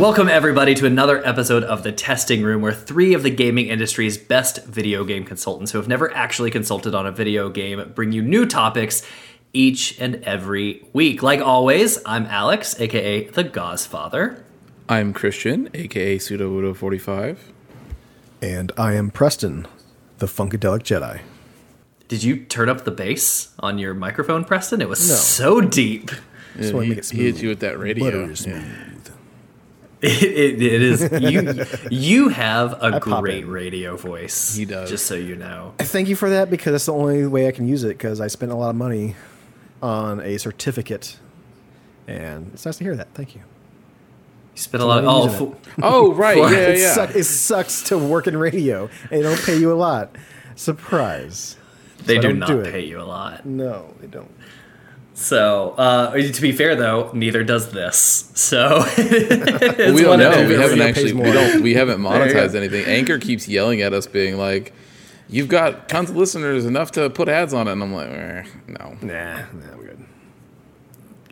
Welcome, everybody, to another episode of The Testing Room, where three of the gaming industry's best video game consultants who have never actually consulted on a video game bring you new topics each and every week. Like always, I'm Alex, aka The Gauzefather. I'm Christian, aka Pseudowudo45. And I am Preston, the Funkadelic Jedi. Did you turn up the bass on your microphone, Preston? It was No. so deep. Just wanna he, make it he hit you with that radio. Buttery Yeah. It, it, it is you. You have a great radio voice. He does. Just so you know. I thank you for that because that's the only way I can use it because I spent a lot of money on a certificate. And it's nice to hear that. Thank you. You spent a lot. Of, oh, Oh, right. Yeah, it, yeah. suck- it sucks to work in radio they don't pay you a lot. Surprise. they So do don't do pay you a lot. No, they don't. So, uh, to be fair though, neither does this. So it's we don't one know. We haven't actually. We don't. We haven't monetized anything. Anchor keeps yelling at us, being like, "You've got tons of listeners, enough to put ads on it." And I'm like, eh, "No." Nah, nah, we're good.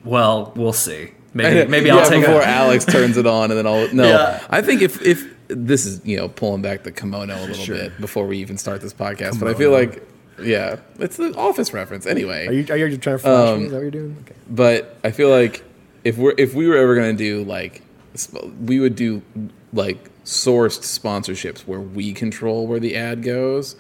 Well, we'll see. Maybe maybe I'll yeah, take before a, Alex turns it on, and then I'll no. Yeah. I think if if this is you know pulling back the kimono a little Sure. bit before we even start this podcast, but I feel like yeah, it's the office reference anyway. Are you, are you trying to flash Um, me? Is that what you're doing? Okay. but I feel like if we're if we were ever gonna do like we would do like sourced sponsorships where we control where the ad goes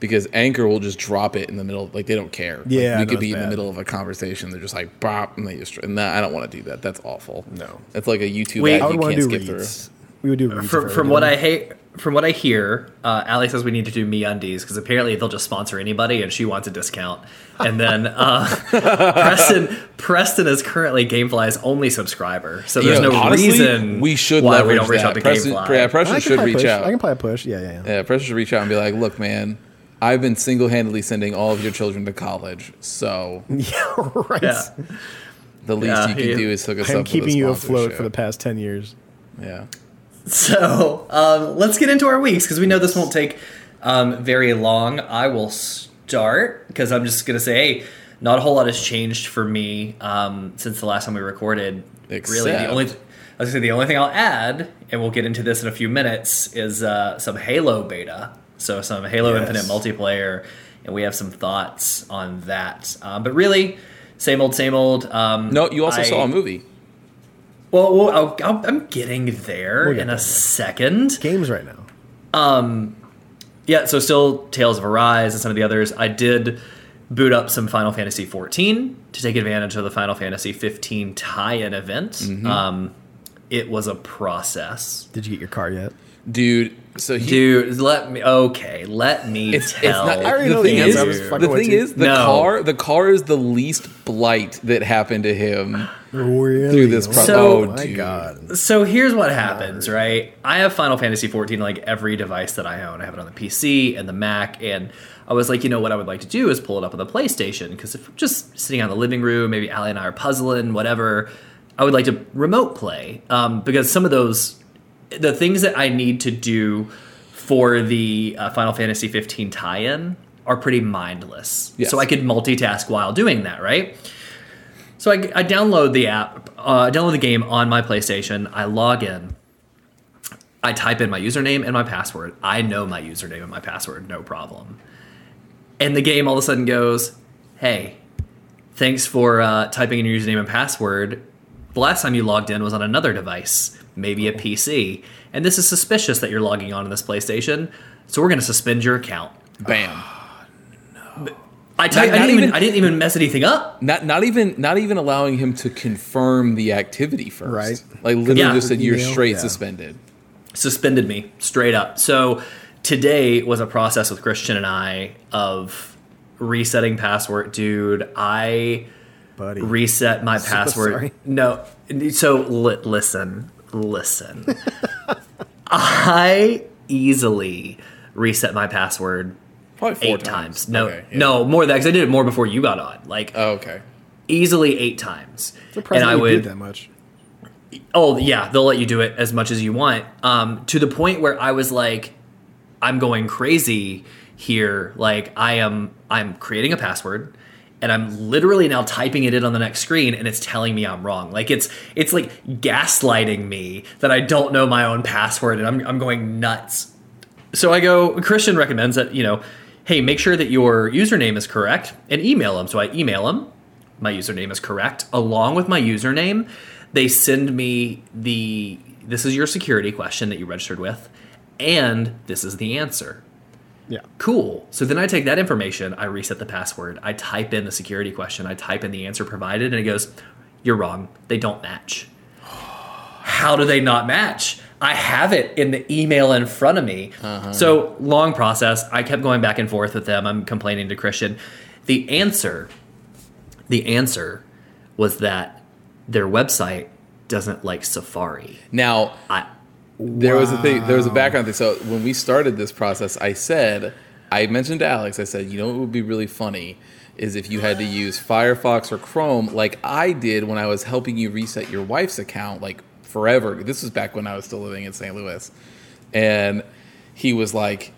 because Anchor will just drop it in the middle like they don't care. Like, Yeah, we no, could be it's in the middle of a conversation. They're just like bop and they just and that, I don't want to do that. That's awful. No. it's like a YouTube Wait, ad I would you want to can't do skip reads. We would do reads. from, from what I hate. From what I hear, uh, Alex says we need to do MeUndies because apparently they'll just sponsor anybody, and she wants a discount. And then uh, Preston Preston is currently GameFly's only subscriber, so You there's know, no honestly, reason we should why leverage we don't reach that. out to Preston, GameFly. yeah, Preston should reach push. out. I can play a push. Yeah, yeah, yeah. Yeah, Preston should reach out and be like, "Look, man, I've been single-handedly sending all of your children to college, so Yeah, right. Yeah. the least Yeah, you can he- do is hook us I'm up keeping with a you afloat for the past 10 years. Yeah. So um, let's get into our weeks because we know this won't take um, very long. I will start because I'm just gonna say, hey, not a whole lot has changed for me um, since the last time we recorded. really, the Except- only I was gonna say the only thing I'll add, and we'll get into this in a few minutes, is uh, some Halo beta. So some Halo Yes. Infinite multiplayer, and we have some thoughts on that. Um, but really, same old, same old. Um, No, you also I- saw a movie. Well, well I'll, I'll, I'm getting there We'll get in a there. second. Games right now. Yeah, so still Tales of Arise and some of the others. I did boot up some Final Fantasy 14 to take advantage of the Final Fantasy 15 tie-in event. Mm-hmm. Um, it was a process, Did you get your car yet? Dude, so he dude. Let me okay. Let me it's, it's tell. not I already the know thing the is, answer. I was the thing is the No. car the car is the least blight that happened to him Really? through this process. So- oh, my dude. God. So here's what happens, right? I have Final Fantasy 14 like every device that I own. I have it on the PC and the Mac, and I was like, you know what I would like to do is pull it up on the PlayStation because if we're just sitting out in the living room, maybe Allie and I are puzzling, whatever, I would like to remote play um, because some of those, the things that I need to do for the uh, Final Fantasy 15 tie-in are pretty mindless. Yes. So I could multitask while doing that, right? So I, I download the app, uh, download the game on my PlayStation. I log in. I type in my username and my password. I know my username and my password, no problem. And the game all of a sudden goes, "Hey, thanks for uh, typing in your username and password. The last time you logged in was on another device, maybe a PC, and this is suspicious that you're logging on to this PlayStation. So we're going to suspend your account." Bam. I, typed, I, didn't even, even- I didn't even mess anything up. Not not even not even allowing him to confirm the activity first. Right. Like literally Yeah. just said you're straight Yeah. suspended. suspended me straight up. So today was a process with Christian and I of resetting password. Dude, I Buddy. reset my So password. sorry. No, so li- listen, listen. I easily reset my password Probably four eight times. times. No, Okay, yeah. no, more than that because I did it more before you got on. Like Oh, okay. easily eight times. Surprised and I would did that much. Oh yeah, they'll let you do it as much as you want. Um, to the point where I was like, I'm going crazy here. Like I am, I'm creating a password, and I'm literally now typing it in on the next screen and it's telling me I'm wrong. Like it's it's like gaslighting me that I don't know my own password and I'm I'm going nuts. So I go Christian recommends that, you know, hey, make sure that your username is correct and email them. So I email them. My username is correct along with my username. They send me the this is your security question that you registered with and this is the answer. Yeah. Cool. So then I take that information, I reset the password, I type in the security question, I type in the answer provided, and it goes, You're wrong. They don't match. How do they not match? I have it in the email in front of me. Uh-huh. So long process. I kept going back and forth with them. I'm complaining to Christian. The answer, the answer was that their website doesn't like Safari. Now, I there was a thing. There was a background thing. So when we started this process, I said, I mentioned to Alex, I said, you know, what would be really funny is if you had to use Firefox or Chrome, like I did when I was helping you reset your wife's account, like forever. This was back when I was still living in St. Louis, and he was like,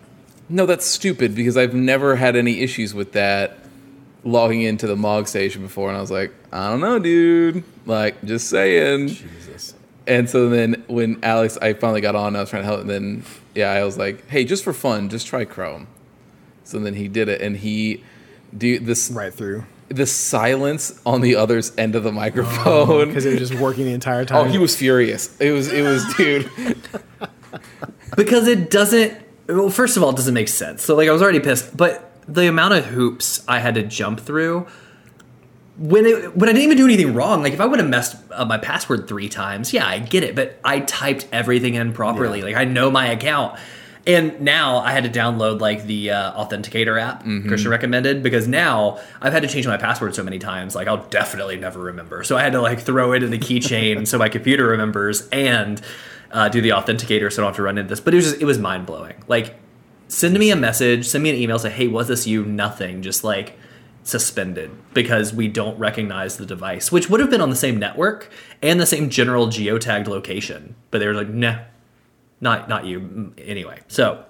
"No, that's stupid because I've never had any issues with that." Logging into the Mog station before, and I was like, I don't know, dude. Like, just saying. Jesus. And so then when Alex, I finally got on, I was trying to help, and then yeah, I was like, hey, just for fun, just try Chrome. So then he did it, and he, do this Right through. The silence on the other's end of the microphone. Oh, because it was just working the entire oh, time. Oh, he was furious. It was, it was, dude. because it doesn't well first of all it doesn't make sense so like i was already pissed but the amount of hoops i had to jump through when it when i didn't even do anything wrong like if i would have messed up my password three times yeah i get it but i typed everything in properly Yeah. like i know my account and now i had to download like the uh, authenticator app christian recommended because now i've had to change my password so many times like i'll definitely never remember. So i had to like throw it in the keychain so my computer remembers and uh, do the authenticator so i don't have to run into this. But it was just it was mind-blowing. Like send me a message send me an email say hey was this you? Nothing. Just like suspended. Because we don't recognize the device which would have been on the same network and the same general geotagged location. But they were like nah not not you anyway so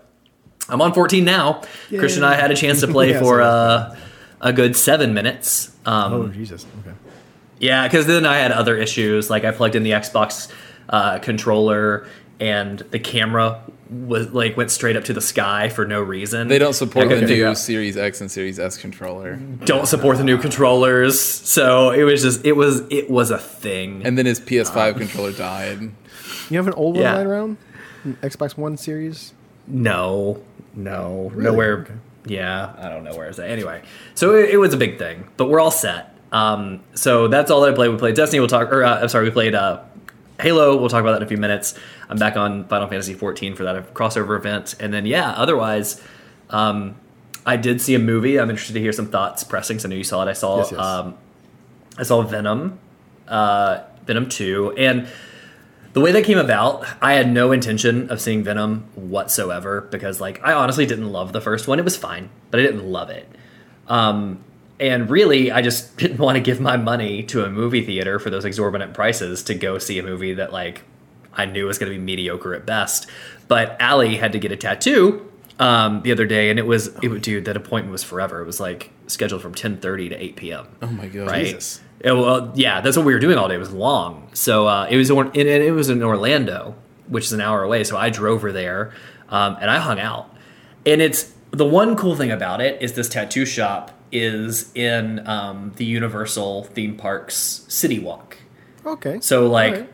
i'm on 14 now christian and i had a chance to play Yeah, for uh, a good seven minutes um, oh, Jesus. Okay. yeah, because then I had other issues. Like I plugged in the Xbox uh, controller, and the camera was like went straight up to the sky for no reason. They don't support the new out- Series X and Series S controller. Don't support the new controllers. So it was just it was it was a thing. And then his PS5 controller died. You have an old one Yeah. lying around? Xbox One series? No, no, Really? nowhere. Okay. Yeah, I don't know where is that. Anyway, so it, it was a big thing, but we're all set. Um, so that's all I played. We played Destiny. We'll talk. Or uh, I'm sorry, we played uh, Halo. We'll talk about that in a few minutes. I'm back on Final Fantasy 14 for that crossover event, and then yeah, otherwise, um, I did see a movie. I'm interested to hear some thoughts. Preston. 'cause I know you saw it. I saw. Yes, yes. Um, I saw Venom, uh, Venom 2, and the way that came about, I had no intention of seeing Venom whatsoever because, like, I honestly didn't love the first one. It was fine, but I didn't love it. Um, and really, I just didn't want to give my money to a movie theater for those exorbitant prices to go see a movie that, like, I knew was going to be mediocre at best. But Allie had to get a tattoo um, the other day, and it was, it dude, that appointment was forever. It was like scheduled from 10:30 to 8 p.m Oh my god. right? Jesus. It- well, yeah, that's what we were doing all day. It was long, so uh, it was and it, was in Orlando, which is an hour away. So I drove her there, um, and I hung out. And it's the one cool thing about it is this tattoo shop is in um, the Universal theme parks City Walk. Okay. So like, Alright.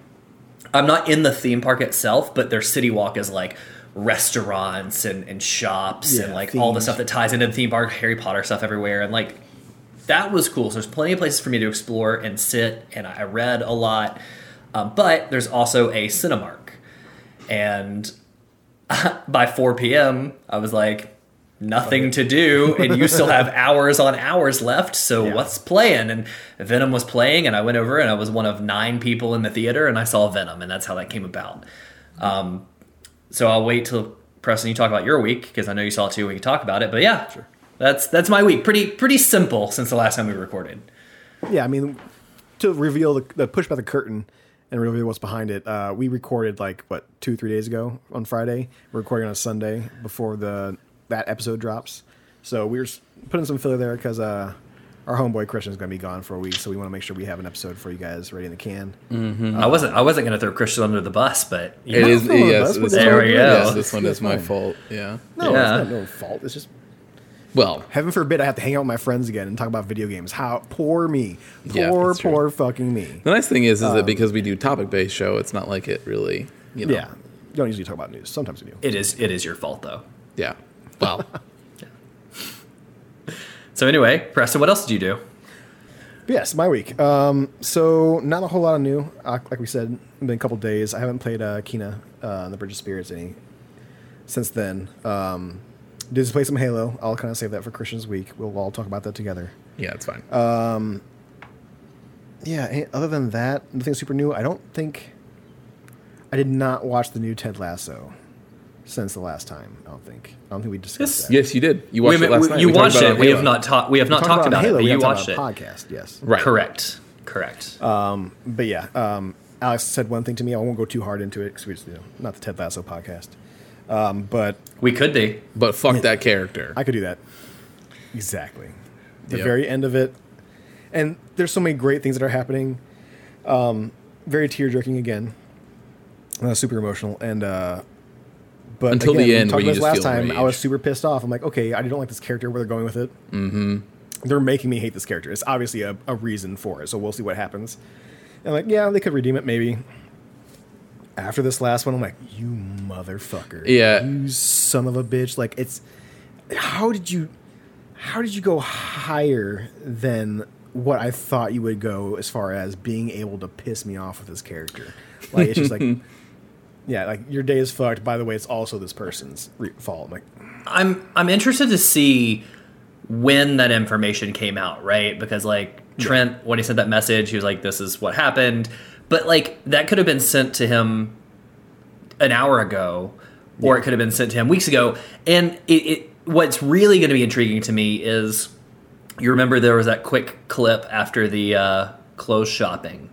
I'm not in the theme park itself, but their city walk is like restaurants and, and shops and Yeah, like all the stuff that ties into the theme park, Harry Potter stuff everywhere, and like that was cool. So there's plenty of places for me to explore and sit, and I read a lot. Um, but there's also a Cinemark, and by 4 p.m. I was like, nothing to do, and you still have hours on hours left. So Yeah. what's playing? And Venom was playing, and I went over, and I was one of nine people in the theater, and I saw Venom, and that's how that came about. Um, so I'll wait till Preston you talk about your week because I know you saw it too. We can talk about it, but yeah, that's that's my week. Pretty pretty simple since the last time we recorded. Yeah, I mean, to reveal the, the push back the curtain and reveal what's behind it, uh, we recorded like what two, three days ago on Friday. We're recording on a Sunday before the that episode drops. So we were s- putting some filler there because uh, our homeboy Christian is going to be gone for a week, so we want to make sure we have an episode for you guys ready in the can. I wasn't I wasn't gonna throw Christian under the bus, but you It know. is no, no, yes. that's what this- There we go. Yes, this one is my fault. Yeah. No, Yeah. it's not no fault. It's just Well, heaven forbid I have to hang out with my friends again and talk about video games. How poor me, Yeah, poor that's poor fucking me. the nice thing is, is that because we do topic based show, it's not like it really, you know. Yeah, you don't usually talk about news. Sometimes we do. it is it is your fault though. Yeah. Well, So anyway, Preston, what else did you do? Yes, my week. Um, so not a whole lot of new. Uh, like we said, been a couple days. I haven't played uh, Kena uh, on the Bridge of Spirits any since then. Um, did just play some Halo. I'll kind of save that for Christian's week. We'll all talk about that together. yeah, it's fine. Yeah. eh, Other than that, nothing super new. I don't think. I did not watch the new Ted Lasso since the last time. I don't think. I don't think we discussed Yes. that. yes, you did. You watched Wait, it last wait, night. you We watched it. We have not talked. We have not Talked talked about, Halo, it. But you watched talked it. podcast. Yes. Right. Correct. Correct. But yeah, um, Alex said one thing to me. I won't go too hard into it because we just, you know, not the Ted Lasso podcast. Um, but we could be. But fuck that character. I could do that. Exactly. The Yep. very end of it. And there's so many great things that are happening. Um, very tear jerking again. Uh, super emotional. And, uh, but Until the again, we end, talked when you this just last feel time, I was super pissed off. I'm like, okay, I don't like this character where they're going with it. Mm-hmm. They're making me hate this character. It's obviously a, a reason for it. So we'll see what happens. And like, yeah, they could redeem it maybe. After this last one, I'm like, you motherfucker. Yeah. You son of a bitch. Like it's how did you how did you go higher than what I thought you would go as far as being able to piss me off with this character? Like it's just like yeah, like your day is fucked. By the way, it's also this person's re- fault. I'm like, I'm I'm interested to see when that information came out, right? Because like Trent, when he sent that message, he was like, "This is what happened," but like that could have been sent to him an hour ago, or it could have been sent to him weeks ago. And it, it what's really going to be intriguing to me is you remember there was that quick clip after the uh, clothes shopping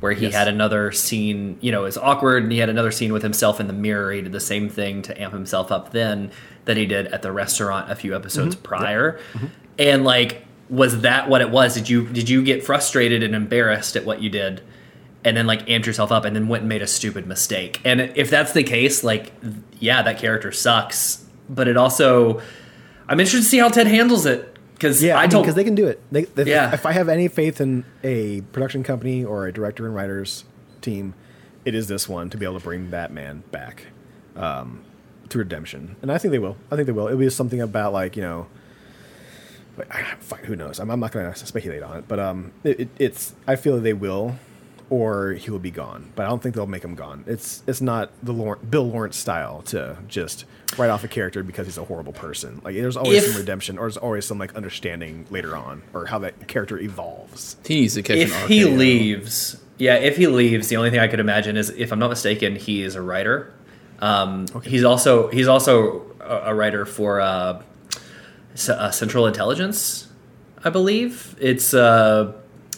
where he Yes. had another scene, you know, it was awkward, and he had another scene with himself in the mirror. He did the same thing to amp himself up then that he did at the restaurant a few episodes prior. And like, was that what it was? Did you did you get frustrated and embarrassed at what you did, and then like amped yourself up, and then went and made a stupid mistake? And if that's the case, like, yeah, that character sucks. But it also, I'm interested to see how Ted handles it because yeah, I because they can do it. They, if, Yeah. if I have any faith in a production company or a director and writers team, it is this one to be able to bring that man back um, to redemption, and I think they will. I think they will. It'll be something about like you know. But I, fine, who knows? I'm, I'm not going to speculate on it, but um, it, it, it's. I feel they will, or he will be gone. But I don't think they'll make him gone. It's it's not the Lawrence, Bill Lawrence style to just write off a character because he's a horrible person. Like there's always If- some redemption, or there's always some like understanding later on, or how that character evolves. He needs to catch if an he leaves, yeah, if he leaves, the only thing I could imagine is, if I'm not mistaken, he is a writer. Um, He's also he's also a, a writer for uh, C- uh, Central Intelligence, I believe. It's a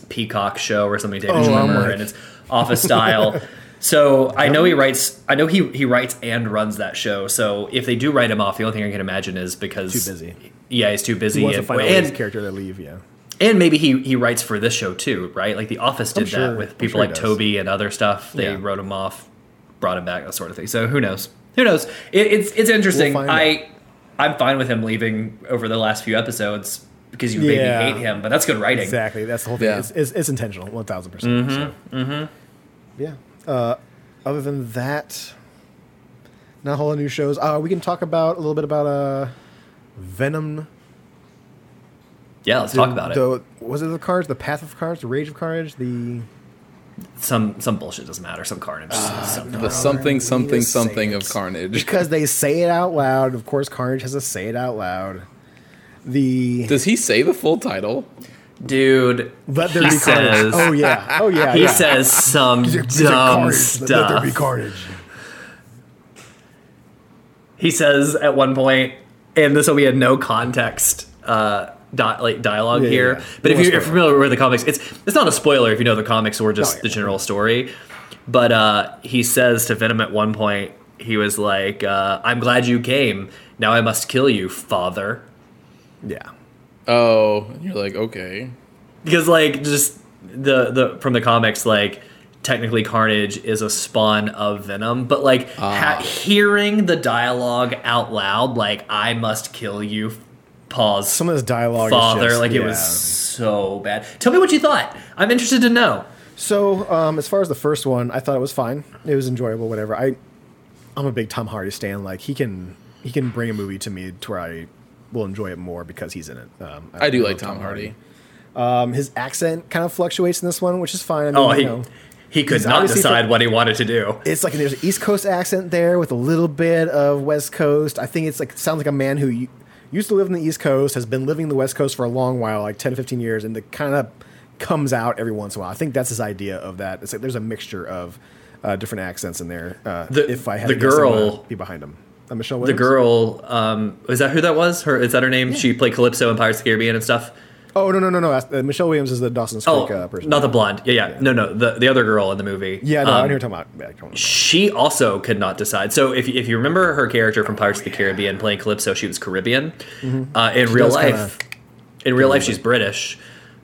Peacock show or something. David Oh, Schwimmer, like- and it's office style. So I know he writes. I know he he writes and runs that show. So if they do write him off, the only thing I can imagine is because Too busy. Yeah, he's too busy. He wants to and- find out his character to leave. Yeah. and maybe he, he writes for this show too, right? Like The Office did that with people sure like does. Toby and other stuff. They Yeah. wrote him off, brought him back, that sort of thing. So who knows? Who knows? It, it's it's interesting. We'll find I I'm fine with him leaving over the last few episodes because you made Yeah. me hate him, but that's good writing. Exactly. That's the whole thing. Yeah. It's, it's, it's intentional, one thousand percent. Mm-hmm. Yeah. Uh, other than that, not a whole lot of new shows. Uh, we can talk about a little bit about uh, Venom. Yeah, let's talk about it. Was it the cards? The Path of Cards, The Rage of Carnage? The Some some bullshit doesn't matter. Some carnage. some, The something, something, something of carnage. because they say it out loud. Of course, Carnage has to say it out loud. The Does he say the full title? dude. let there he be carnage. says- Oh yeah. Oh yeah. He yeah. says some He's like, he's like, dumb "Carnage, stuff. Let, let there be carnage. he says at one point, and this will be a no context uh, di- like dialogue Yeah, yeah, here. yeah. But No if you're spoiler. familiar with the comics, it's it's not a spoiler if you know the comics or just No, yeah. the general story. But uh, he says to Venom at one point, he was like, uh, "I'm glad you came. Now I must kill you, father." Yeah. Oh, you're like, okay. because like just the the from the comics like technically carnage is a spawn of venom but like ha- hearing the dialogue out loud like i must kill you pause Some of this dialogue, father is just, like it was so bad tell me what you thought i'm interested to know So, um, as far as the first one, I thought it was fine. It was enjoyable. Whatever. I, I'm a big Tom Hardy stan. Like he can, he can bring a movie to me to where I will enjoy it more because he's in it. Um, I do like Tom Hardy. Um, his accent kind of fluctuates in this one, which is fine. I mean, oh you he know, he could not obviously decide from- what he wanted to do it's like there's an East Coast accent there with a little bit of West Coast. I think it's like sounds like a man who used to live in the East Coast, has been living in the West Coast for a long while, like 10 to 15 years, and it kind of comes out every once in a while. I think that's his idea of that. It's like there's a mixture of uh, different accents in there. Uh, The- if I had the to guess, I'm gonna girl- be behind him. Uh, Michelle Williams? the girl um is that who that was her is that her name she played calypso in pirates of the caribbean and stuff Oh no no no no! Uh, Michelle Williams is the Dawson's Creek oh uh, person. not the blonde yeah, yeah no no the the other girl in the movie yeah, no, I Um, don't hear talking about. Yeah, don't know. she also could not decide. So if, if you remember her character from Pirates of the Caribbean playing Calypso, she was Caribbean. Uh, in real life, kinda- in real life, she's British.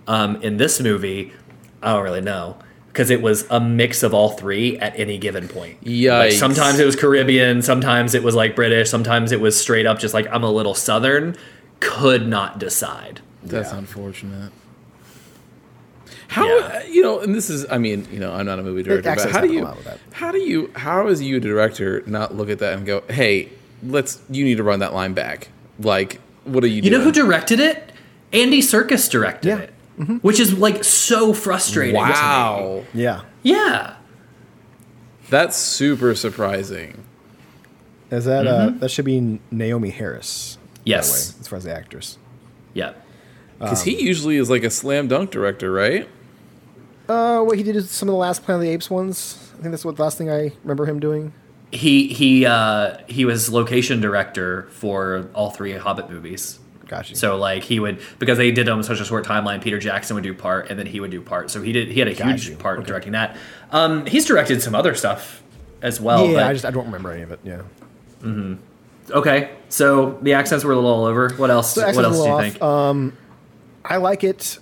Um, in this movie, I don't really know because it was a mix of all three at any given point. Like, sometimes it was Caribbean, sometimes it was like British, sometimes it was straight up just like I'm a little Southern. Could not decide. That's Yeah. unfortunate. How Yeah. Uh, you know? And this is, I mean, you know, I'm not a movie director, but how do you, allowed with that. how do you, how is you a director not look at that and go, hey, let's, you need to run that line back. Like, what are you? You know who directed it? Andy Serkis directed Yeah. it, which is like so frustrating. Wow, Yeah, Yeah. that's super surprising. is that uh, that should be Naomie Harris? by the Mm-hmm. Yes. way, as far as the actress. Yeah. Because Um, he usually is like a slam dunk director, right? Uh, what he did is some of the last Planet of the Apes ones. I think that's what the last thing I remember him doing. He he uh, he was location director for all three Hobbit movies. Gotcha. So like he would because they did them such a short timeline. Peter Jackson would do part, and then he would do part. So he did he had a Got huge you. part in Okay. directing that. Um, he's directed some other stuff as well. yeah, but- I just I don't remember any of it. Yeah. Mm-hmm. Okay. So the accents were a little all over. What else? So what else do you little think? Um, I like it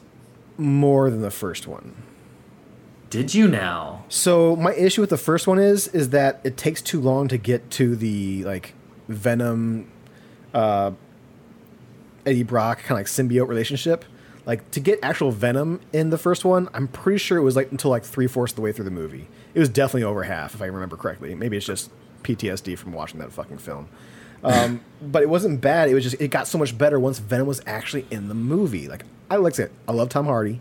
more than the first one. did you now? So my issue with the first one is is that it takes too long to get to the like Venom, uh, Eddie Brock kind of like symbiote relationship. Like to get actual Venom in the first one, I'm pretty sure it was like until like three fourths of the way through the movie. It was definitely over half, if I remember correctly. Maybe it's just PTSD from watching that fucking film. Um, but it wasn't bad. It was just it got so much better once Venom was actually in the movie. Like I like it. I love Tom Hardy,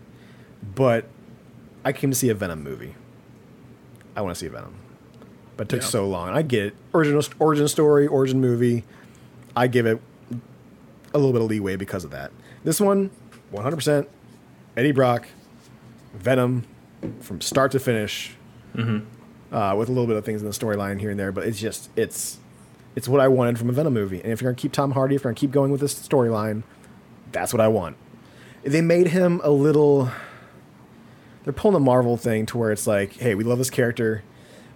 but I came to see a Venom movie. I want to see Venom, but it took Yeah. so long. I get it. Original origin story, origin movie. I give it a little bit of leeway because of that. This one, 100% Eddie Brock, Venom, from start to finish, uh, with a little bit of things in the storyline here and there. But it's just it's it's what I wanted from a Venom movie. And if you're gonna keep Tom Hardy, if you're gonna keep going with this storyline, that's what I want. They made him a little. They're pulling the Marvel thing to where it's like, hey, we love this character,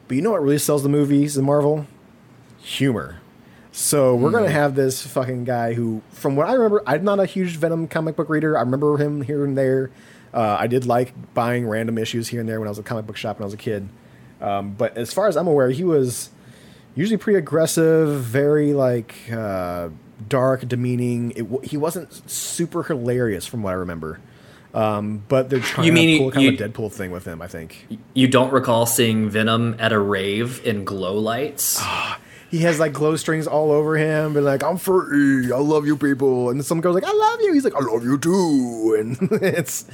but you know what really sells the movies in Marvel? Humor. So we're gonna have this fucking guy who, from what I remember, I'm not a huge Venom comic book reader. I remember him here and there. Uh, I did like buying random issues here and there when I was at a comic book shop when I was a kid. Um, but as far as I'm aware, he was usually pretty aggressive, very like uh, dark, demeaning. It, w- he wasn't super hilarious from what I remember. Um, but they're trying You mean to pull kind you- of a Deadpool thing with him. I think You don't recall seeing Venom at a rave in glow lights? He has like glow strings all over him, and like I'm free, I love you people, and some girl's like I love you. He's like I love you too, and it's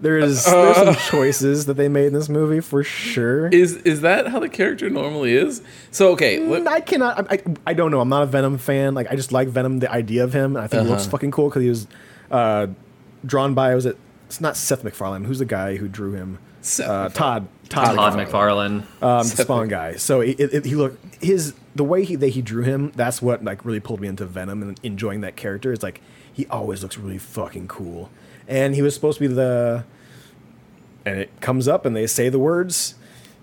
there's there's some choices that they made in this movie for sure. Is is that how the character normally is? So okay, Mm, I cannot. I, I, I don't know. I'm not a Venom fan. Like I just like Venom, the idea of him. And I think he looks Uh-huh. fucking cool because he was uh, drawn by. Was it? It's not Seth MacFarlane. Who's the guy who drew him? Seth uh, MacFarlane. Todd. Todd McFarlane. um, the Spawn guy. So it, it, it- he looked his the way he that he drew him. That's what like really pulled me into Venom and enjoying that character. Is like he always looks really fucking cool, and he was supposed to be the. And it comes up, and they say the words.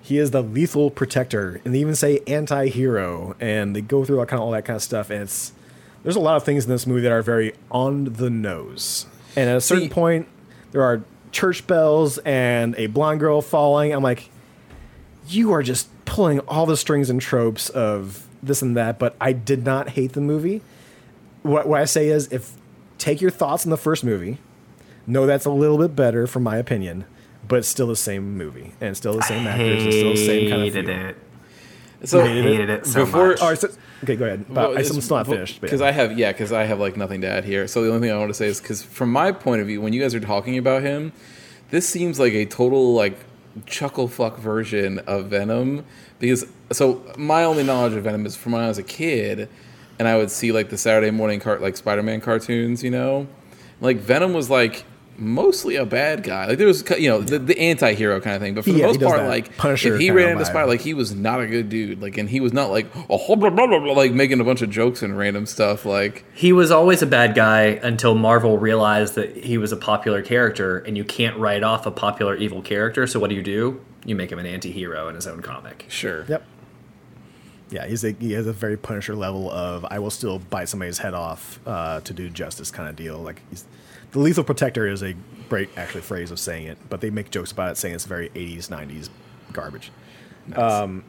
He is the lethal protector, and they even say anti-hero, and they go through all kind of all that kind of stuff. And it's there's a lot of things in this movie that are very on the nose. And at a certain See- point, there are church bells and a blonde girl falling. I'm like, you are just pulling all the strings and tropes of this and that. But I did not hate the movie. What, what I say is, if take your thoughts on the first movie, know that's a little bit better, from my opinion, but it's still the same movie and still the same actors and still the same kind of Hated it. So I Hated it so before much. All right, so, okay, go ahead. But I'm still not finished. because yeah. I have yeah because I have like nothing to add here. So the only thing I want to say is because from my point of view, when you guys are talking about him, this seems like a total like chuckle fuck version of Venom. Because so my only knowledge of Venom is from when I was a kid, and I would see like the Saturday morning cart like Spider Man cartoons. You know, like Venom was like mostly a bad guy. Like there was you know the, the anti-hero kind of thing, but for the Yeah, most part, like Punisher if he ran into vibe. Spider, like he was not a good dude. Like and he was not like oh blah, blah, blah, blah, like making a bunch of jokes and random stuff. Like He was always a bad guy until Marvel realized that he was a popular character, and you can't write off a popular evil character. So what do you do? You make him an anti-hero in his own comic. sure, Yep. Yeah, he's a, he has a very Punisher level of I will still bite somebody's head off uh, to do justice kind of deal. Like he's, the lethal protector is a great actually phrase of saying it, but they make jokes about it saying it's very 80s 90s garbage. Um,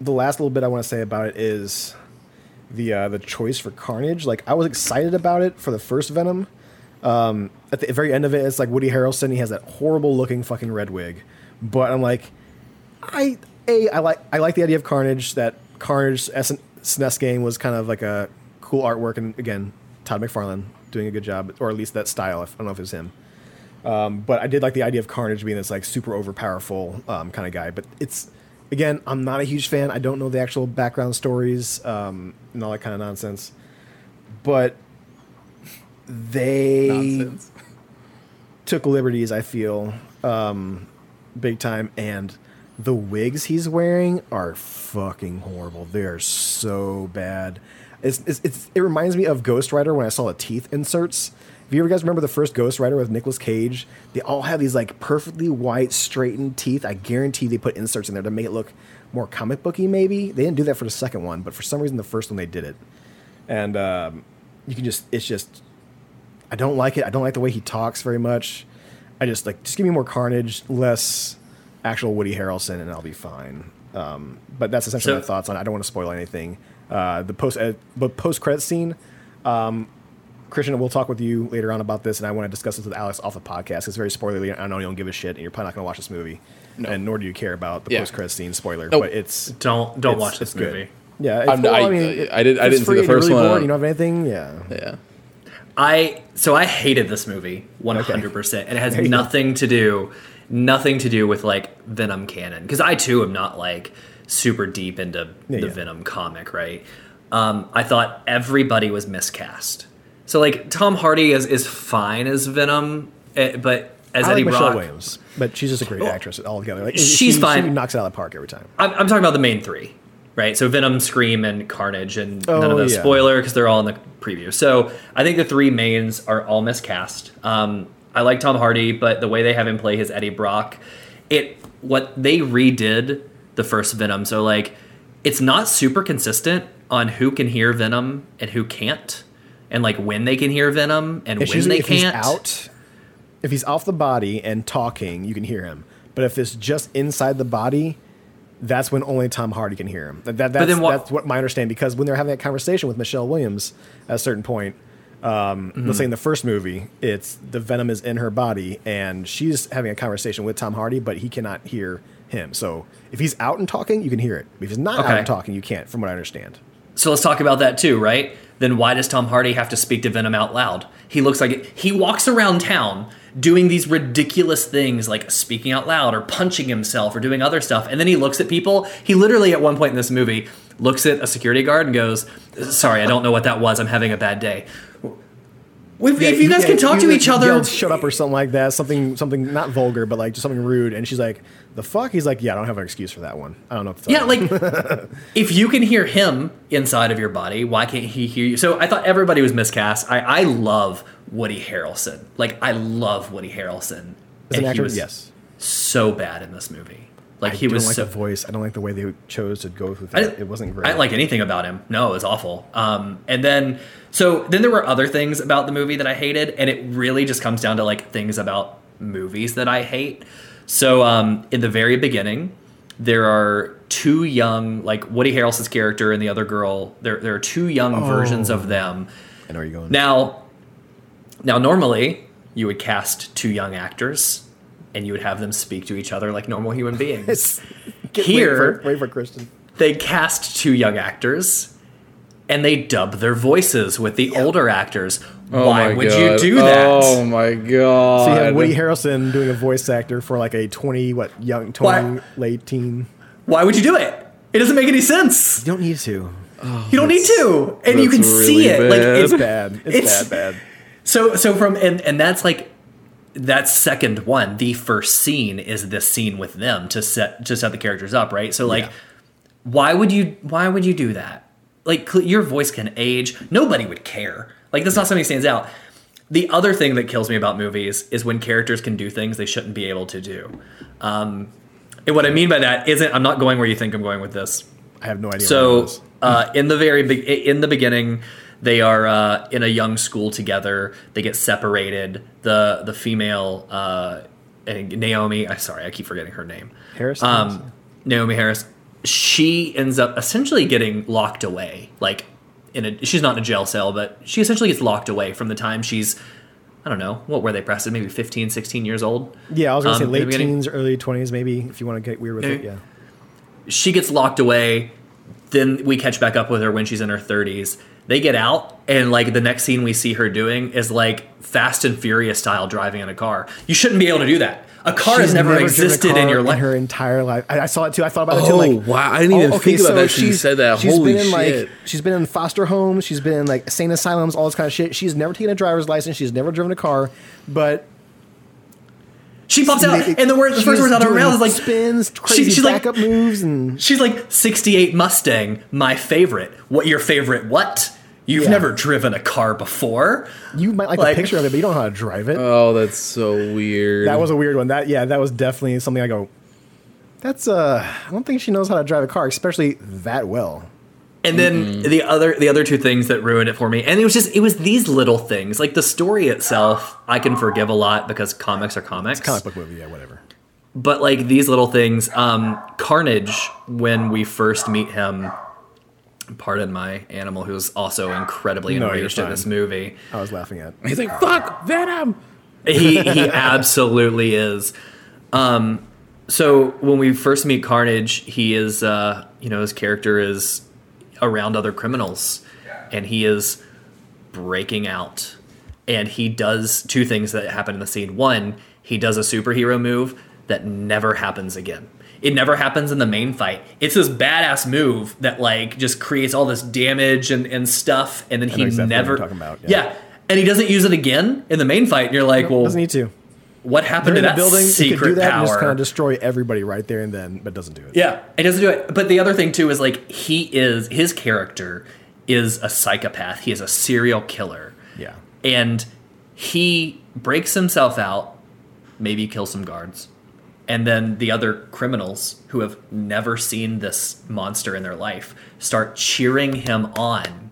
the last little bit I want to say about it is the uh, the choice for Carnage. Like I was excited about it for the first Venom. Um, at the very end of it, it's like Woody Harrelson. He has that horrible looking fucking red wig, but I'm like, I a I like I like the idea of Carnage. That Carnage SN SNES game was kind of like a cool artwork, and again, Todd McFarlane doing a good job, or at least that style. I don't know if it's him, um, but I did like the idea of Carnage being this like super overpowerful um, kind of guy. But it's again, I'm not a huge fan. I don't know the actual background stories um, and all that kind of nonsense, but they nonsense. took liberties. I feel um, big time, and the wigs he's wearing are fucking horrible. They are so bad. It's, it's, it's it reminds me of Ghost Rider when I saw the teeth inserts. If you ever guys remember the first Ghost Rider with Nicolas Cage, they all have these like perfectly white, straightened teeth. I guarantee they put inserts in there to make it look more comic booky. Maybe they didn't do that for the second one, but for some reason the first one they did it. And um, you can just it's just I don't like it. I don't like the way he talks very much. I just like just give me more Carnage, less actual Woody Harrelson, and I'll be fine. Um, but that's essentially So- my thoughts on. it. I don't want to spoil anything. Uh, the post uh, the post credit scene. Um, Christian, we'll talk with you later on about this, and I want to discuss this with Alex off the podcast. It's very spoilerly. I know you don't give a shit, and you're probably not going to watch this movie, and nor do you care about the Yeah. post credit scene spoiler. Nope. But it's Don't don't it's- watch this it's good. movie. Yeah, it's, I'm- well, I- I, mean, I- it- I did. I didn't it's see free the first really one. bored, You don't have anything. Yeah, yeah. I so I hated this movie 100%. It has There you go. nothing to do nothing to do with like Venom canon cuz I too am not like super deep into Yeah, the yeah. Venom comic, right? Um, I thought everybody was miscast. So like Tom Hardy is is fine as Venom, eh, but as I Eddie like Michelle Brock, Williams, but she's just a great actress altogether. Like She's she, She knocks it out of the park every time. I'm, I'm talking about the main three, right? So Venom, Scream, and Carnage, and none Oh, of those yeah. spoiler because they're all in the preview. So I think the three mains are all miscast. Um, I like Tom Hardy, but the way they have him play his Eddie Brock, it what they redid the first Venom. So like, it's not super consistent on who can hear Venom and who can't, and like when they can hear Venom and It's when they if he's can't. out, if he's off the body and talking, you can hear him. But if it's just inside the body, that's when only Tom Hardy can hear him. That, that, that's, what- that's what my understanding. Because when they're having that conversation with Michelle Williams at a certain point, um, Mm-hmm. let's say in the first movie, it's the venom is in her body and she's having a conversation with Tom Hardy, but he cannot hear him. So if he's out and talking, you can hear it. If he's not out and talking, you can't, from what I understand. So let's talk about that too, right? Then why does Tom Hardy have to speak to Venom out loud? He looks like it, he walks around town doing these ridiculous things like speaking out loud or punching himself or doing other stuff. And then he looks at people. He literally, at one point in this movie, looks at a security guard and goes, Sorry, I don't know what that was. I'm having a bad day. If, if you guys Yeah, can talk to like, each other, yelled, shut up or something like that. Something, something not vulgar, but like just something rude. And she's like, "The fuck?" He's like, "Yeah, I don't have an excuse for that one. I don't know." What to tell Yeah, you." like if you can hear him inside of your body, why can't he hear you? So I thought everybody was miscast. I, I love Woody Harrelson. Like I love Woody Harrelson. as an And he was yes. so bad in this movie. Like I he don't was like so, the voice. I don't like the way they chose to go with I that. It wasn't great. I didn't like anything about him. No, it was awful. Um, and then so then there were other things about the movie that I hated, and it really just comes down to like things about movies that I hate. So um, in the very beginning, there are two young like Woody Harrelson's character and the other girl. There there are two young versions of them. Know where you're going. Now, now normally you would cast two young actors. And you would have them speak to each other like normal human beings. Get- Here- wait for, wait for Kristen. they cast two young actors and they dub their voices with the older actors. Oh Why would God. you do that? Oh my god! So you have Woody Harrelson doing a voice actor for like a twenty what young twenty Why? late teen. Why would you do it? It doesn't make any sense. You don't need to. You don't need to, and you that's can see really it. Like bad. it's It's bad. It's, It's- bad. Bad. so so from and and that's like that's second one. The first scene is this scene with them to set to set the characters up, right? So like, Yeah. why would you why would you do that? Like cl- your voice can age. Nobody would care. Like that's not something that stands out. The other thing that kills me about movies is when characters can do things they shouldn't be able to do. Um, and what I mean by that isn't I'm not going where you think I'm going with this. I have no idea. So uh, in the very be- in the beginning, they are uh, in a young school together. They get separated. The the female uh, Naomie. I sorry, I keep forgetting her name. Harris. Um, Naomie Harris. She ends up essentially getting locked away. Like in a she's not in a jail cell, but she essentially gets locked away from the time she's. I don't know. What were they Preston? Maybe 15, 16 years old? yeah, I was gonna um, say late teens, early twenties, maybe if you want to get weird with it. Yeah. she gets locked away. Then we catch back up with her when she's in her 30s. They get out, and like the next scene we see her doing is like Fast and Furious style driving in a car. You shouldn't be able to do that. A car has She's never, existed in your life. her entire life. I, I saw it too. I thought about it too. Oh, Like, wow. I didn't even oh, think about that till you she's- said that. She's Holy been in shit. like she's been in foster homes. She's been in like sane asylums, all this kind of shit. She's never taken a driver's license. She's never driven a car, but She pops out, They- and the word, the first words out of her mouth is like spins, crazy she's like- backup moves, and She's like 68 Mustang, my favorite. What your favorite? What? You've Yeah. never driven a car before. you might like, Like- the picture of it, but you don't know how to drive it. Oh, that's so weird. that was a weird one. That yeah, that was definitely something I go. That's uh, I don't think she knows how to drive a car, especially that well. And then the other the other two things that ruined it for me, and it was just it was these little things. Like the story itself, I can forgive a lot because comics are comics. Comic book movie, yeah, whatever. But like these little things, um, Carnage, when we first meet him, pardon my animal, who's also incredibly No, enraged in this movie. I was laughing at. He's like, "Fuck Venom." he he absolutely is. Um, so when we first meet Carnage, he is uh, you know his character is around other criminals, and he is breaking out, and he does two things that happen in the scene. One, he does a superhero move that never happens again. It never happens in the main fight. It's this badass move that like just creates all this damage and, and stuff, and then he exactly never about, yeah. yeah. And he doesn't use it again in the main fight, and you're like, well, Doesn't need to. What happened They're to that building. Secret could do that power? and just kind of destroy everybody right there and then, but doesn't do it. yeah, it doesn't do it. But the other thing too is like he is his character is a psychopath. He is a serial killer, Yeah. and he breaks himself out, maybe kills some guards, and then the other criminals who have never seen this monster in their life start cheering him on.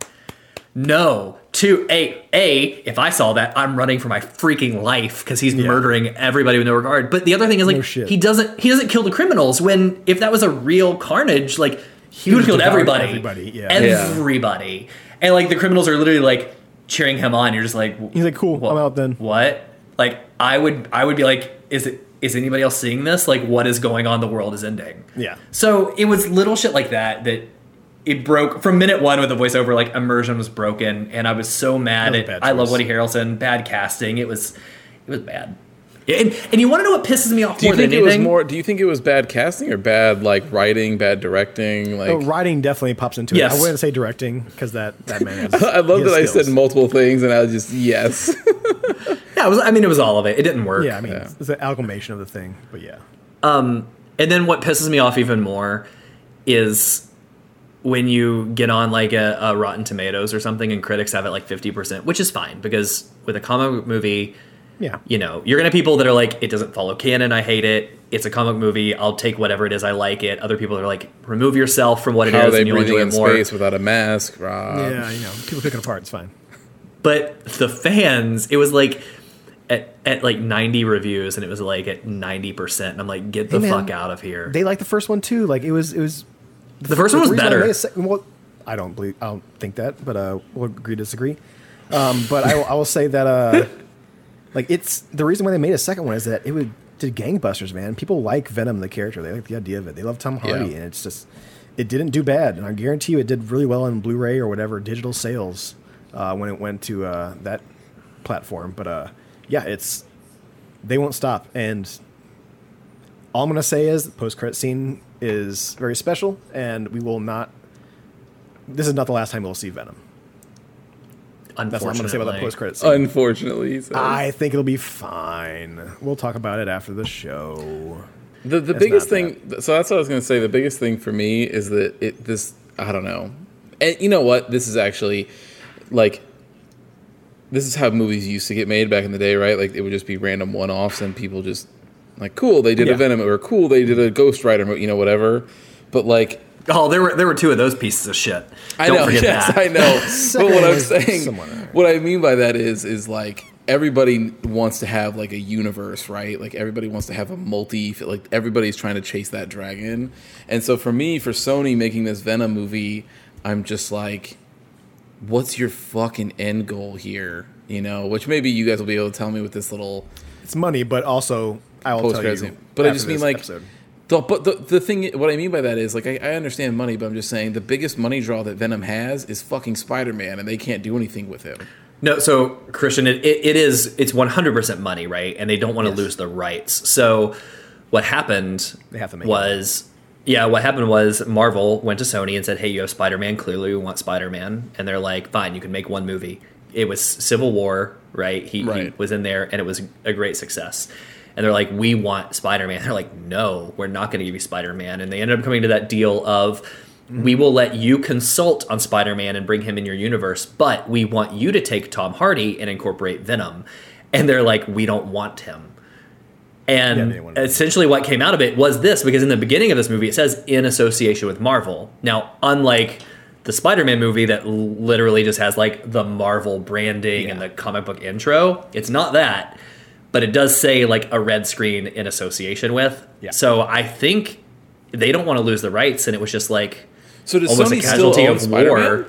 No, to a a if I saw that, I'm running for my freaking life because he's Yeah. murdering everybody with no regard. But the other thing is like No he doesn't he doesn't kill the criminals when if that was a real carnage, like he, He would have killed everybody, everybody, yeah. everybody, and like the criminals are literally like cheering him on. You're just like He's like, cool, "Wha- I'm out then. What? Like I would I would be like, is it is anybody else seeing this? Like what is going on? The world is ending. Yeah. So it was little shit like that that it broke from minute one with the voiceover. Like immersion was broken, and I was so mad. Was At, I love. Woody Harrelson. Bad casting. It was it was bad. And, and you want to know what pisses me off Do you more than think it was more? Do you think it was bad casting or bad like writing, bad directing? Oh, like, Oh, writing definitely pops into Yes. it. I wouldn't say directing because that that man. Has, I love that has I said multiple things and I was just yes. yeah, it was, I mean, it was all of it. It didn't work. Yeah, I mean, Yeah. it's an amalgamation of the thing, but yeah. Um, and then what pisses me off even more is when you get on like a, a Rotten Tomatoes or something and critics have it like 50%, which is fine because with a comic movie, Yeah. You know, you're gonna have people that are like, it doesn't follow canon. I hate it. It's a comic movie. I'll take whatever it is. I like it. Other people are like, remove yourself from what it is, How are they and you'll breathing enjoy in it more. space without a mask? Rob? yeah, you know, people pick it apart. It's fine. But the fans, it was like at, at like 90 reviews, and it was like at 90 percent. And I'm like, get the Hey, man, fuck out of here. They like the first one too. Like it was, it was. The first one was reason I better. made well, I don't believe. I don't think that, but uh, we'll agree to disagree. Um, but I, will- I will say that uh, like it's the reason why they made a second one is that it would did gangbusters, man. People like Venom the character. They like the idea of it. They love Tom Hardy, Yeah. and it's just it didn't do bad. And I guarantee you, it did really well in Blu-ray or whatever digital sales uh, when it went to uh, that platform. But uh, yeah, it's they won't stop. And all I'm gonna say is the post-credit scene is very special, and we will not. This is not the last time we'll see Venom. That's what I'm gonna say about that post credits. Unfortunately, he says. I think it'll be fine. We'll talk about it after the show. The the It's biggest not thing. So that's what I was going to say. The biggest thing for me is that it this I don't know. And you know what? This is actually like this is how movies used to get made back in the day, right? Like it would just be random one offs and people just like cool they did Yeah. a Venom or cool they did a Ghost Rider, mo- you know whatever. But like Oh, there were there were two of those pieces of shit. I Don't know, forget yes, that. I know. but what I'm saying, what I mean by that is, is like everybody wants to have like a universe, right? Like everybody wants to have a multi, like everybody's trying to chase that dragon. And so for me, for Sony making this Venom movie, I'm just like, what's your fucking end goal here? You know, which maybe you guys will be able to tell me with this little It's money, but also I will post tell you. scene. But I just mean like, episode. the, but the the thing, what I mean by that is like I, I understand money, but I'm just saying the biggest money draw that Venom has is fucking Spider Man, and they can't do anything with him. No, so Christian, it, it, it is it's 100 percent money, right? And they don't want to Yes. lose the rights. So what happened They have to make it was yeah, what happened was Marvel went to Sony and said, "Hey, you have Spider Man. Clearly, we want Spider Man." And they're like, "Fine, you can make one movie." It was Civil War, right? He, he was in there, and it was a great success. And they're like, "We want Spider Man." They're like, "No, we're not going to give you Spider Man." And they ended up coming to that deal of. We mm-hmm. will let you consult on Spider Man and bring him in your universe, but we want you to take Tom Hardy and incorporate Venom. And they're like, we don't want him. And him. essentially, what came out of it was this because in the beginning of this movie, it says in association with Marvel. Now, unlike the Spider Man movie that literally just has like the Marvel branding and the comic book intro, it's not that, but it does say like a red screen in association with. Yeah. So I think they don't want to lose the rights, and it was just like So does almost Sony a casualty of Spider-Man? war.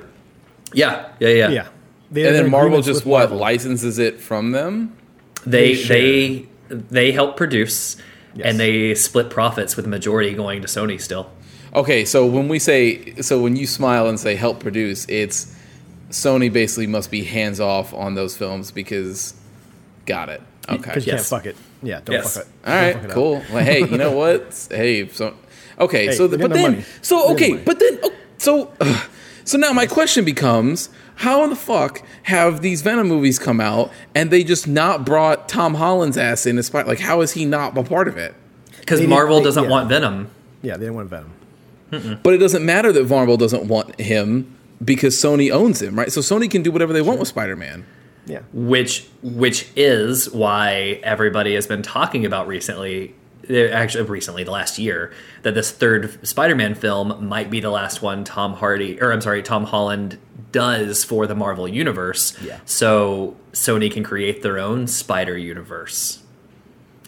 Yeah, yeah, yeah. yeah. They And then Marvel just what Marvel. licenses it from them? They They they they help produce, Yes. and they split profits with the majority going to Sony still. Okay, so when we say so when you smile and say help produce, it's Sony basically must be hands off on those films because got it. Okay. Because you Yes. can't fuck it. Yeah, don't Yes. fuck it. All Don't right, fuck it cool. Well, hey, you know what? hey, so okay, Hey, so the, but no then money. so They get no okay, but then oh, so so now my question becomes how in the fuck have these Venom movies come out and they just not brought Tom Holland's ass in despite like how is he not a part of it? Because Marvel they- doesn't yeah. want Venom. Yeah, they don't want Venom. But it doesn't matter that Marvel doesn't want him because Sony owns him, right? So Sony can do whatever they want with Spider-Man. Yeah. which which is why everybody has been talking about recently eh, actually recently the last year that this third spider-man film might be the last one tom hardy or i'm sorry tom holland does for the marvel universe Yeah. so sony can create their own spider universe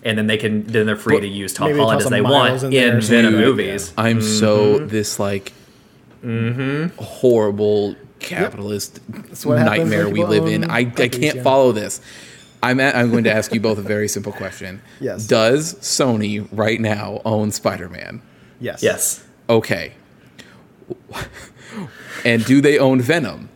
and then they can then they're free But to use tom holland as they some want in, in venom something like that, movies I'm so this like mm-hmm. horrible capitalist what happens nightmare we live in. I, I can't yeah. follow this. I'm at, I'm going to ask you both a very simple question. Yes. Does Sony right now own Spider-Man? Yes. yes Okay. And do they own Venom?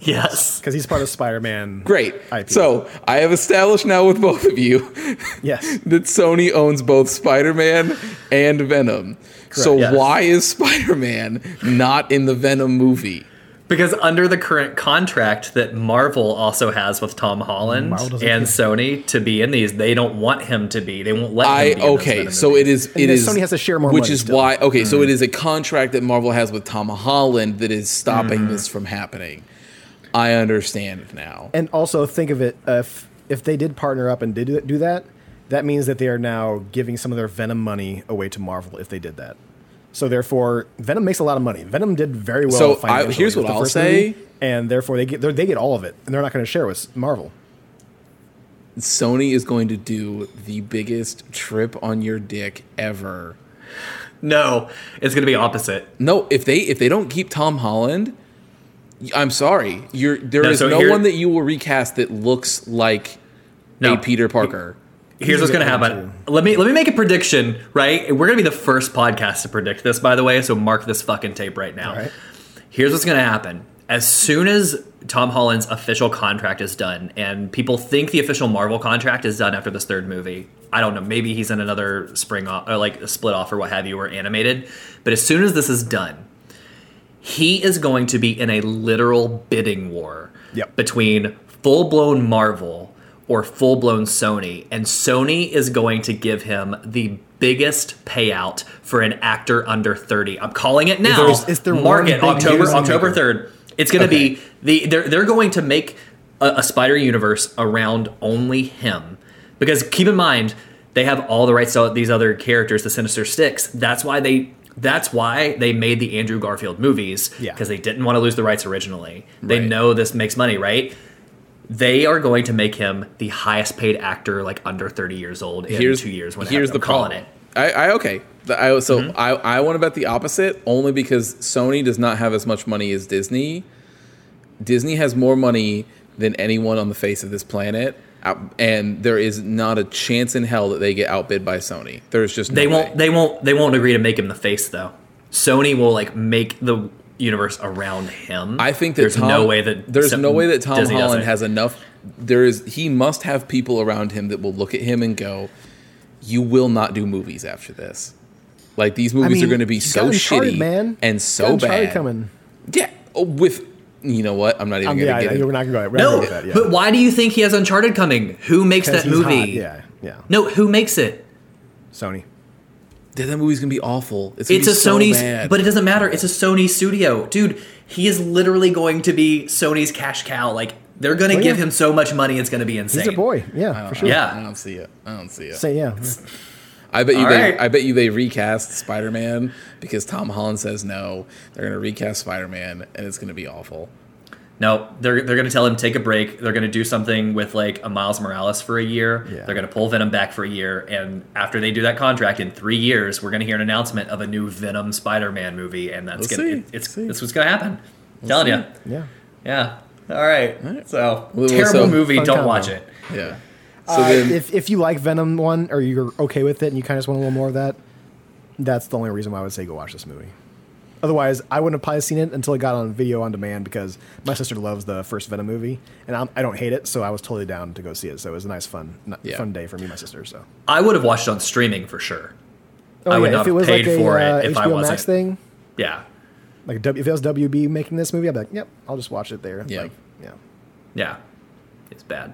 yes Because he's part of Spider-Man. Great. IP. So I have established now with both of you Yes. that Sony owns both Spider-Man and Venom. So Yes. why is Spider-Man not in the Venom movie? Because under the current contract that Marvel also has with Tom Holland and care. Sony to be in these, they don't want him to be. They won't let I him be okay, Venom so movies. it is And then Sony has to share more which money is still. why okay, so it is a contract that Marvel has with Tom Holland that is stopping this from happening. I understand now. And also think of it uh, if if they did partner up and did do that, that means that they are now giving some of their Venom money away to Marvel if they did that. So therefore, Venom makes a lot of money. Venom did very well. So, I- here's what I'll say. movie, and therefore they get they're- they get all of it, and they're not going to share with Marvel. Sony is going to do the biggest trip on your dick ever. No, it's going to be opposite. No, if they if they don't keep Tom Holland, I'm sorry. You're there No, is so no here- one that you will recast that looks like No. a Peter Parker. Here's what's going to a good happen. Let me let me make a prediction. Right, we're going to be the first podcast to predict this, by the way. So mark this fucking tape right now. Right. Here's what's going to happen. As soon as Tom Holland's official contract is done, and people think the official Marvel contract is done after this third movie, I don't know. Maybe he's in another spring off, or like a split off, or what have you, or animated. But as soon as this is done, he is going to be in a literal bidding war Yep. between full blown Marvel or full blown Sony. And Sony is going to give him the biggest payout for an actor under 30. I'm calling it now. Is there one Mark it big October October 3rd. It's going to Okay. be the they're they're going to make a, a Spider universe around only him. Because keep in mind, they have all the rights to these other characters, the Sinister Six. That's why they that's why they made the Andrew Garfield movies Yeah. because they didn't want to lose the rights originally. They Right. know this makes money, right? They are going to make him the highest paid actor, like under thirty years old, in here's two years. When here's the calling it. I, I okay. I, so Mm-hmm. I I want to bet the opposite only because Sony does not have as much money as Disney. Disney has more money than anyone on the face of this planet, and there is not a chance in hell that they get outbid by Sony. There's just no They won't. They won't. They won't agree to make him the face though. Sony will like make the universe around him. I think that there's Tom, no way that there's Sim- no way that Tom Disney does Holland has enough. There is he must have people around him that will look at him and go, "You will not do movies after this." Like these movies mean, are going to be so got Uncharted, shitty man. and so bad. coming. Yeah, oh, with you know what? I'm not even Um, going yeah, to get I- it. we're not going to go. We're No, with that. Yeah. but why do you think he has Uncharted coming? Who makes that movie? hot. Yeah, yeah. No, who makes it? Sony. That that movie's going to be awful. It's, It's be a so Sony's, bad. but it doesn't matter. It's a Sony studio, dude. He is literally going to be Sony's cash cow. Like they're going to Oh, give yeah. him so much money, it's going to be insane. He's their boy. Yeah, for sure. Yeah. I don't see it. I don't see it. Say yeah. I bet you All they right. I bet you they recast Spider Man because Tom Holland says no. They're gonna recast Spider Man and it's gonna be awful. No, they're they're going to tell him take a break. They're going to do something with like a Miles Morales for a year. Yeah. They're going to pull Venom back for a year, and after they do that contract in three years, we're going to hear an announcement of a new Venom Spider-Man movie, and that's We'll gonna see. it, it's see. that's what's going to happen. telling you, Yeah. yeah. All right. So Well, terrible so- movie. Don't combo. watch it. Yeah. So Uh, then if if you like Venom one or you're okay with it and you kind of just want a little more of that, that's the only reason why I would say go watch this movie. Otherwise, I wouldn't have probably seen it until it got on video on demand because my sister loves the first Venom movie, and I'm, I don't hate it, so I was totally down to go see it. So it was a nice, fun, n- Yeah. fun day for me and my sister. So I would have watched it on streaming for sure. oh, I would not if it have was paid like a for it uh, if I HBO wasn't. Max thing, Yeah. like a w, if it was WB making this movie, I'd be like, yep, I'll just watch it there. Yeah. Like, yeah, Yeah. It's bad.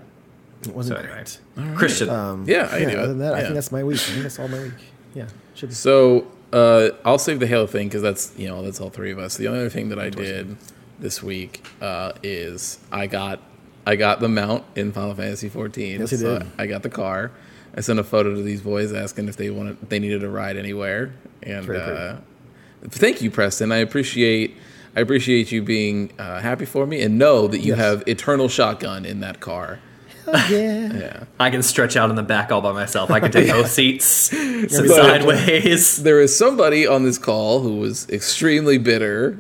it wasn't So great. anyway, Christian. Um, Yeah, I yeah, can do it. Other than that, I think that's my week. I think that's all my week. Yeah, should be. So uh, I'll save the Halo thing because that's you know that's all three of us. The only other thing that I did this week uh, is I got I got the mount in Final Fantasy 14. Yes, you so did. I got the car. I sent a photo to these boys asking if they wanted they needed a ride anywhere, and uh, thank you, Preston. I appreciate I appreciate you being uh, happy for me and know that you Yes. have eternal shotgun in that car. Oh, yeah. Yeah. I can stretch out in the back all by myself. I can take both seats, sit be sideways. there is somebody on this call who was extremely bitter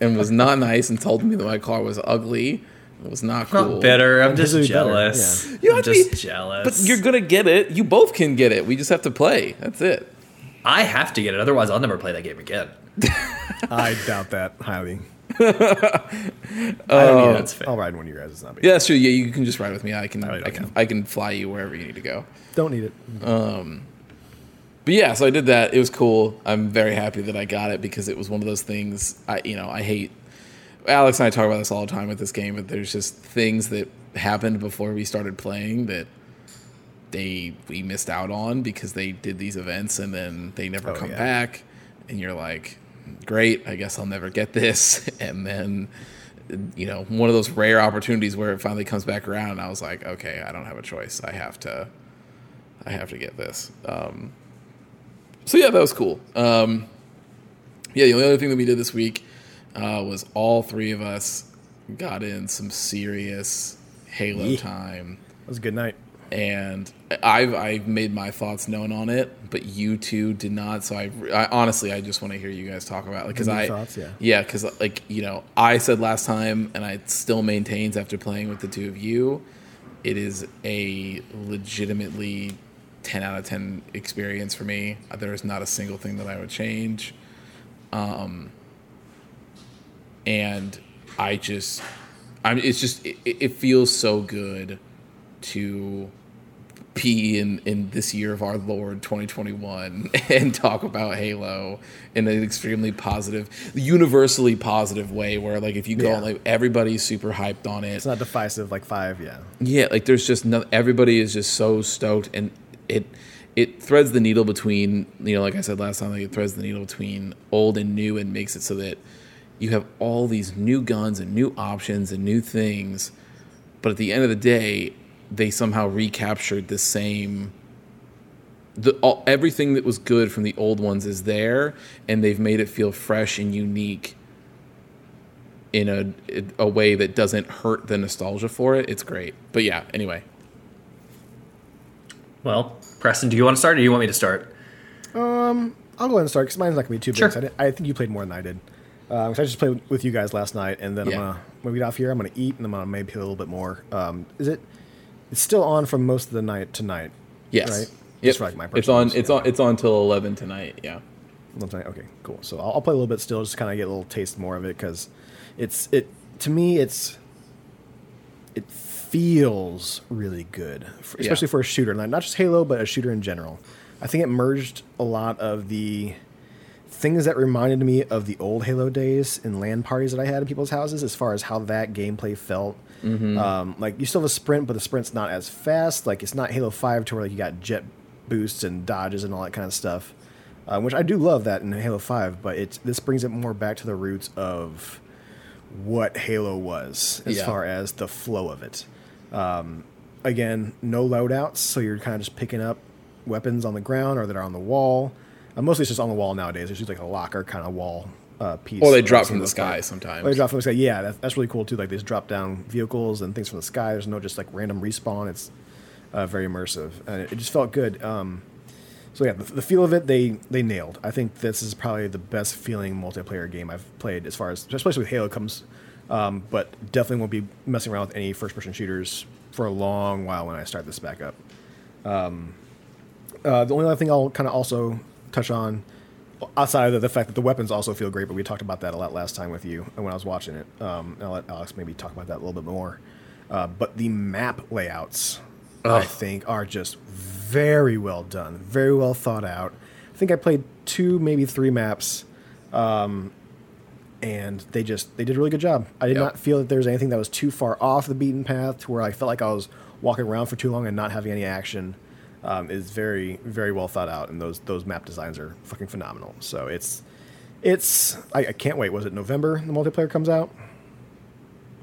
and was not nice and told me that my car was ugly. It was not I'm cool. not bitter. I'm just Visibly better, jealous. You I'm just be- jealous. But you're gonna get it. You both can get it. We just have to play. That's it. I have to get it, otherwise I'll never play that game again. I doubt that highly. I don't Um, mean that's fair. I'll ride one of you guys. It's not big. Yeah, that's true. Yeah, you can just ride with me. I can. really I can. I can fly you wherever you need to go. Don't need it. But yeah, so I did that. It was cool. I'm very happy that I got it because it was one of those things. I you know I hate. Alex and I talk about this all the time with this game, but there's just things that happened before we started playing that they we missed out on because they did these events and then they never Oh, come yeah. back, and you're like, great, I guess I'll never get this, and then you know, one of those rare opportunities where it finally comes back around. And I was like, okay, I don't have a choice. I have to, I have to get this. Um, so yeah, that was cool. Um, yeah, the only other thing that we did this week uh, was all three of us got in some serious Halo Yeah. time It was a good night. And I've I've made my thoughts known on it, but you two did not. So I, I honestly I just want to hear you guys talk about it because I thoughts, yeah. yeah because like you know I said last time and I still maintains after playing with the two of you, it is a legitimately ten out of ten experience for me. There is not a single thing that I would change. Um, and I just, I'm. It's just it, it feels so good to be in in this year of our Lord 2021 and talk about Halo in an extremely positive, universally positive way. Where like if you go Yeah. like everybody's super hyped on it. It's not divisive like five, yeah. Yeah, like there's just no everybody is just so stoked and it it threads the needle between you know like I said last time like it threads the needle between old and new and makes it so that you have all these new guns and new options and new things but at the end of the day they somehow recaptured the same the all, everything that was good from the old ones is there and they've made it feel fresh and unique in a a way that doesn't hurt the nostalgia for it. It's great. But yeah, anyway. Well, Preston, do you want to start or do you want me to start? um I'll go ahead and start because mine's not gonna be too big. Sure. 'cause I, I think you played more than I did. Um, 'cause I just played with you guys last night, and then Yeah. I'm gonna when we get off here, I'm gonna eat, and I'm gonna maybe play a little bit more. Um, is it? It's still on from most of the night tonight. Yes. Right. Yep. Like, my it's on it's yeah. on it's on till 11 tonight, yeah. Tonight? Okay, cool. So I'll, I'll play a little bit still, just kind of get a little taste more of it because it's it to me it's it feels really good, for, Yeah. especially for a shooter, not not just Halo, but a shooter in general. I think it merged a lot of the things that reminded me of the old Halo days in LAN parties that I had in people's houses, as far as how that gameplay felt. Um, like you still have a sprint, but the sprint's not as fast. Like it's not Halo Five to where like you got jet boosts and dodges and all that kind of stuff, um, which I do love that in Halo Five. But it's this brings it more back to the roots of what Halo was as Yeah. far as the flow of it. Um, again, no loadouts, so you're kind of just picking up weapons on the ground or that are on the wall. Uh, mostly it's just on the wall nowadays. It's just like a locker kind of wall uh, piece. Or they drop from the sky sometimes. Or they drop from the sky. Yeah, that, that's really cool too. Like they just drop down vehicles and things from the sky. There's no just like random respawn. It's uh, very immersive, and it, it just felt good. Um, so yeah, the, the feel of it they they nailed. I think this is probably the best feeling multiplayer game I've played as far as especially with Halo comes. Um, but definitely won't be messing around with any first person shooters for a long while when I start this back up. Uh, the only other thing I'll kind of also touch on, outside of the fact that the weapons also feel great, but we talked about that a lot last time with you and when I was watching it. Um, I'll let Alex maybe talk about that a little bit more. Uh, but the map layouts, I think, are just very well done, very well thought out. I think I played two, maybe three maps, um, and they just they did a really good job. I did Yep. not feel that there was anything that was too far off the beaten path to where I felt like I was walking around for too long and not having any action. Um, is very very well thought out, and those those map designs are fucking phenomenal. So it's it's I, I can't wait. Was it November the multiplayer comes out?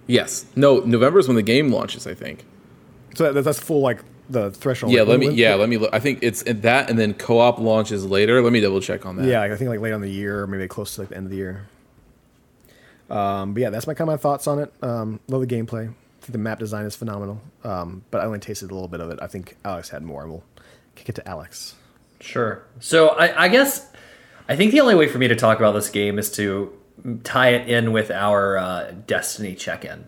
Yes. No, November is when the game launches, I think. So that, that's full like the threshold. Yeah, Like, let me when- yeah, let me look. I think it's that and then co-op launches later. Let me double check on that. Yeah, I think like late on the year, or maybe close to like the end of the year. Um, but yeah, that's my kind of my thoughts on it. Um, love the gameplay. I think the map design is phenomenal. Um, but I only tasted a little bit of it. I think Alex had more, we'll kick it to Alex. Sure. So I, I guess I think the only way for me to talk about this game is to tie it in with our uh, Destiny check-in,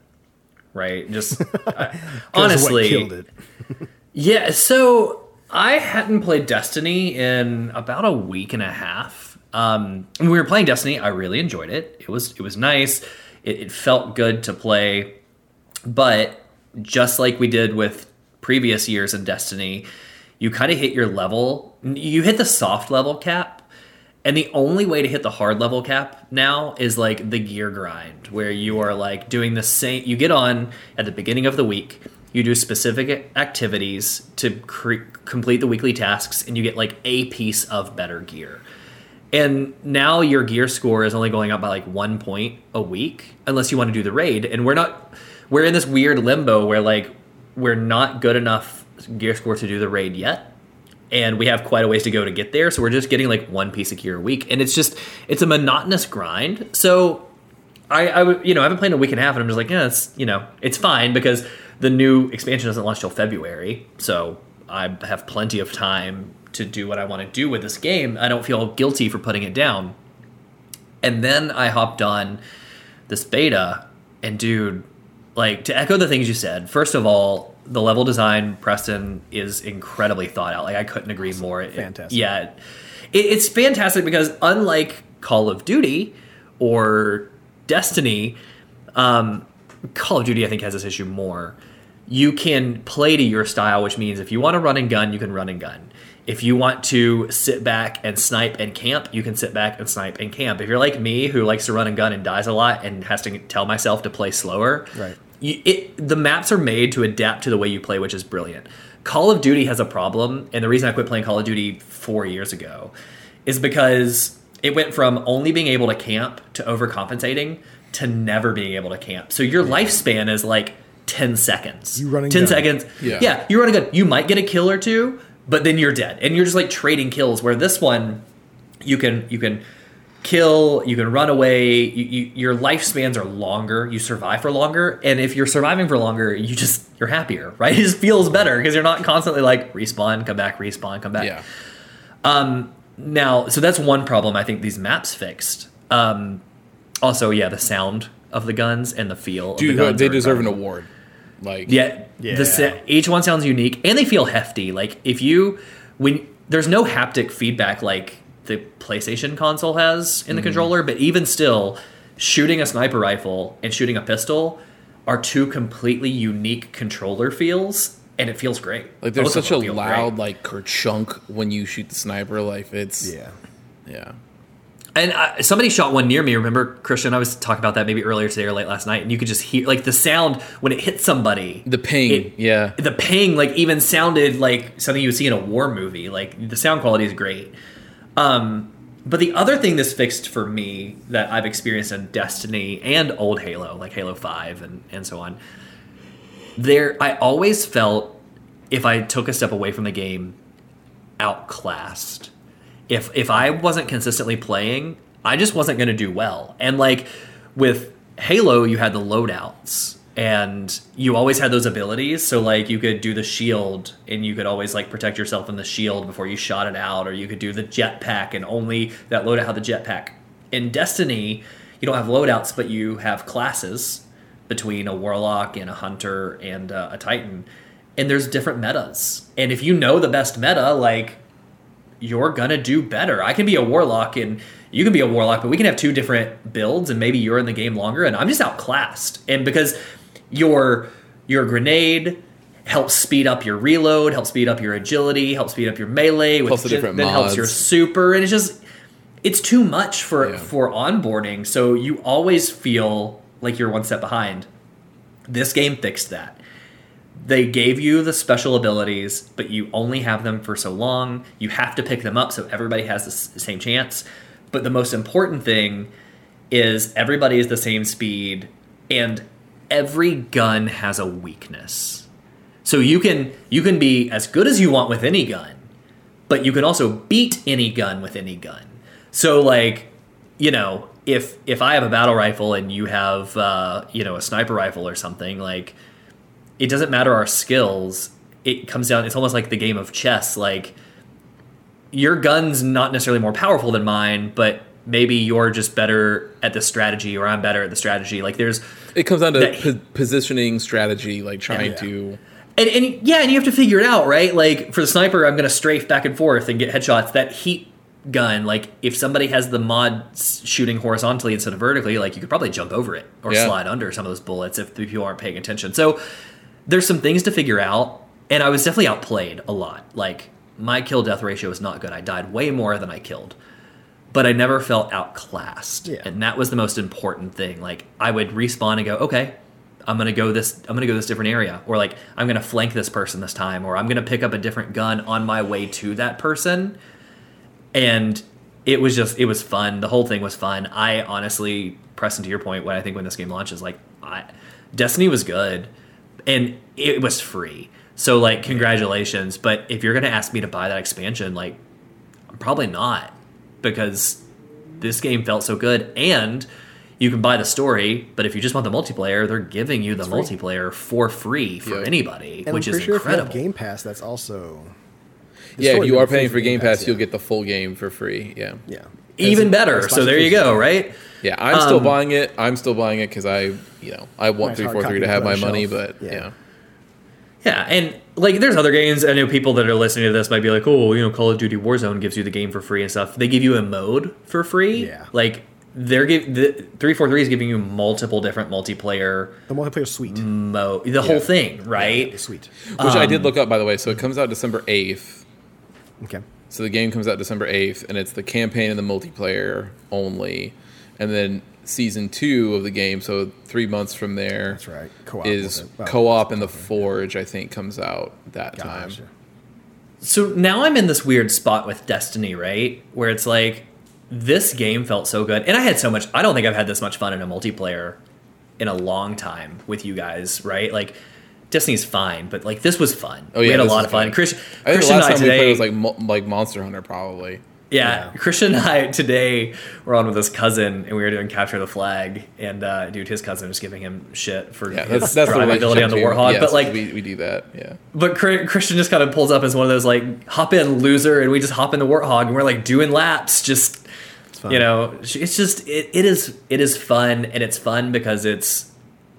right? Just I- honestly, yeah. So I hadn't played Destiny in about a week and a half. Um, when we were playing Destiny, I really enjoyed it. It was it was nice. It, it felt good to play, but just like we did with previous years in Destiny, you kind of hit your level. You hit the soft level cap, and the only way to hit the hard level cap now is like the gear grind, where you are like doing the same. You get on at the beginning of the week, you do specific activities to cre- complete the weekly tasks, and you get like a piece of better gear. And now your gear score is only going up by like one point a week, unless you want to do the raid. And we're not, we're in this weird limbo where like we're not good enough gear score to do the raid yet. And we have quite a ways to go to get there. So we're just getting like one piece of gear a week. And it's just, it's a monotonous grind. So I, I you know, I haven't played in a week and a half, and I'm just like, yeah, it's, you know, it's fine because the new expansion doesn't launch till February, so I have plenty of time to do what I want to do with this game. I don't feel guilty for putting it down. And then I hopped on this beta, and dude, like to echo the things you said. First of all, the level design, Preston, is incredibly thought out. Like I couldn't agree more. It- Fantastic. yeah, it, it's fantastic because unlike Call of Duty or Destiny, um, Call of Duty I think has this issue more. You can play to your style, which means if you want to run and gun, you can run and gun. If you want to sit back and snipe and camp, you can sit back and snipe and camp. If you're like me, who likes to run and gun and dies a lot and has to tell myself to play slower, Right. You, it, the maps are made to adapt to the way you play, which is brilliant. Call of Duty has a problem, and the reason I quit playing Call of Duty four years ago is because it went from only being able to camp to overcompensating to never being able to camp. So your lifespan is like 10 seconds. You run and 10 gun. seconds. Yeah. yeah, you run and gun. You might get a kill or two, but then you're dead. And you're just like trading kills where this one you can you can kill you can run away you, you, your lifespans are longer you survive for longer and if you're surviving for longer you just you're happier right it just feels better because you're not constantly like respawn come back respawn come back Yeah. Um, now so that's one problem i think these maps fixed um also yeah the sound of the guns and the feel of the guns they are deserve an award. Like, Yeah, Yeah. The sa- each one sounds unique, and they feel hefty. Like if you when there's no haptic feedback like the PlayStation console has in the controller, but even still, shooting a sniper rifle and shooting a pistol are two completely unique controller feels, and it feels great. like there's Both such a loud great. like kerchunk when you shoot the sniper. Like it's Yeah. yeah. And uh, somebody shot one near me. Remember, Christian? I was talking about that maybe earlier today or late last night, and you could just hear like the sound when it hit somebody. The ping, It- yeah. the ping like even sounded like something you would see in a war movie like the sound quality is great um but the other thing this fixed for me that i've experienced in destiny and old halo like halo 5 and, and so on there i always felt if i took a step away from the game outclassed. If if i wasn't consistently playing i just wasn't going to do well. And like with halo you had the loadouts and you always had those abilities so like you could do the shield and you could always like protect yourself in the shield before you shot it out or you could do the jetpack and only that loadout had the jetpack in destiny you don't have loadouts but you have classes between a warlock and a hunter and uh, a titan and there's different metas and if you know the best meta like you're gonna do better. I can be a warlock and you can be a warlock, but we can have two different builds and maybe you're in the game longer and I'm just outclassed. And because your your grenade helps speed up your reload, helps speed up your agility, helps speed up your melee, which Plus the ju- different then helps your super, and it's just it's too much for Yeah. for onboarding. So you always feel like you're one step behind. This game fixed that they gave you the special abilities, but you only have them for so long. You have to pick them up so everybody has the the same chance. But the most important thing is everybody is the same speed, and every gun has a weakness. So you can you can be as good as you want with any gun, but you can also beat any gun with any gun. So like, you know, if if I have a battle rifle and you have uh, you know a sniper rifle or something, like it doesn't matter our skills. It comes down. It's almost like the game of chess. Like your gun's not necessarily more powerful than mine, but maybe you're just better at the strategy, or I'm better at the strategy. Like there's It comes down to That- po- positioning strategy, like trying Yeah. to. And, and yeah, and you have to figure it out, right? Like for the sniper, I'm gonna strafe back and forth and get headshots. That heat gun, like if somebody has the mod shooting horizontally instead of vertically, like you could probably jump over it or Yeah. slide under some of those bullets if the people aren't paying attention. So there's some things to figure out, and I was definitely outplayed a lot. Like my kill death ratio was not good. I died way more than I killed. But I never felt outclassed. Yeah. And that was the most important thing. Like I would respawn and go, okay, I'm gonna go this I'm gonna go this different area. Or like I'm gonna flank this person this time, or I'm gonna pick up a different gun on my way to that person. And it was just it was fun. The whole thing was fun. I honestly, Preston, to your point, what I think when this game launches, like, I, Destiny was good, and it was free. So like, congratulations. But if you're gonna ask me to buy that expansion, like, I'm probably not because this game felt so good and. You can buy the story, but if you just want the multiplayer, they're giving you the free. multiplayer for free for Yep. anybody, And which I'm is pretty sure incredible. if you have Game Pass, that's also the Yeah, if you are paying for Game Pass, you'll get the full game for free. Yeah. yeah Even better. So there you go, right? Yeah, I'm still Um, buying it. I'm still buying it because I, you know, I want Nice three hard four copy three to to have my a money, but Yeah. yeah. Yeah, and like there's other games. I know people that are listening to this might be like, "Oh, you know, Call of Duty Warzone gives you the game for free and stuff." They give you a mode for free. Yeah. Like they're give the three four three is giving you multiple different multiplayer The multiplayer suite. mode, the whole thing, right? The suite. Which I did Um, look up by the way. So it comes out December eighth. Okay. So the game comes out December eighth, and it's the campaign and the multiplayer only, and then season two of the game. So three months from there. That's right. Co-op Is. Well, co-op and the Forge? I think comes out that time. So now I'm in this weird spot with Destiny, right? Where it's like this game felt so good, and I had so much. I don't think I've had this much fun in a multiplayer in a long time with you guys, right? Like. Destiny's fine, but like this was fun. Oh, yeah, we had a lot of fun. good. Chris, I think the Christian and I time we today played was like mo- like Monster Hunter probably. Yeah, Yeah. Christian and I today were on with his cousin, and we were doing capture the flag. And uh, dude, his cousin was giving him shit for Yeah, his that's that's drivability on the Warthog. too. but like, we, we do that. Yeah. but Christian just kind of pulls up as one of those like hop in loser, and we just hop in the Warthog, and we're like doing laps, just you know, it's just it, it is it is fun, and it's fun because it's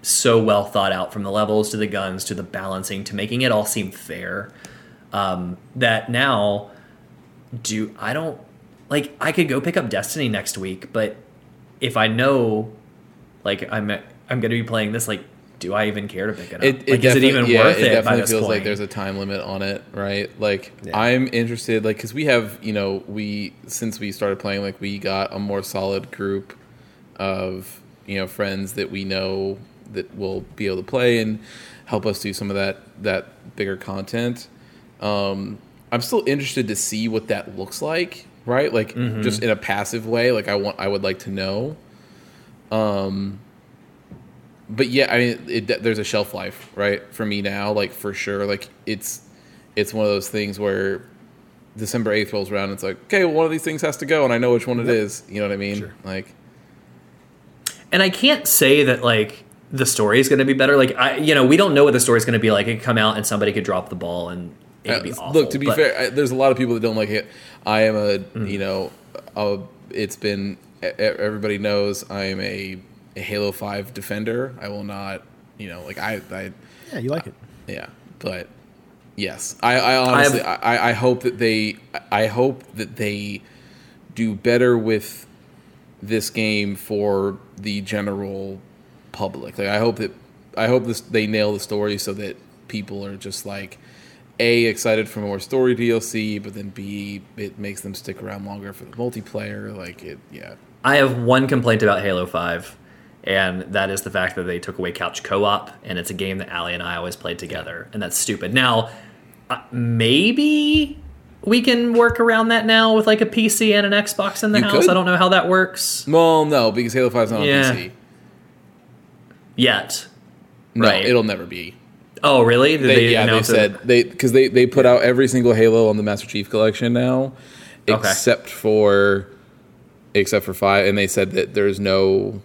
so well thought out from the levels to the guns to the balancing to making it all seem fair. Um, that now, do I don't like I could go pick up Destiny next week, but if I know, like I'm I'm going to be playing this, like, do I even care to pick it up? It, like, is it even yeah, worth it it? by definitely this feels point? like there's a time limit on it, right? Like Yeah. I'm interested, like because we have, you know, we since we started playing, like we got a more solid group of you know friends that we know that will be able to play and help us do some of that that bigger content. Um, I'm still interested to see what that looks like, right? Like Mm-hmm. just in a passive way. Like I want, I would like to know. Um, but yeah, I mean, it, there's a shelf life, right? For me now, like for sure, like it's it's one of those things where December eighth rolls around. and It's like, okay, well, one of these things has to go, and I know which one it is. You know what I mean? Sure. Like, and I can't say that like the story is going to be better. Like I, you know, we don't know what the story is going to be like. It could come out and somebody could drop the ball and it could be Uh, awful. Look, to be but- fair, I, there's a lot of people that don't like it. I am a, Mm-hmm. you know, a, it's been everybody knows I am a, a Halo Five defender. I will not, you know, like I, I, Yeah, you like it. yeah, but yes, I, I honestly, have- I, I hope that they, I hope that they do better with this game for the general public. Like, I hope that, I hope this they nail the story so that people are just like, a excited for more story DLC, but then b it makes them stick around longer for the multiplayer. Like it, yeah. I have one complaint about Halo 5, and that is the fact that they took away couch co op, and it's a game that Ali and I always played together, and that's stupid. Now, uh, maybe we can work around that now with like a PC and an Xbox in the You house. could. I don't know how that works Well, no, because Halo Five is not Yeah. on PC. yet. No, Right. it'll never be. Oh, really? Did They, yeah, they announce it? said they because they they put out every single Halo on the Master Chief Collection now, Okay. except for except for five, and they said that there's no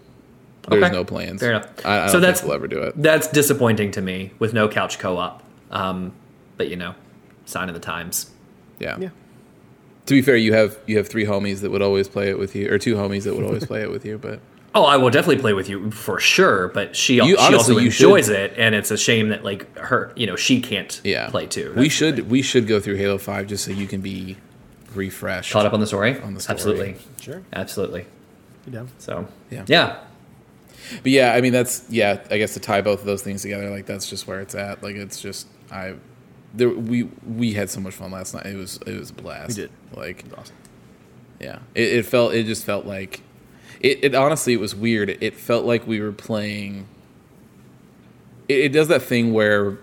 there's Okay. no plans. Fair enough. I, I don't So think that's- they'll ever do it. That's disappointing to me with no couch co op. Um, but you know, sign of the times. Yeah. Yeah. To be fair, you have you have three homies that would always play it with you, or two homies that would always play it with you. But Oh, I will definitely play with you for sure. But she, You- she honestly, also you enjoys should. it, and it's a shame that like her, you know, she can't yeah, play too. We should we should go through Halo Five just so you can be refreshed. caught up on the story. On the story. Absolutely, Sure. absolutely. You down? So Yeah. yeah, But yeah, I mean that's yeah. I guess to tie both of those things together, like that's just where it's at. Like it's just I, there we we had so much fun last night. It was it was a blast. We did. Like Awesome. yeah, it, it felt it just felt like it. It honestly it was weird. It, felt like we were playing. It, it does that thing where,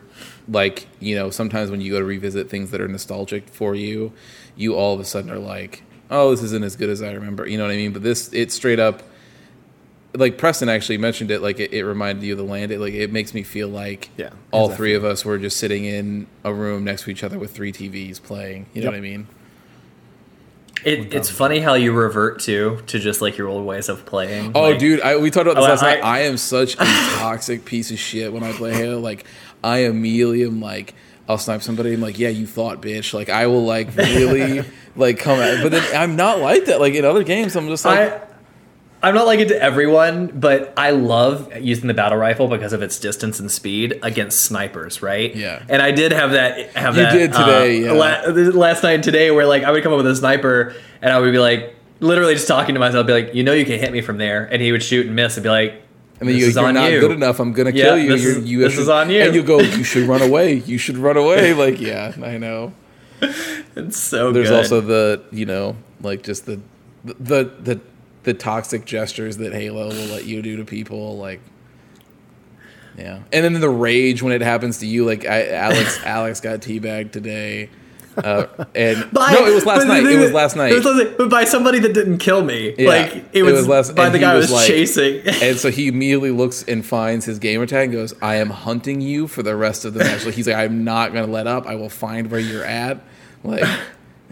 like you know, sometimes when you go to revisit things that are nostalgic for you, you all of a sudden are like, oh, this isn't as good as I remember. You know what I mean? But this, it straight up, like Preston actually mentioned it. Like it, it reminded you of the land. It like it makes me feel like Yeah, all exactly. three of us were just sitting in a room next to each other with three TVs playing. You know Yep. what I mean? It, it's funny how you revert to to just like your old ways of playing. Oh, Like, dude, I, we talked about oh, this Oh, last night. I- I am such a toxic piece of shit when I play Halo. Like, I immediately am like, I'll snipe somebody. I'm like, yeah, you thought, bitch. Like, I will like really like come at. But then I'm not like that. Like in other games, I'm just like, I I'm not like it to everyone, but I love using the battle rifle because of its distance and speed against snipers, right? Yeah. And I did have that. Have You that, did today, uh, yeah. la- last night and today, where like I would come up with a sniper and I would be like, literally just talking to myself, be like, you know, you can hit me from there, and he would shoot and miss, and be like, and then you is go, you're on not you. good enough. I'm gonna Yeah, kill you. this You're, is- you this should- is on you. And you go, you should run away. You should run away. Like, yeah, I know. It's so There's good. also the you know like just the the the the toxic gestures that Halo will let you do to people like yeah and then the rage when it happens to you like I, Alex Alex got teabagged today uh, and By- no it was last night it was last night It was last night, but by somebody that didn't kill me. Yeah, like it it was, was last- by the he guy was was like- chasing. and so he immediately looks and finds his gamer tag and goes I am hunting you for the rest of the match like he's like I'm not gonna let up I will find where you're at like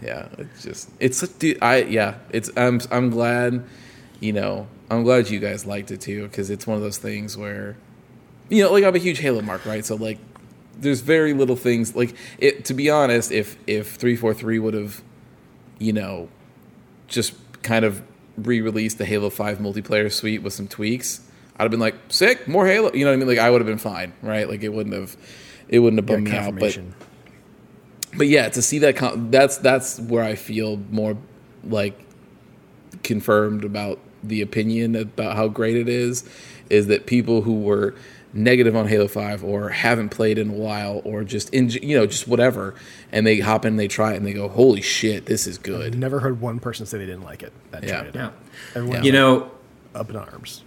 yeah it's just it's dude I yeah it's I'm I'm glad you know I'm glad you guys liked it too because it's one of those things where you know like I'm a huge Halo mark right so like there's very little things like it to be honest if if 343 would have you know just kind of re-released the Halo 5 multiplayer suite with some tweaks, I'd have been like, sick, more Halo. You know what I mean? Like I would have been fine, right? Like it wouldn't have, it wouldn't have Yeah, bummed me out. But but yeah, to see that con- that's that's where I feel more like confirmed about the opinion about how great it is, is that people who were negative on Halo 5 or haven't played in a while or just in you know just whatever and they hop in they try it and they go holy shit this is I've good never heard one person say they didn't like it. That Yeah. tried it. yeah. Everyone You know, up in arms.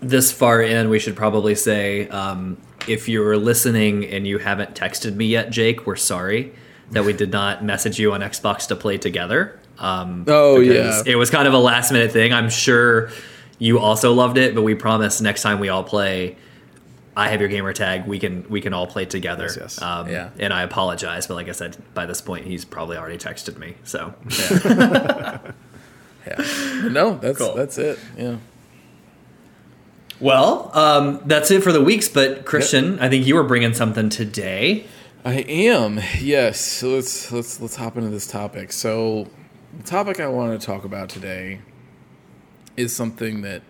this far in, we should probably say um, if you're listening and you haven't texted me yet, Jake, we're sorry that we did not message you on Xbox to play together. Um, Oh, yeah. It was kind of a last minute thing. I'm sure you also loved it, but we promise next time we all play. I have your gamer tag. We can we can all play together. Yes, yes. Um, Yeah. And I apologize, but like I said, by this point he's probably already texted me. So yeah no that's Cool. that's it yeah well, um, that's it for the weeks. But Christian, I think you were bringing something today. I am. Yes. So let's let's let's hop into this topic. So the topic I want to talk about today is something that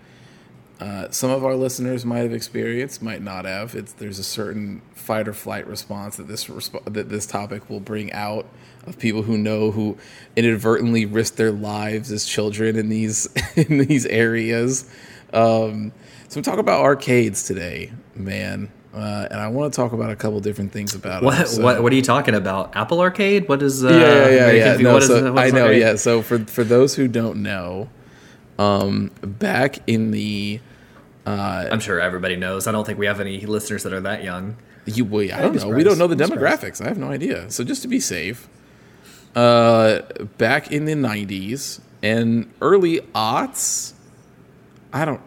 uh, some of our listeners might have experienced, might not have. It's there's a certain fight or flight response that this resp- that this topic will bring out of people who know who inadvertently risk their lives as children in these in these areas. Um, so we talk about arcades today, man. Uh, and I want to talk about a couple different things about What them. So- what what are you talking about? Apple Arcade? What is? Uh, yeah, yeah, yeah, yeah. No, What is- so I know, arcade? yeah. So for for those who don't know, um, back in the I'm sure everybody knows. I don't think we have any listeners that are that young. you, well, I don't know. We don't know the. I'm demographics. I have no idea. So just to be safe, uh, back in the '90s and early aughts, I don't.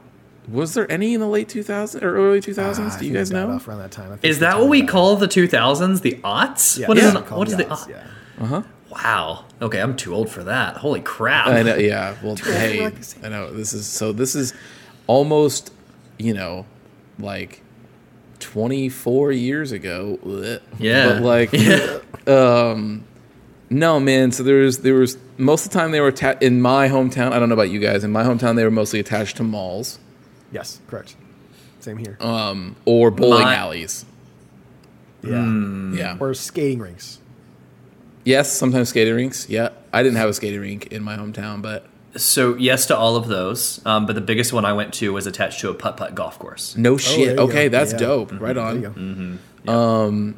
Was there any in the late 2000s or early 2000s? Ah, I Do you guys know? off around that time. Is that what we it died. call the 2000s? The aughts? Yeah, what is yeah, an, we what is them the? odds, aught- yeah. Wow. Okay, I'm too old for that. Holy crap. I know, yeah. Well, hey, like the same. I know this is so. This is almost, you know, like twenty four years ago. Blech. Yeah. but like, um, no, man. So there was there was most of the time they were atta- in my hometown. I don't know about you guys. In my hometown, they were mostly attached to malls Yes, correct. Same here. um, or bowling My- alleys. yeah. Yeah. Or skating rinks. Yes, sometimes skating rinks. Yeah, I didn't have a skating rink in my hometown, but So yes to all of those, um, but the biggest one I went to was attached to a putt putt golf course. no there shit. you go. Okay, that's Yeah. dope. Right There on. you go.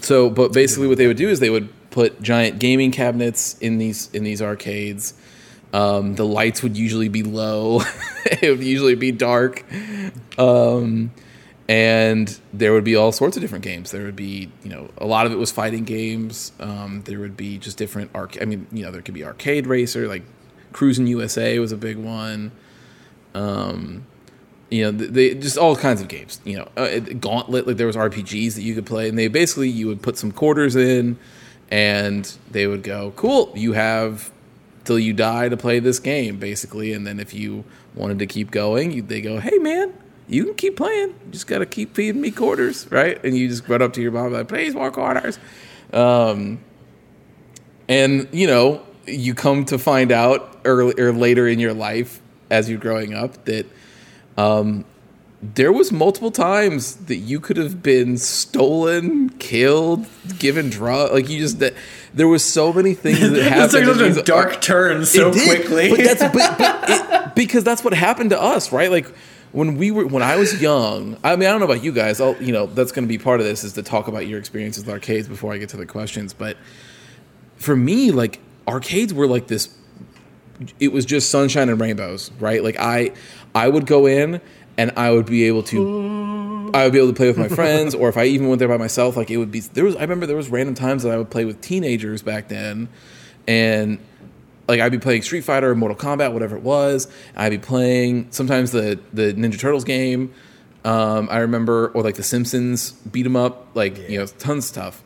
So, but basically, what they would do is they would put giant gaming cabinets in these in these arcades. Um, the lights would usually be low. it would usually be dark, um, and there would be all sorts of different games. There would be, you know, a lot of it was fighting games. Um, there would be just different arc. I mean, you know, there could be arcade racer, like Cruis'n USA was a big one. Um, you know, they just all kinds of games. You know, uh, Gauntlet, like there was RPGs that you could play, and they basically you would put some quarters in, and they would go, "Cool, you have till you die to play this game, basically." And then if you wanted to keep going, you, they go, "Hey, man." You can keep playing. You just got to keep feeding me quarters, right? And you just run up to your mom like, "Please more quarters." Um, and you know, you come to find out early or later in your life as you're growing up that um, there was multiple times that you could have been stolen, killed, given drug. Like you just that there was so many things that happened. took in such a these- uh, dark turn so quickly. But that's but, but it, because that's what happened to us, right? Like when we were when I was young. I mean, I don't know about you guys. I'll you know that's going to be part of this is to talk about your experiences with arcades before I get to the questions. But for me, like arcades were like this. It was just sunshine and rainbows, right? Like I, I would go in and I would be able to I would be able to play with my friends, or if I even went there by myself, like it would be. There was I remember there was random times that I would play with teenagers back then, and like I'd be playing Street Fighter, Mortal Kombat, whatever it was. I'd be playing sometimes the the Ninja Turtles game. Um, I remember, or like the Simpsons beat 'em up, like you know, tons of stuff.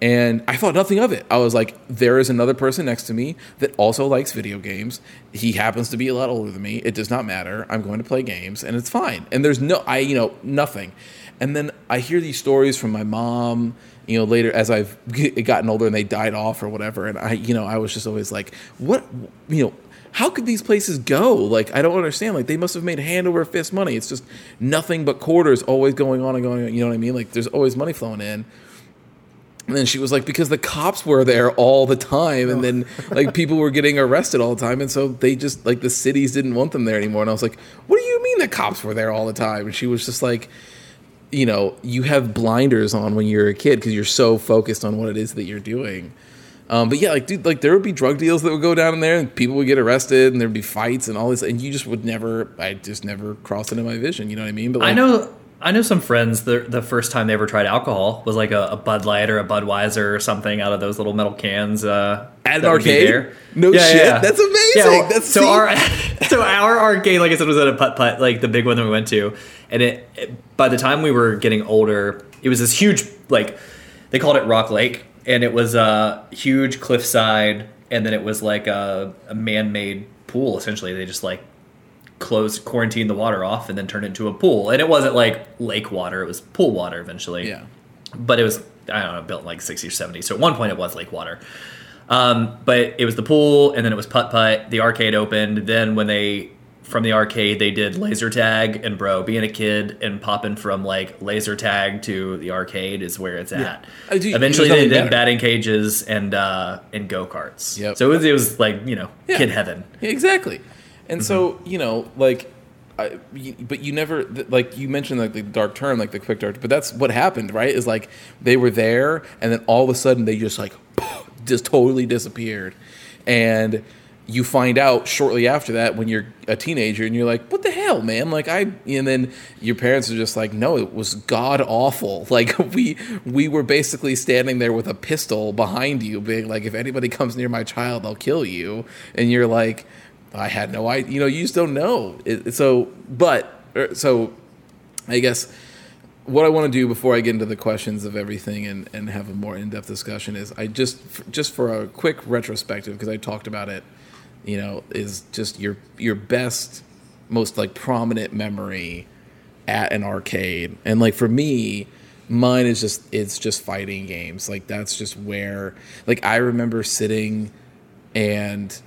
And I thought nothing of it. I was like, there is another person next to me that also likes video games. He happens to be a lot older than me. It does not matter. I'm going to play games and it's fine. And there's no, I, you know, nothing. And then I hear these stories from my mom, you know, later as I've gotten older and they died off or whatever. And I, you know, I was just always like, what, you know, how could these places go? Like, I don't understand. Like, they must have made hand over fist money. It's just nothing but quarters always going on and going on. You know what I mean? Like, there's always money flowing in. And then she was like, because the cops were there all the time, and then like people were getting arrested all the time, and so they just like the cities didn't want them there anymore. And I was like, what do you mean the cops were there all the time? And she was just like, you know, you have blinders on when you're a kid because you're so focused on what it is that you're doing. Um, but yeah, like dude, like there would be drug deals that would go down in there, and people would get arrested, and there'd be fights and all this, and you just would never, I just never crossed into my vision. You know what I mean? But like, I know I know some friends the the first time they ever tried alcohol was like a, a Bud Light or a Budweiser or something out of those little metal cans uh, At an that would be arcade? No shit? That's amazing. That's so see? our so our arcade like I said was at a putt putt like the big one that we went to and it, it by the time we were getting older it was this huge like they called it Rock Lake and it was a huge cliffside and then it was like a, a man made pool essentially they just like closed quarantined the water off and then turned it into a pool. And it wasn't like lake water it was pool water eventually. Yeah, but it was I don't know built in like 60 or 70 so at one point it was lake water. Um, but it was the pool and then it was putt putt. The arcade opened. Then when they from the arcade they did laser tag and bro being a kid and popping from like laser tag to the arcade is where it's at. Uh, dude, eventually they did better. batting cages and uh and go-karts Yep. so it was, it was like you know Yeah. kid heaven. Yeah, exactly. And so Mm-hmm. you know, like, I, but you never like you mentioned like the dark turn, like the quick dark. But that's what happened, right? Is like they were there, and then all of a sudden they just like just totally disappeared, and you find out shortly after that when you're a teenager and you're like, what the hell, man? Like I, and then your parents are just like, no, it was god awful. Like we we were basically standing there with a pistol behind you, being like, if anybody comes near my child, I'll kill you. And you're like, I had no idea. You know, you just don't know. It, so, but er, so, I guess what I want to do before I get into the questions of everything and, and have a more in depth discussion is I just just for a quick retrospective because I talked about it, you know, is just your your best, most like prominent memory at an arcade, and like for me, mine is just it's just fighting games. Like that's just where like I remember sitting and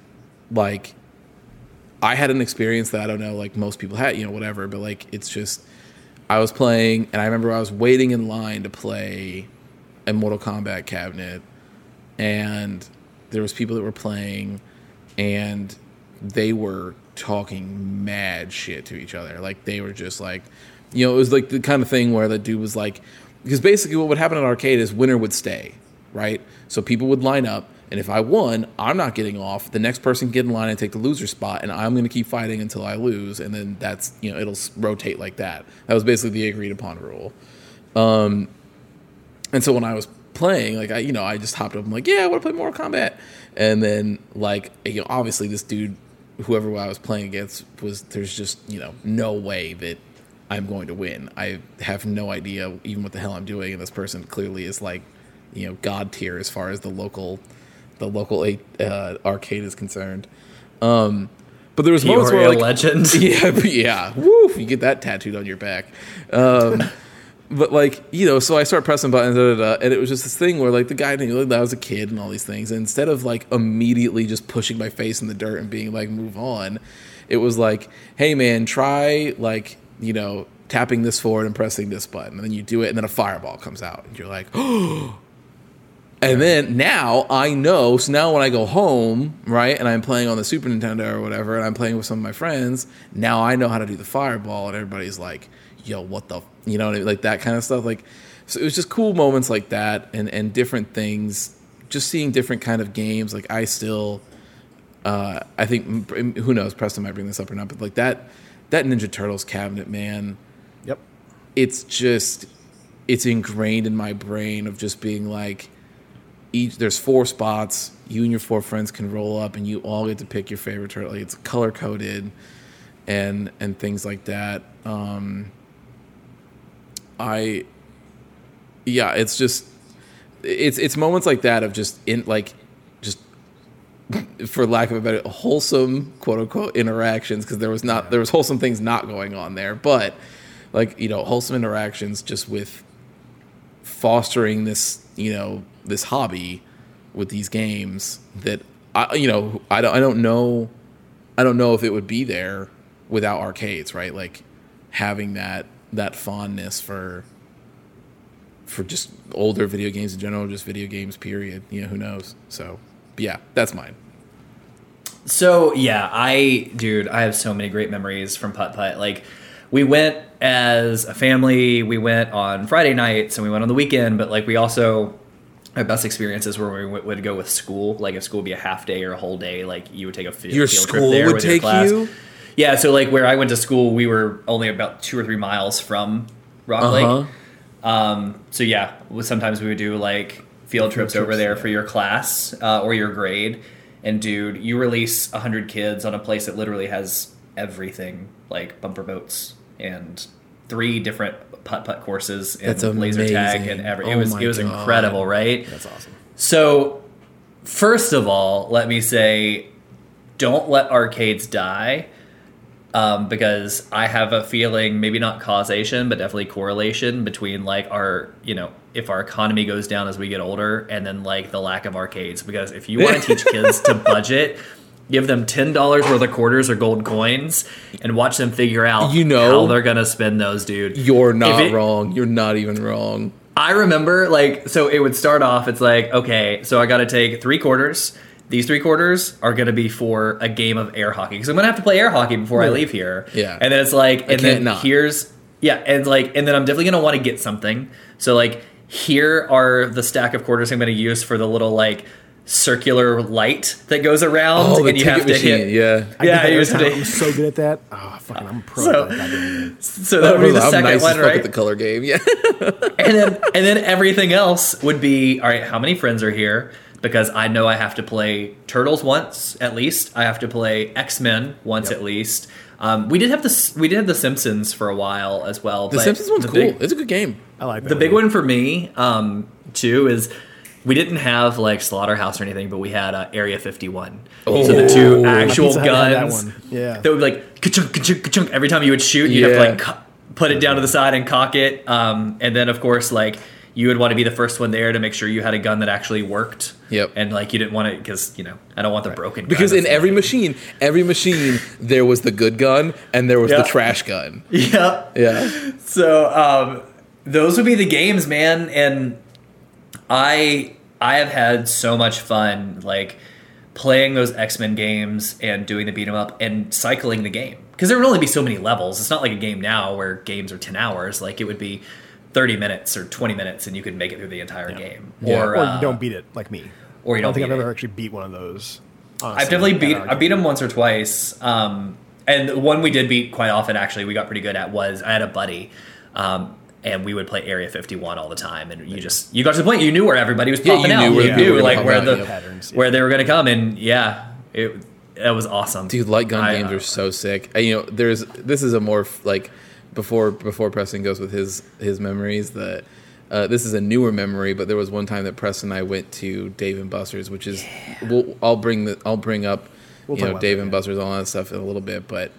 like I had an experience that I don't know, like most people had, you know, whatever, but like it's just I was playing and I remember I was waiting in line to play a Mortal Kombat cabinet and there was people that were playing and they were talking mad shit to each other. Like they were just like you know, it was like the kind of thing where the dude was like because basically what would happen at arcade is winner would stay, right? So people would line up And if I won, I'm not getting off. The next person get in line and take the loser spot, and I'm going to keep fighting until I lose. And then that's you know it'll rotate like that. That was basically the agreed upon rule. Um, and so when I was playing, like I, you know, I just hopped up. I'm like, yeah, I want to play Mortal Kombat. And then like, you know, obviously this dude, whoever I was playing against, was there's just you know no way that I'm going to win. I have no idea even what the hell I'm doing, and this person clearly is like, you know, god tier as far as the local, the local uh, arcade is concerned. Um, but there was moments where a like, legend. yeah, yeah. Woo, you get that tattooed on your back. Um, but like, you know, so I start pressing buttons, da, da, da, and it was just this thing where like the guy knew like, I was a kid and all these things. And instead of like immediately just pushing my face in the dirt and being like, move on, it was like, hey man, try like, you know, tapping this forward and pressing this button. And then you do it, and then a fireball comes out. And you're like, oh. And then now I know. So now when I go home, right, and I'm playing on the Super Nintendo or whatever, and I'm playing with some of my friends, now I know how to do the fireball, and everybody's like, "Yo, what the?" F-? You know, what I mean? like that kind of stuff. Like, so it was just cool moments like that, and and different things. Just seeing different kind of games. Like I still, uh, I think who knows, Preston might bring this up or not, but like that that Ninja Turtles cabinet, man Yep. it's just it's ingrained in my brain of just being like each there's four spots. You and your four friends can roll up and you all get to pick your favorite turtle. Like it's color coded and and things like that. Um i yeah it's just it's it's moments like that of just in like just for lack of a better wholesome quote unquote interactions because there was not there was wholesome things not going on there. But like you know wholesome interactions just with fostering this you know this hobby with these games that I you know I don't I don't know I don't know if it would be there without arcades right? Like having that that fondness for for just older video games in general just video games period. You know who knows? So yeah that's mine. So yeah, I dude, I have so many great memories from Putt Putt. Like we went as a family, we went on Friday nights and we went on the weekend, but like we also our best experiences were when we would- go with school. Like if school would be a half day or a whole day, like you would take a field, Your field school trip there would with your take class. you? Yeah, so like where I went to school, we were only about two or three miles from Rock Uh-huh. Lake. Um, so yeah, sometimes we would do like field trips over there for your class uh, or your grade. And dude, you release hundred kids on a place that literally has everything, like bumper boats and three different putt putt courses and That's laser tag and every. Oh it was it was God. incredible, right? That's awesome. So, first of all, let me say, don't let arcades die. Um, because I have a feeling, maybe not causation, but definitely correlation between like our, you know, if our economy goes down as we get older, and then like the lack of arcades. Because if you want to teach kids to budget, give them ten dollars worth of quarters or gold coins, and watch them figure out, You know- how they're gonna spend those, dude. you're not it- wrong you're not even wrong I remember like so it would start off it's like okay so I got to take 3 quarters these 3 quarters are going to be for a game of air hockey cuz I'm going to have to play air hockey before I leave here. Yeah. And then it's like and then not. here's yeah and like and then I'm definitely going to want to get something. So like here are the stack of quarters I'm going to use for the little like circular light that goes around oh and you have to machine hit yeah I Yeah, do that you have time. to- I'm so good at that. Oh, fucking, I'm pro. So- that so that would be the I'm second nice one right at the color game yeah and then and then everything else would be all right how many friends are here because i know i have to play turtles once at least i have to play x-men once Yep. at least um, we did have this we did have the simpsons for a while as well the but simpsons one's the cool big- it's a good game I like that. the big one for me um, too is we didn't have like slaughterhouse or anything but we had uh, area 51 so the two actual Pizza Hut had that guns one. Yeah. that would be like ka-chunk, ka-chunk, ka-chunk. every time you would shoot you'd have to like co- put it down to the side and cock it um, and then of course like you would want to be the first one there to make sure you had a gun that actually worked Yep. and like you didn't want to because you know i don't want the broken gun because in every like- machine every machine there was the good gun and there was Yeah. the trash gun yeah yeah So um, those would be the games, man. And I I have had so much fun like playing those X Men games and doing the beat 'em up and cycling the game because there would only be so many levels. It's not like a game now where games are ten hours. Like it would be. 30 minutes or 20 minutes and you could make it through the entire game Yeah. or, Or uh, you don't beat it like me. or you I don't. don't think I've it. ever actually beat one of those. Honestly, I've definitely beat. I beat them once or twice. Um, and the one we did beat quite often. Actually, we got pretty good at was I had a buddy, um, and we would play Area 51 all the time. And you just you got to the point you knew where everybody was Yeah, popping you out. knew where you knew like where the. Patterns, yeah. where they were going to come. And yeah, it that was awesome. Dude, light gun I, games uh, are so sick. And, you know, there's this is a more like before before Preston goes with his his memories. That uh, this is a newer memory, but there was one time that Preston and I went to Dave and Buster's, which is we'll, I'll bring the I'll bring up We'll you know Dave that, and yeah. Buster's all that stuff in a little bit, but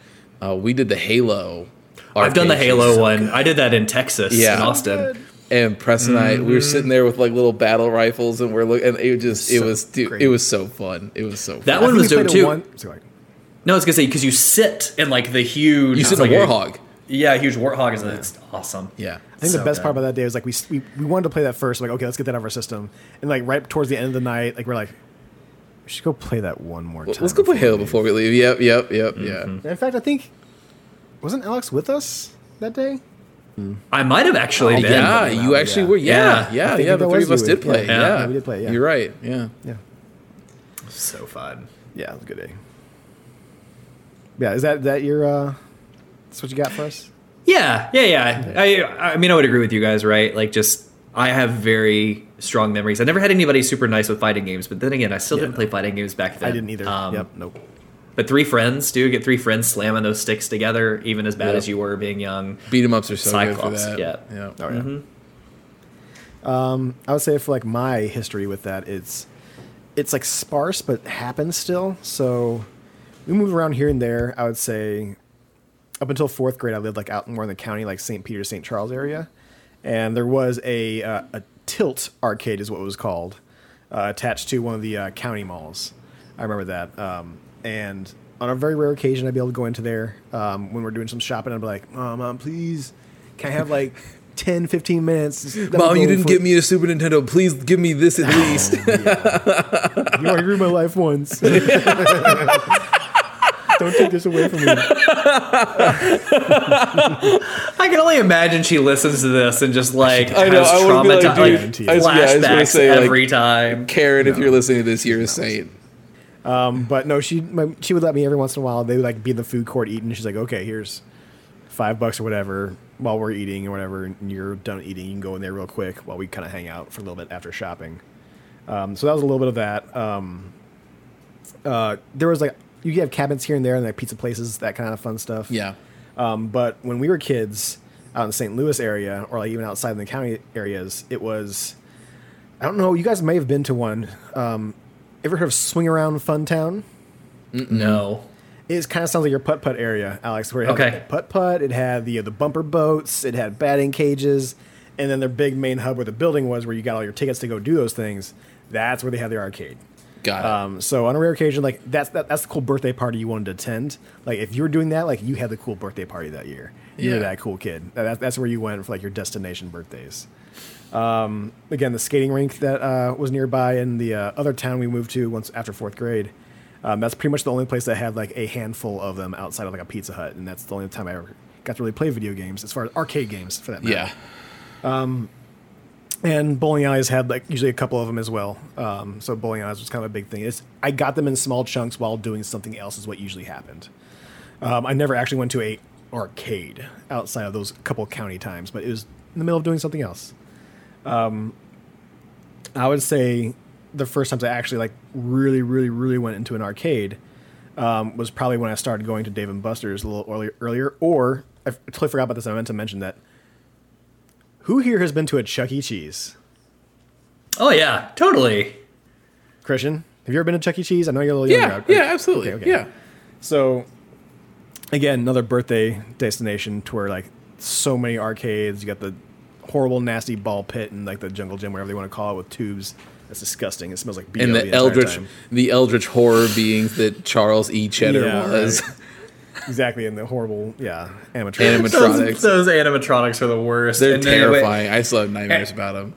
uh, we did the Halo. I've done the Halo shit. one. I did that in Texas, Yeah. in So Austin. And Preston and I, we were sitting there with like little battle rifles, and we're looking. And it just, it was, dude, great. it was so fun. It was so. Fun. That one was we dope played it too. one- sorry. No, I was gonna say because you sit in like the huge. You sit it's in a like warthog. Yeah, a huge warthog is it's awesome. Yeah. I think So the best part about that day was like we, we we wanted to play that first. Like okay, let's get that out of our system. And like right towards the end of the night, like we're like, we should go play that one more time. Let's go play Halo before we leave. Yep, yep, yep, Mm-hmm. yeah. In fact, I think wasn't Alex with us that day? I might have actually been. Yeah, you actually yeah. were. Yeah, Yeah. yeah, yeah. the three of us did play. Yeah. Yeah, Yeah, we did play, yeah. You're right. Yeah. Yeah, So fun. yeah, it was a good day. Yeah, is that that your uh, that's what you got for us? Yeah, yeah, yeah. I, I mean, I would agree with you guys, right? Like, just I have very strong memories. I never had anybody super nice with fighting games, but then again, I still Yeah. didn't play fighting games back then. I didn't either. Um, yep, nope. But three friends, dude, get three friends slamming those sticks together, even as bad Yep. as you were being young. Beat 'em ups are so Cyclops, good for that. yeah. yeah. Oh yeah. Um, I would say for like my history with that, it's it's like sparse but happens still. So we move around here and there. I would say up until fourth grade, I lived like out more in the county, like St. Peter, St. Charles area, and there was a uh, a tilt arcade is what it was called, uh, attached to one of the uh, county malls. I remember that. Um, and on a very rare occasion, I'd be able to go into there um, when we're doing some shopping. I'd be like, "Mom, mom, please, can I have like 10, 15 mints?" Let me Mom, you didn't for- get me a Super Nintendo. Please give me this at least. You already ruined my life once. Don't take this away from me. I can only imagine she listens to this and just like I know, has I would be like, traumati- like, I was- yeah, I was gonna say, like, every time. Karen, if you're listening to this, you're a saint. But no, she my, she would let me every once in a while. They would like be in the food court eating. She's like, okay, here's five bucks or whatever while we're eating or whatever. And you're done eating. You can go in there real quick while we kind of hang out for a little bit after shopping. Um, so that was a little bit of that. Um, uh, there was like you have cabinets here and there and like pizza places, that kind of fun stuff. Yeah. Um, but when we were kids out in the St. Louis area or like even outside in the county areas, it was I don't know. You guys may have been to one. Um, ever heard of Swing-A-Round Fun Town? No. It kind of sounds like your putt putt area, Alex. Where it had Okay. putt putt, it had the the bumper boats, it had batting cages, and then their big main hub where the building was, where you got all your tickets to go do those things. That's where they had their arcade. Got it. Um, so on a rare occasion, like that's that, that's the cool birthday party you wanted to attend. Like if you were doing that, like you had the cool birthday party that year. You Yeah. were that cool kid. That, that's where you went for like your destination birthdays. Um, again, the skating rink that uh, was nearby in the uh, other town we moved to once after fourth grade. Um, that's pretty much the only place that had like a handful of them outside of like a Pizza Hut, and that's the only time I ever got to really play video games as far as arcade games for that matter. yeah. And bowling alleys had like usually a couple of them as well. Um, so bowling alleys was kind of a big thing. It's, I got them in small chunks while doing something else is what usually happened. Um, I never actually went to a arcade outside of those couple county times, but it was in the middle of doing something else. Um, I would say the first times I actually like really, really, really went into an arcade um, was probably when I started going to Dave and Buster's a little earlier. earlier or I totally forgot about this. I meant to mention that. Who here has been to a Chuck E. Cheese? Oh yeah, totally. Christian, have you ever been to Chuck E. Cheese? I know you're a little Yeah. younger. Yeah. Absolutely. Okay, okay. Yeah. So, again, another birthday destination to where like so many arcades. You got the horrible, nasty ball pit and like the jungle gym, whatever they want to call it, with tubes. That's disgusting. It smells like BO And the, the eldritch, time. the eldritch horror beings that Charles E. Cheddar Yeah, was. right. exactly, and the horrible, yeah, animatronics. Animatronics. Those, those animatronics are the worst. They're And then it went- terrifying. I still have nightmares eh, about them.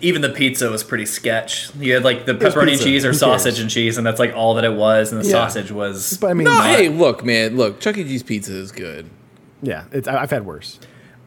even the pizza was pretty sketch. You had like the pepperoni pizza. cheese or Who sausage cares? and cheese, and that's like all that it was. And the Yeah. sausage was. but I mean, No, not- hey, look, man, look. Chuck E. Cheese pizza is good. yeah, it's, I, I've had worse.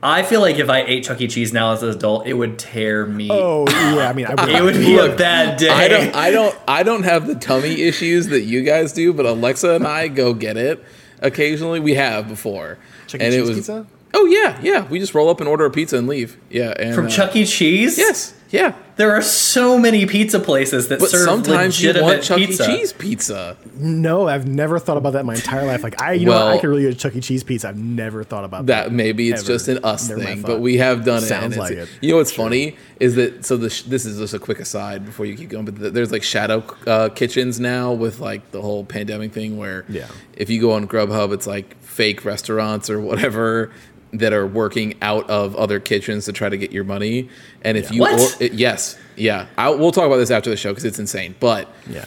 I feel like if I ate Chuck E. Cheese now as an adult, it would tear me. Oh yeah, I mean, I would, It would be a bad day. I don't, I don't, I don't have the tummy issues that you guys do, but Alexa and I go get it occasionally. We have before, Chuck E. Cheese pizza? Oh yeah, yeah. We just roll up and order a pizza and leave. Yeah, and From uh, Chuck E. Cheese? Yes, yeah. There are so many pizza places that But serve sometimes you want Chuck pizza. E. Cheese pizza. No, I've never thought about that in my entire life. Like I, you know, I could really use Chuck E. Cheese pizza. I've never thought about that. That maybe it's Ever. just an us Never thing, but we have done it. Sounds like it. You know what's funny is that so this this is just a quick aside before you keep going, but th- there's like shadow uh, kitchens now with like the whole pandemic thing where Yeah. if you go on Grubhub, it's like fake restaurants or whatever that are working out of other kitchens to try to get your money. And if Yeah. you What? or- it- yes, yeah, I, we'll talk about this after the show because it's insane, but. Yeah.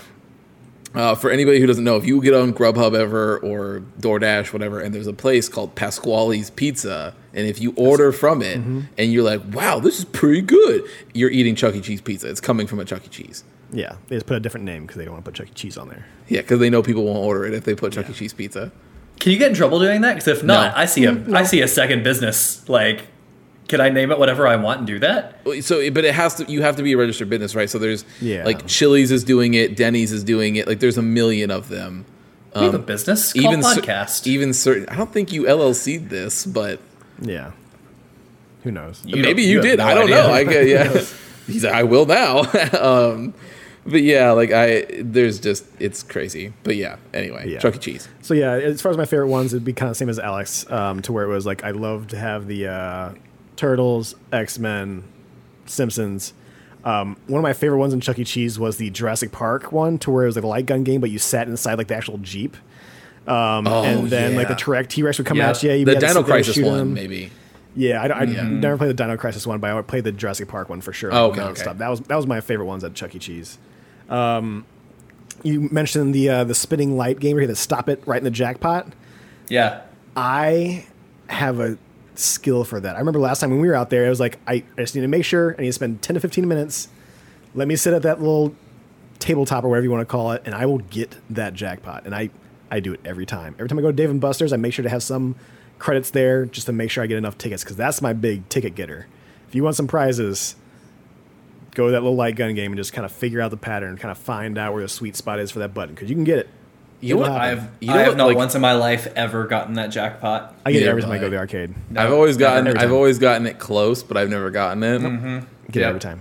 Uh, for anybody who doesn't know, if you get on Grubhub ever or DoorDash, whatever, and there's a place called Pasqually's Pizza, and if you order from it Mm-hmm. and you're like, wow, this is pretty good, you're eating Chuck E. Cheese pizza. It's coming from a Chuck E. Cheese. Yeah. They just put a different name because they don't want to put Chuck E. Cheese on there. Yeah, because they know people won't order it if they put Chuck E. Cheese pizza. Can you get in trouble doing that? Because if not, No. I see a I see a second business. Like, can I name it whatever I want and do that? So, but it has to. You have to be a registered business, right? So there's Yeah. like Chili's is doing it, Denny's is doing it. Like there's a million of them. we have a business called Um, cer- podcast. even certain. I don't think you LLC'd this, but Yeah. Who knows? You Maybe don't- you, did. no I don't idea. know. I gue- yeah. He's like, I will now. um, but yeah, like I, there's just it's crazy. But yeah. Anyway, Yeah. Chuck E. Cheese. So yeah, as far as my favorite ones, it'd be kind of same as Alex, um, to where it was like I love to have the uh, Turtles, X Men, Simpsons. Um, one of my favorite ones in Chuck E. Cheese was the Jurassic Park one, to where it was like a light gun game, but you sat inside like the actual jeep, um, Oh, and then like the yeah. T Rex would come out. Yeah. at you. you The Dino Crisis one, him. maybe. Yeah, I, I never played the Dino Crisis one, but I would play the Jurassic Park one for sure. Oh, okay, okay. That was that was my favorite ones at Chuck E. Cheese. Um, you mentioned the uh, the spinning light game where you had to stop it right in the jackpot. Yeah. I have a skill for that. I remember last time when we were out there, it was like I, I just need to make sure I need to spend ten to fifteen minutes. Let me sit at that little tabletop or whatever you want to call it, and I will get that jackpot. And I I do it every time. Every time I go to Dave and Buster's, I make sure to have some credits there just to make sure I get enough tickets because that's my big ticket getter. If you want some prizes, go to that little light gun game and just kind of figure out the pattern, kind of find out where the sweet spot is for that button because you can get it. You know what? I've You know I have what, not like- once in my life ever gotten that jackpot. I get it Yeah, every time I but- go to the arcade. I've always gotten. every I've always gotten it close, but I've never gotten it. Get Yeah. it every time.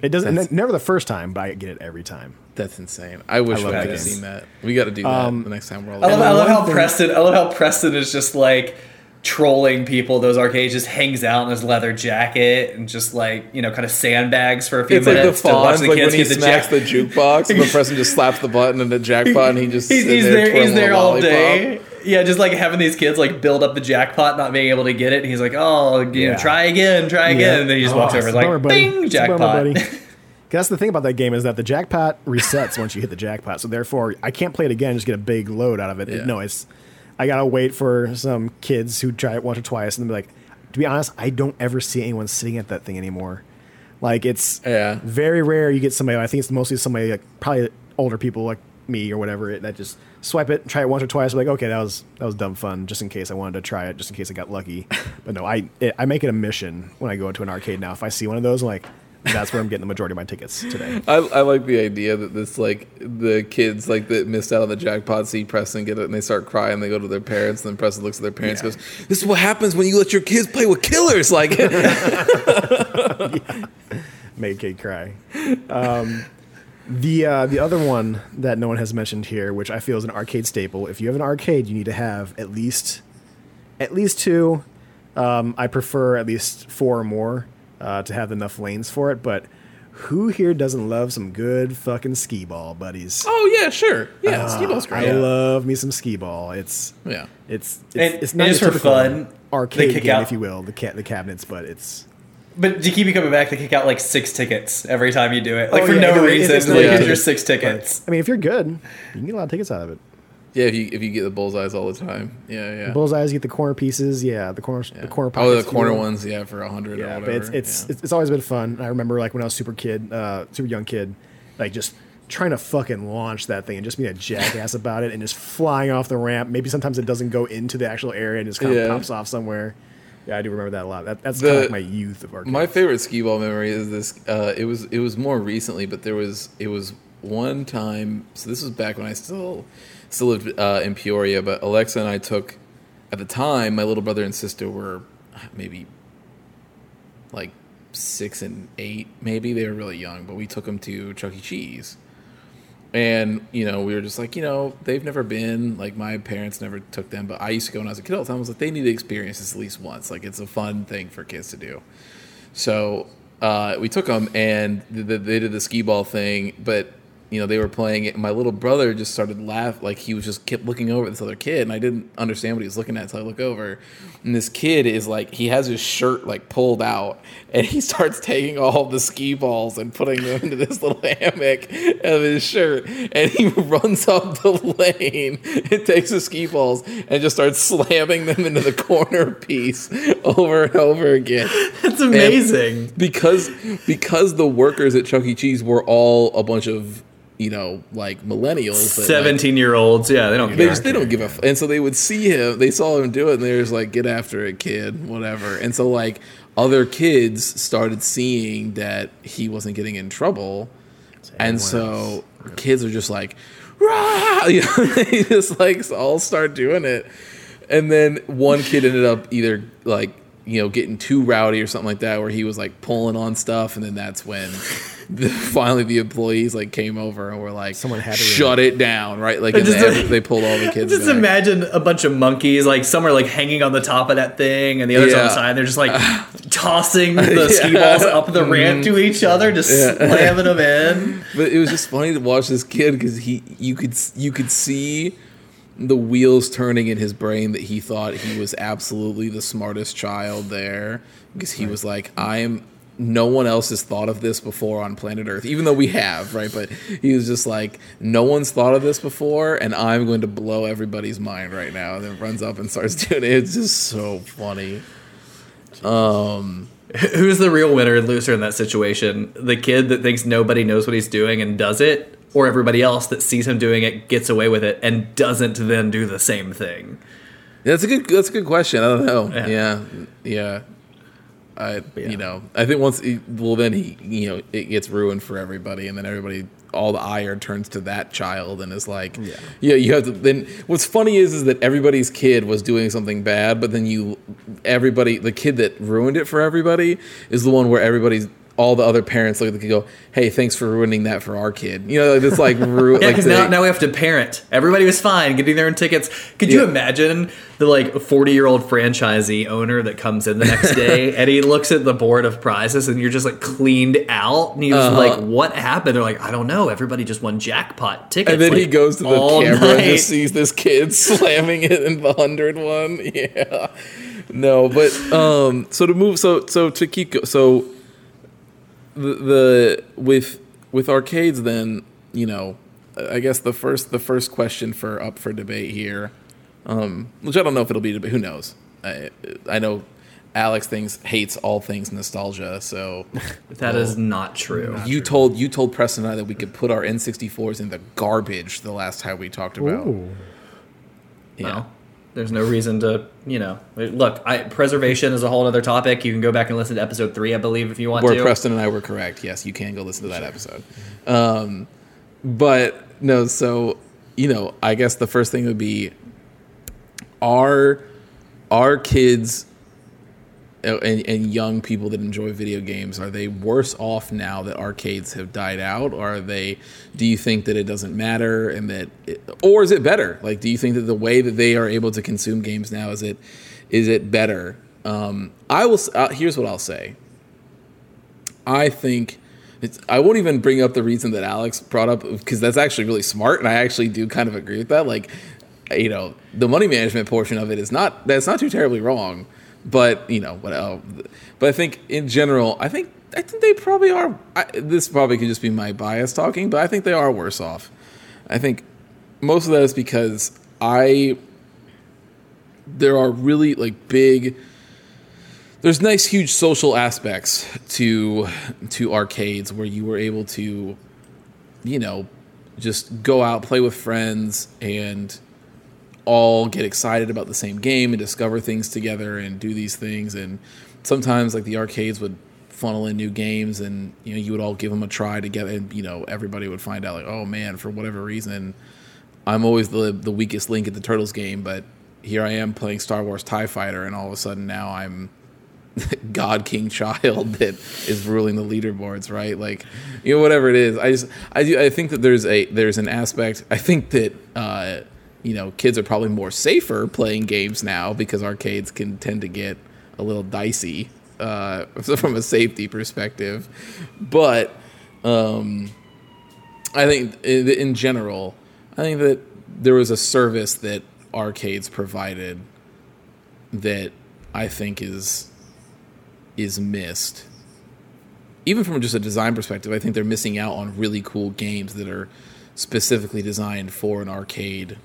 It doesn't That's- never the first time, but I get it every time. That's insane. I wish I we love could have seen that. We got to do that Um, the next time we're all. I love. I love how thing- Preston. I love how Preston is just like trolling people. Those arcades just hangs out in his leather jacket and just like you know, kind of sandbags for a few It's like the minutes to watch the like kids when he get the smacks jack. the jukebox, and the person just slaps the button and the jackpot, and he just He's, he's there, there. He's there all lollipop. day. Yeah, just like having these kids like build up the jackpot, not being able to get it. And he's like, "Oh, you know, try again, try again." And then he just Oh, walks over it's and a bummer, like, buddy. "Bing, It's bummer, jackpot." buddy. 'Cause That's the thing about that game is that the jackpot resets once you hit the jackpot. So therefore, I can't play it again. and Just get a big load out of it. Yeah. No, it's I gotta wait for some kids who try it once or twice and be like, to be honest, I don't ever see anyone sitting at that thing anymore. Like it's Yeah. very rare you get somebody. I think it's mostly somebody like probably older people like me or whatever that just swipe it, try it once or twice. Like okay, that was that was dumb fun. Just in case I wanted to try it, just in case I got lucky. But no, I it, I make it a mission when I go into an arcade now. If I see one of those, I'm like that's where I'm getting the majority of my tickets today. I, I like the idea that this like the kids like that missed out on the jackpot see Preston get it and they start crying they go to their parents and then Preston looks at their parents and goes this is what happens when you let your kids play with killers like Make a kid cry. Um, the uh, the other one that no one has mentioned here, which I feel is an arcade staple. If you have an arcade, you need to have at least at least two. Um, I prefer at least four or more uh, to have enough lanes for it. But who here doesn't love some good fucking skee ball, buddies? oh yeah sure yeah skee ball's great. I great love me some skee ball. It's yeah it's it's, And it's not just for fun, they arcade kick game, out- if you will, the ca- the cabinets, but it's But to keep you coming back, they kick out like six tickets every time you do it, like Oh, for yeah, no no, reason. it's like not here's your six tickets. I mean, if you're good, you can get a lot of tickets out of it. Yeah if you if you get the bullseyes all the time yeah yeah Bullseyes, you get the corner pieces. Yeah, the corner, Yeah. the corner. oh the corner ones yeah for a hundred or Yeah, whatever but it's it's, yeah. it's it's always been fun. I remember like when I was super kid, uh, super young kid, like just trying to fucking launch that thing and just being a jackass about it and just flying off the ramp. Maybe sometimes it doesn't go into the actual area and just kind of Yeah. pops off somewhere. Yeah, I do remember that a lot. That, that's The- kind of like my youth of arcade. My favorite skee ball memory is this. Uh, it was it was more recently, but there was it was one time. So this was back when I still still lived uh, in Peoria. But Alexa and I took at the time. My little brother and sister were maybe like six and eight. Maybe they were really young, but we took them to Chuck E. Cheese. And you know, we were just like, you know, they've never been. Like my parents never took them, but I used to go when I was a kid all the time. I was like, they need to experience this at least once. Like it's a fun thing for kids to do. So uh, we took them, and th- th- they did the skee ball thing. But you know, they were playing it. And my little brother just started laugh, like he was just kept looking over at this other kid, and I didn't understand what he was looking at until I look over. And this kid is like, he has his shirt like pulled out, and he starts taking all the ski balls and putting them into this little hammock of his shirt, and he runs up the lane and takes the ski balls and just starts slamming them into the corner piece over and over again That's amazing. because because the workers at Chuck E. Cheese were all a bunch of you know like millennials. that, like, Seventeen year olds, yeah, they don't they care. just they don't give a f- and so they would see him they saw him do it and they were just like get after it kid whatever and so like other kids started seeing that he wasn't getting in trouble and everyone so kids are just like Rah! You know, they just like all start doing it and then one kid ended up either like you know getting too rowdy or something like that where he was like pulling on stuff and then that's when the, finally the employees like came over and were like Someone had to shut it down right like and just- they, they pulled all the kids Just back. imagine a bunch of monkeys, like some are like hanging on the top of that thing, and the others on the side. They're just like tossing the ski balls up the ramp to each mm-hmm. other, just slamming them in. But it was just funny to watch this kid because he you could you could see the wheels turning in his brain that he thought he was absolutely the smartest child there because he was like I am no one else has thought of this before on planet Earth even though we have right? But he was just like no one's thought of this before and I'm going to blow everybody's mind right now and then runs up and starts doing it. It's just so funny. Um, Who's the real winner and loser in that situation? The kid that thinks nobody knows what he's doing and does it, or everybody else that sees him doing it, gets away with it, and doesn't then do the same thing? That's a good. That's a good question. I don't know. Yeah. Yeah, yeah. I, Yeah. you know, I think once, he, well, then he, you know, it gets ruined for everybody, and then everybody, all the ire turns to that child, and is like, Yeah. yeah, you have to. Then what's funny is, is that everybody's kid was doing something bad, but then you, everybody, the kid that ruined it for everybody is the one where everybody's. All the other parents look at the kid and go, "Hey, thanks for ruining that for our kid." You know, it's like, ru- Yeah, like because they- now, now we have to parent. Everybody was fine getting their own tickets. Could you imagine the like forty year old franchisee owner that comes in the next day and he looks at the board of prizes and you're just like cleaned out and he's Uh-huh. like, "What happened?" They're like, "I don't know. Everybody just won jackpot tickets." And then he goes to the camera and just sees this kid slamming it in the hundred one. Yeah. No, but um so to move so so to keep go, so the, the with with arcades then, you know, I guess the first the first question for up for debate here um which I don't know if it'll be debate who knows. I I know Alex thinks hates all things nostalgia, so That is not true. you told you told Preston and I that we could put our N64s in the garbage the last time we talked about. Ooh. Yeah. Well, there's no reason to, you know, look. I, preservation is a whole other topic. You can go back and listen to episode three, I believe, if you want Where to. Preston and I were correct. Yes, you can go listen to that episode. Um, but no, so you know, I guess the first thing would be are are kids and, and young people that enjoy video games are they worse off now that arcades have died out? Or are they do you think that it doesn't matter and that it, or is it better? Like do you think that the way that they are able to consume games now is it is it better? Um, i will uh, here's what i'll say. I think it's, I won't even bring up the reason that Alex brought up because that's actually really smart, and I actually do kind of agree with that. Like, you know, the money management portion of it is not that's not too terribly wrong, but you know, what else? But I think in general, I think I think they probably are. I, this probably could just be my bias talking, but I think they are worse off. I think most of that is because I there are really like big there's nice huge social aspects to to arcades where you were able to you know just go out play with friends and all get excited about the same game and discover things together and do these things. And sometimes like the arcades would funnel in new games and you know you would all give them a try together and you know everybody would find out like oh man for whatever reason I'm always the the weakest link at the Turtles game but here I am playing Star Wars Tie Fighter and all of a sudden now I'm God King child that is ruling the leaderboards, right? Like, you know, whatever it is. I just, I do, I think that there's a there's an aspect. I think that uh, you know, kids are probably more safer playing games now because arcades can tend to get a little dicey uh, from a safety perspective. But um, I think in, in general, I think that there was a service that arcades provided that I think is is missed. Even from just a design perspective, I think they're missing out on really cool games that are specifically designed for an arcade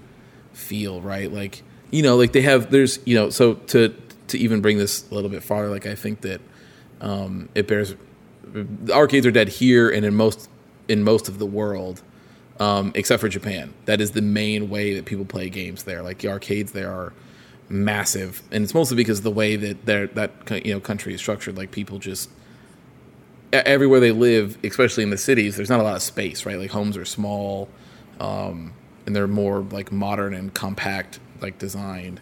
feel, right? Like, you know, like they have there's, you know, so to to even bring this a little bit farther, like I think that um, it bears the arcades are dead here and in most in most of the world, um, except for Japan. That is the main way that people play games there. Like the arcades there are massive, and it's mostly because the way that that you know country is structured. Like people just everywhere they live, especially in the cities, there's not a lot of space, right? Like homes are small, um, and they're more like modern and compact, like designed,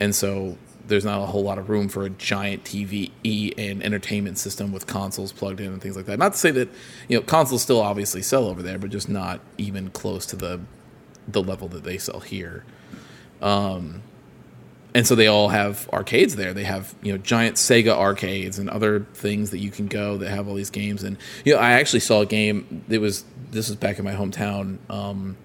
and so there's not a whole lot of room for a giant TV and entertainment system with consoles plugged in and things like that. Not to say that you know consoles still obviously sell over there, but just not even close to the the level that they sell here. Um, and so they all have arcades there. They have you know giant Sega arcades and other things that you can go that have all these games. And you know, I actually saw a game. It was this was back in my hometown. Um,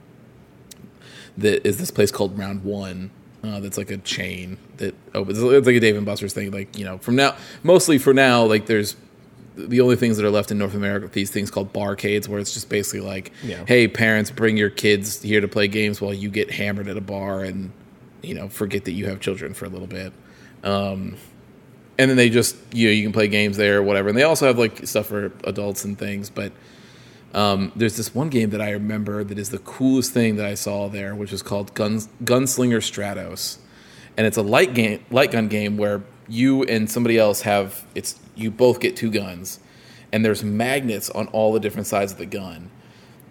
that is this place called Round One. Uh, that's like a chain that opens. It's like a Dave and Buster's thing. Like you know, from now, mostly for now, like there's the only things that are left in North America these things called barcades, where it's just basically like, yeah. hey, parents, bring your kids here to play games while you get hammered at a bar and you know forget that you have children for a little bit. Um, and then they just you know you can play games there or whatever. And they also have like stuff for adults and things. But um, there's this one game that I remember that is the coolest thing that I saw there, which is called Guns Gunslinger Stratos, and it's a light game light gun game where you and somebody else have it's you both get two guns, and there's magnets on all the different sides of the gun.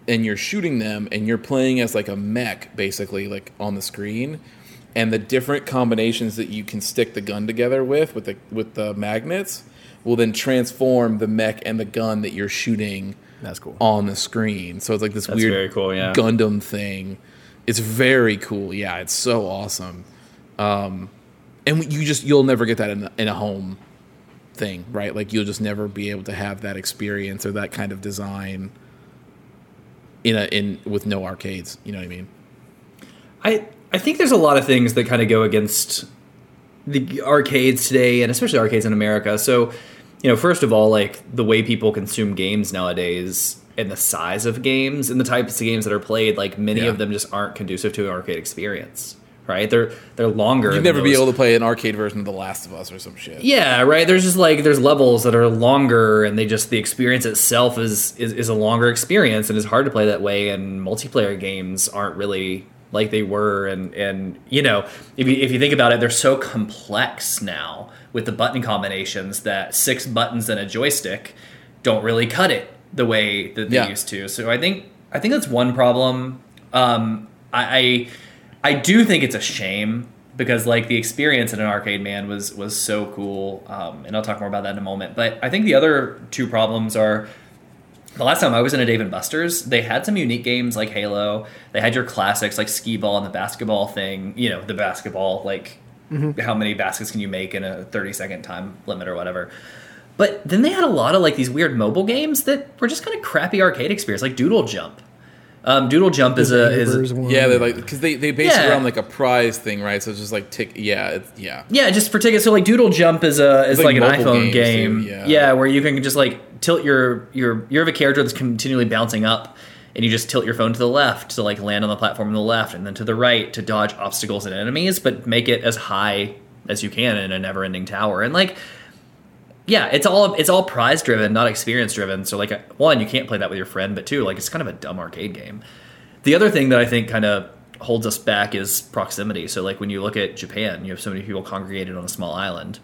And you're shooting them, and you're playing as like a mech, basically, like on the screen and the different combinations that you can stick the gun together with with the with the magnets will then transform the mech and the gun that you're shooting that's cool. on the screen. So it's like this That's weird very cool, yeah. gundam thing. It's very cool. Yeah it's so awesome. Um, and you just you'll never get that in, in a home thing right? Like you'll just never be able to have that experience or that kind of design in a in with no arcades. You know what i mean? I I think there's a lot of things that kind of go against the arcades today, and especially arcades in America. So, you know, first of all, like the way people consume games nowadays and the size of games and the types of games that are played, like many Yeah. of them just aren't conducive to an arcade experience. Right? They're they're longer. you'd never be able to play an arcade version of the last of us or some shit Yeah, right. There's just like there's levels that are longer, and they just the experience itself is, is is a longer experience, and it's hard to play that way. And multiplayer games aren't really like they were, and and you know if you if you think about it, they're so complex now with the button combinations that six buttons and a joystick don't really cut it the way that they Yeah. used to. So I think I think that's one problem. Um, I, I I do think it's a shame because like the experience in an arcade man was was so cool, um, and I'll talk more about that in a moment. But I think the other two problems are the last time I was in a Dave and Buster's, they had some unique games like Halo. They had your classics like skee ball and the basketball thing. You know, the basketball like how many baskets can you make in a thirty second time limit or whatever. But then they had a lot of like these weird mobile games that were just kind of crappy arcade experience, like Doodle Jump. Um, Doodle Jump is a is Neighbors one. Yeah, they're like because they they base it around like a prize thing, right? So it's just like tick. Yeah, it's, yeah. Yeah, just for tickets. So like Doodle Jump is a is like like, an iPhone game. too, yeah. where you can just like tilt your your you have a character that's continually bouncing up, and you just tilt your phone to the left to like land on the platform on the left, and then to the right to dodge obstacles and enemies, but make it as high as you can in a never-ending tower. And like, yeah, it's all it's all prize driven, not experience driven. So like, uh, one, you can't play that with your friend, but two, like it's kind of a dumb arcade game. The other thing that I think kind of holds us back is proximity. So like when you look at Japan, you have so many people congregated on a small island.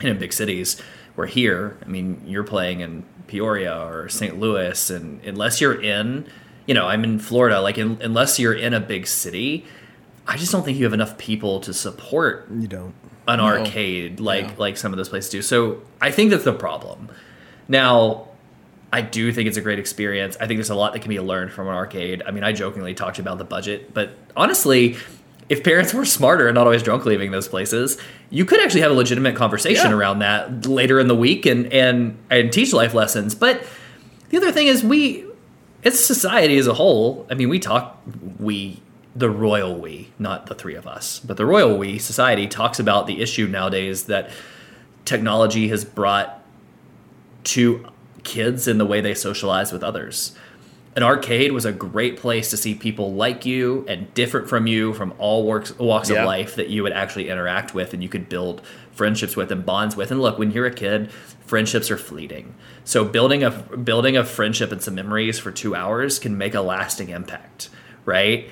And in big cities, where here, I mean, you're playing in Peoria or St. Louis, and unless you're in, you know, I'm in Florida, like in, unless you're in a big city, I just don't think you have enough people to support You don't. an No. arcade like Yeah. like some of those places do. So I think that's the problem. Now, I do think it's a great experience. I think there's a lot that can be learned from an arcade. I mean, I jokingly talked about the budget, but honestly, if parents were smarter and not always drunk leaving those places, you could actually have a legitimate conversation Yeah. around that later in the week and and and teach life lessons. But the other thing is we it's society as a whole. I mean, we talk we the royal we, not the three of us, but the royal we society talks about the issue nowadays that technology has brought to kids in the way they socialize with others. An arcade was a great place to see people like you and different from you from all works, walks Yeah. of life that you would actually interact with and you could build friendships with and bonds with. And look, when you're a kid, friendships are fleeting. So building a building a friendship and some memories for 2 hours can make a lasting impact, right?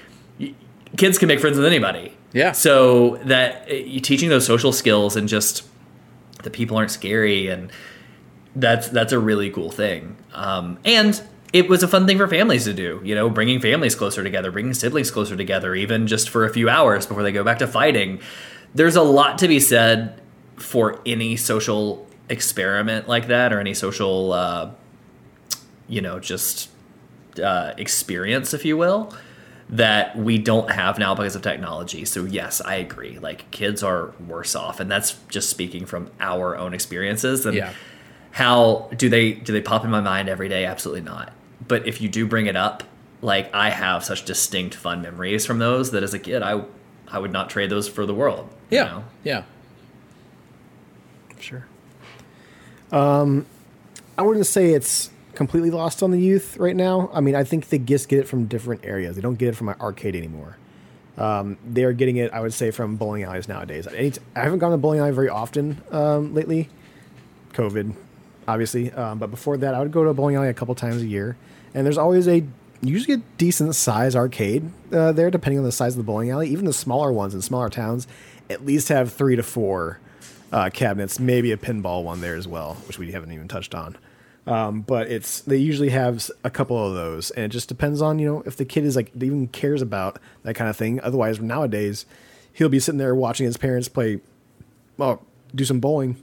Kids can make friends with anybody. Yeah. So that uh, you teaching those social skills and just the people aren't scary and that's that's a really cool thing. Um, and it was a fun thing for families to do, you know, bringing families closer together, bringing siblings closer together, even just for a few hours before they go back to fighting. There's a lot to be said for any social experiment like that, or any social, uh, you know, just uh, experience, if you will, that we don't have now because of technology. So yes, I agree. Like kids are worse off, and that's just speaking from our own experiences. And Yeah. how do they do they pop in my mind every day? Absolutely not. But if you do bring it up, like I have such distinct fun memories from those that as a kid I I would not trade those for the world. you Yeah. know? Yeah. Sure. Um, I wouldn't say it's completely lost on the youth right now. I mean, I think they just get it from different areas. They don't get it from my arcade anymore. Um, they are getting it, I would say, from bowling alleys nowadays. Any t- I haven't gone to bowling alley very often um, lately. COVID, obviously, um, but before that, I would go to a bowling alley a couple times a year, and there's always a usually a decent size arcade uh, there, depending on the size of the bowling alley. Even the smaller ones in smaller towns at least have three to four uh, cabinets, maybe a pinball one there as well, which we haven't even touched on. Um, but it's they usually have a couple of those, and it just depends on you know if the kid is like even cares about that kind of thing. Otherwise, nowadays he'll be sitting there watching his parents play, well, do some bowling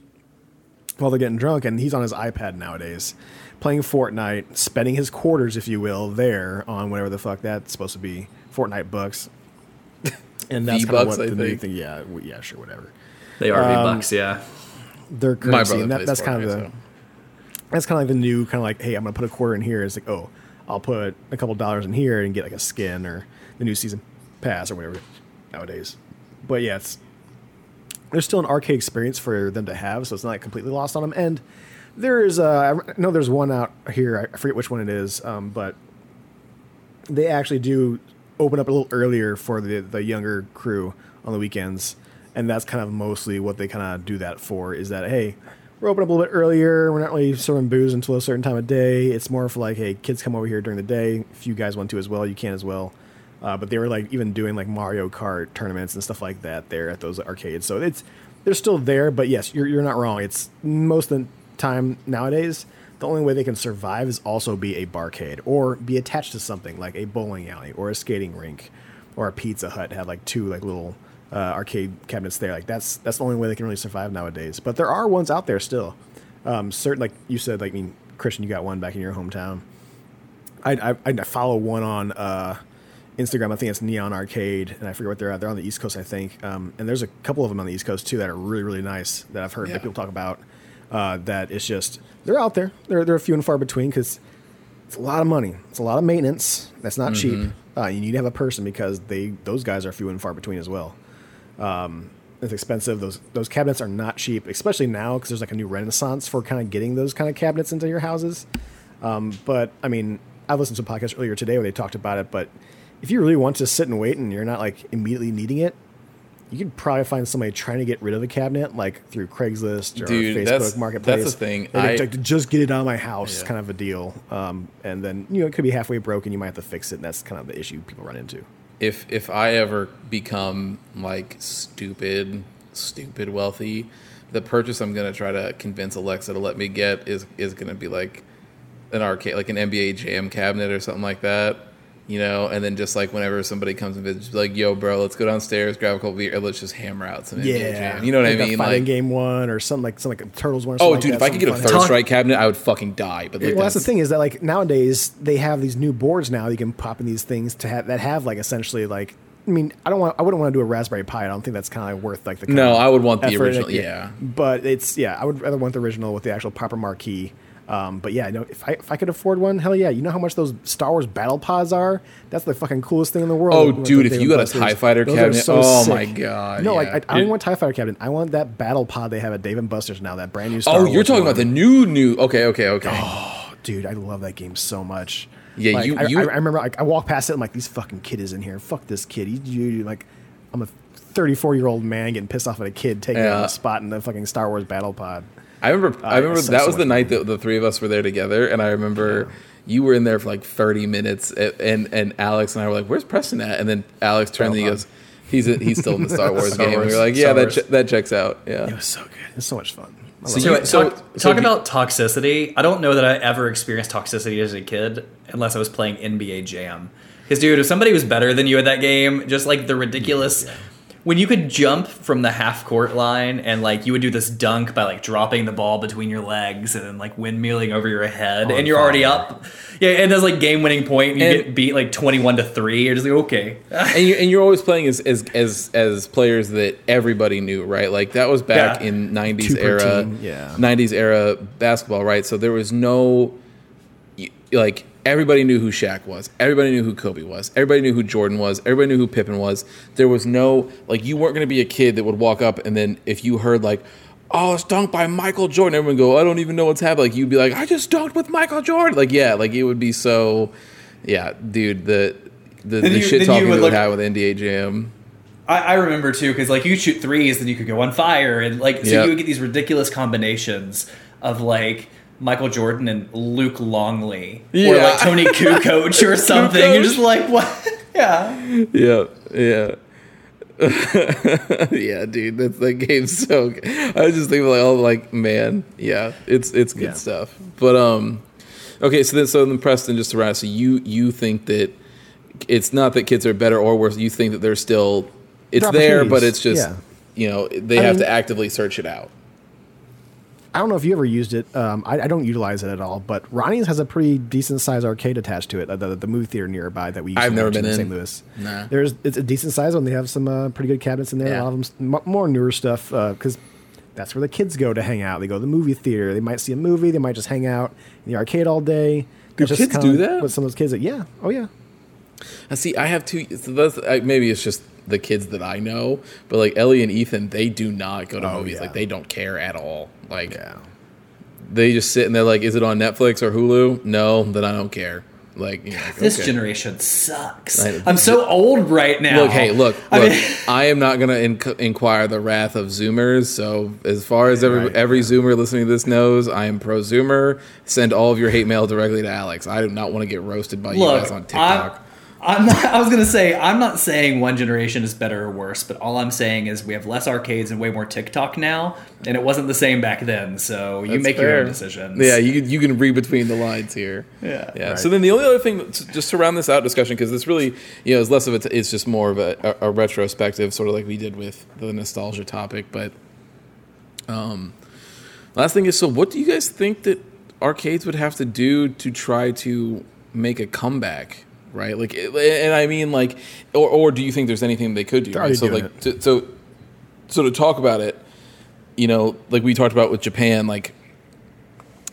while they're getting drunk, and he's on his iPad nowadays, playing Fortnite, spending his quarters, if you will, there on whatever the fuck that's supposed to be, Fortnite bucks. and that's kind of what I the new think. thing. Yeah, yeah, sure, whatever. They are Um, V-Bucks, yeah. Their currency, and that, that's kind of the so. that's kind of like the new kind of like, hey, I'm gonna put a quarter in here. It's like, oh, I'll put a couple dollars in here and get like a skin or the new season pass or whatever nowadays. But yeah, it's there's still an arcade experience for them to have, so it's not like completely lost on them. And there is, uh, I know there's one out here. I forget which one it is, um, but they actually do open up a little earlier for the the younger crew on the weekends, and that's kind of mostly what they kind of do that for. Is that hey, we're open up a little bit earlier. We're not really serving booze until a certain time of day. It's more for like hey, kids come over here during the day. If you guys want to as well, you can as well. Uh, but they were like even doing like Mario Kart tournaments and stuff like that there at those arcades. So it's they're still there, but yes, you're you're not wrong. It's most of the time nowadays. The only way they can survive is also be a barcade or be attached to something like a bowling alley or a skating rink or a Pizza Hut have like two like little uh, arcade cabinets there. Like that's that's the only way they can really survive nowadays. But there are ones out there still. Um, certain like you said, like I mean, Christian, you got one back in your hometown. I I, I follow one on uh, Instagram. I think it's Neon Arcade, and I forget what they're at. They're on the East Coast, I think. Um, and there's a couple of them on the East Coast too that are really really nice that I've heard Yeah. that people talk about. Uh, that it's just they're out there. They're they're few and far between because it's a lot of money. It's a lot of maintenance. That's not cheap. Uh, you need to have a person because they those guys are few and far between as well. Um, it's expensive. Those those cabinets are not cheap, especially now because there's like a new renaissance for kind of getting those kind of cabinets into your houses. Um, but I mean, I listened to a podcast earlier today where they talked about it. But if you really want to sit and wait and you're not like immediately needing it, you could probably find somebody trying to get rid of a cabinet like through Craigslist or Dude, Facebook that's- Marketplace. that's the thing. Or like, I- just get it out of my house, Yeah. kind of a deal. Um, and then you know it could be halfway broken. You might have to fix it, and that's kind of the issue people run into. if if I ever become like stupid, stupid wealthy, the purchase I'm gonna try to convince Alexa to let me get is is gonna be like an arcade, like an NBA Jam cabinet or something like that. You know, and then just like whenever somebody comes and visits, like, "Yo, bro, let's go downstairs, grab a couple beer, and let's just hammer out some Yeah, Jam." You know what like I mean? fighting Like, game one or something like something like a Turtles one. Or oh, dude, like if I could get a third strike cabinet, I would fucking die. But like, well, that's the thing is that like nowadays they have these new boards now you can pop in these things to have that have like essentially like I mean I don't want I wouldn't want to do a Raspberry Pi I don't think that's kind of worth like the kind No, I would want the original, like, yeah. but it's yeah I would rather want the original with the actual proper marquee. Um, but yeah, no, if I if I could afford one, hell yeah! You know how much those Star Wars battle pods are? That's the fucking coolest thing in the world. Oh, dude, if you got a. TIE Fighter Those cabinet- so oh sick. my God, No, like. I, I don't want Tie Fighter cabinet. I want that battle pod they have at Dave and Buster's now. That brand new. Star oh, Wars you're talking one. about the new new. Okay, okay, okay. Oh, dude, I love that game so much. Yeah, Like, you- I, you- I, I remember like I walk past it. I'm like, these fucking kid is in here. Fuck this kid. He, you, like, I'm a 34 year old man getting pissed off at a kid taking Yeah. a spot in the fucking Star Wars battle pod. I remember. I remember so- that so was the much night that the three of us were there together, and I remember you were in there for like 30 minutes, and and Alex and I were like, "Where's Preston at?" And then Alex turned and he uh-huh. goes, "He's he's still in the Star Wars Star game." Wars, we were like, Star "Yeah, that che- that checks out." Yeah, it was so good. It's so much fun. I So you- So, so- talk, so talk if you- about toxicity. I don't know that I ever experienced toxicity as a kid unless I was playing NBA Jam. Because, dude, if somebody was better than you at that game, just like the ridiculous. When you could jump from the half court line and like you would do this dunk by like dropping the ball between your legs and then like windmilling over your head and you're already up. Yeah, and there's like game winning point and you And- get beat like 21 to 3. You're just like, okay. and you and you're always playing as as as as players that everybody knew, right? Like that was back Yeah. in '90s Two era, team, yeah. '90s era basketball, right? So there was no like everybody knew who Shaq was, everybody knew who Kobe was, everybody knew who Jordan was, everybody knew who Pippen was. There was no like you weren't going to be a kid that would walk up and then if you heard like. Oh, it's dunked by Michael Jordan. Everyone would go, I don't even know what's happening. Like you'd be like, I just dunked with Michael Jordan. Like yeah, like it would be so, yeah, dude. The the, the you- shit talking that would have with NBA Jam. I, I remember too because like you shoot threes, then you could go on fire, and like so Yep. you would get these ridiculous combinations of like Michael Jordan and Luke Longley, or like Toni Kukoc or something. You're just like, what? Yeah, Yeah, yeah. yeah, dude, that's that game's so. Good. I was just thinking like, oh, like man, yeah, it's it's good Yeah. stuff. But um, okay, so then so then Preston, just to round, so you you think that it's not that kids are better or worse. You think that they're still it's there, but it's just yeah. you know they I have mean- to actively search it out. I don't know if you ever used it. Um, I, I don't utilize it at all. But Ronnie's has a pretty decent sized arcade attached to it. uh, The, the movie theater nearby that we used I've to never been in in. St. Louis. Nah. There's it's a decent size one. They have some uh, pretty good cabinets in there. Yeah. A lot of them m- more newer stuff because that's where the kids go to hang out. They go to the movie theater. They might see a movie. They might just hang out in the arcade all day. Do That's kids do that? What some of those kids, that, yeah, oh yeah. I see. I have two. So I, maybe it's just the kids that I know, but like Ellie and Ethan, they do not go to Oh, movies. yeah. Like they don't care at all. Like Yeah. they just sit and they're like, "Is it on Netflix or Hulu?" No, then I don't care. Like, you know, like, this okay. generation sucks. I- I'm so old right now. Look, hey, look, look. I I, am not gonna inc- inquire the wrath of Zoomers. So, as far as every right, every Zoomer listening to this knows, I am pro Zoomer. Send all of your hate mail directly to Alex. I do not want to get roasted by you guys on TikTok. I'm not, I was gonna say I'm not saying one generation is better or worse, but all I'm saying is we have less arcades and way more TikTok now, and it wasn't the same back then. So you That's make your own decisions. Yeah, you can, you can read between the lines here. Yeah. yeah. Right. So then the only other thing, just to round this out discussion, because this really, you know, is less of a, it's just more of a, a, a retrospective, sort of like we did with the nostalgia topic. But um, last thing is, so what do you guys think that arcades would have to do to try to make a comeback? Right, like, and I mean, like, or, or do you think there's anything they could do? Right? So, like, to, so, so to talk about it, you know, like we talked about with Japan, like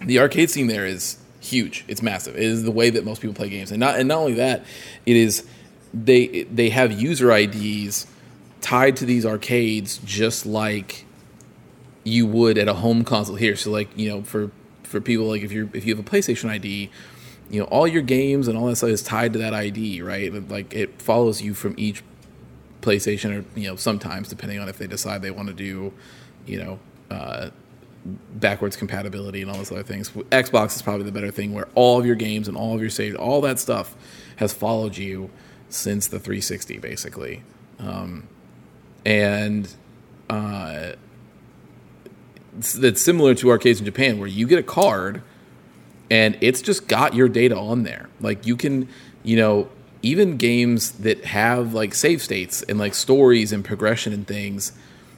the arcade scene there is huge. It's massive. It is the way that most people play games, and not and not only that, it is they they have user IDs tied to these arcades just like you would at a home console here. So like you know for for people like if you're if you have a PlayStation ID, you know all your games and all that stuff is tied to that ID, right? Like it follows you from each PlayStation, or you know sometimes depending on if they decide they want to do, you know. Uh, backwards compatibility and all those other things. Xbox is probably the better thing where all of your games and all of your saved, all that stuff has followed you since the 360, basically. Um, and uh, it's, it's similar to arcades in Japan, where you get a card and it's just got your data on there. Like you can, you know, even games that have like save states and like stories and progression and things.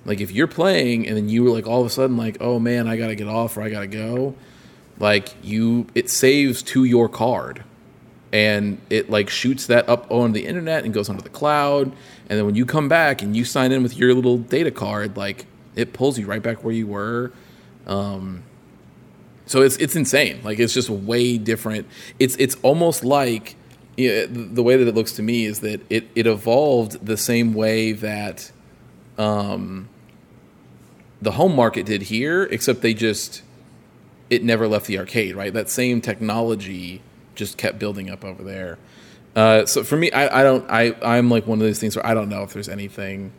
Like if you're playing and then you were like all of a sudden like, oh man, I gotta get off or I gotta go, like you, it saves to your card and it like shoots that up on the internet and goes onto the cloud and then when you come back and you sign in with your little data card like it pulls you right back where you were um, so it's it's insane like it's just way different it's it's almost like you know, the way that it looks to me is that it it evolved the same way that um, the home market did here except they just it never left the arcade right that same technology just kept building up over there. Uh, so for me, I, I don't I I'm like one of those things where I don't know if there's anything.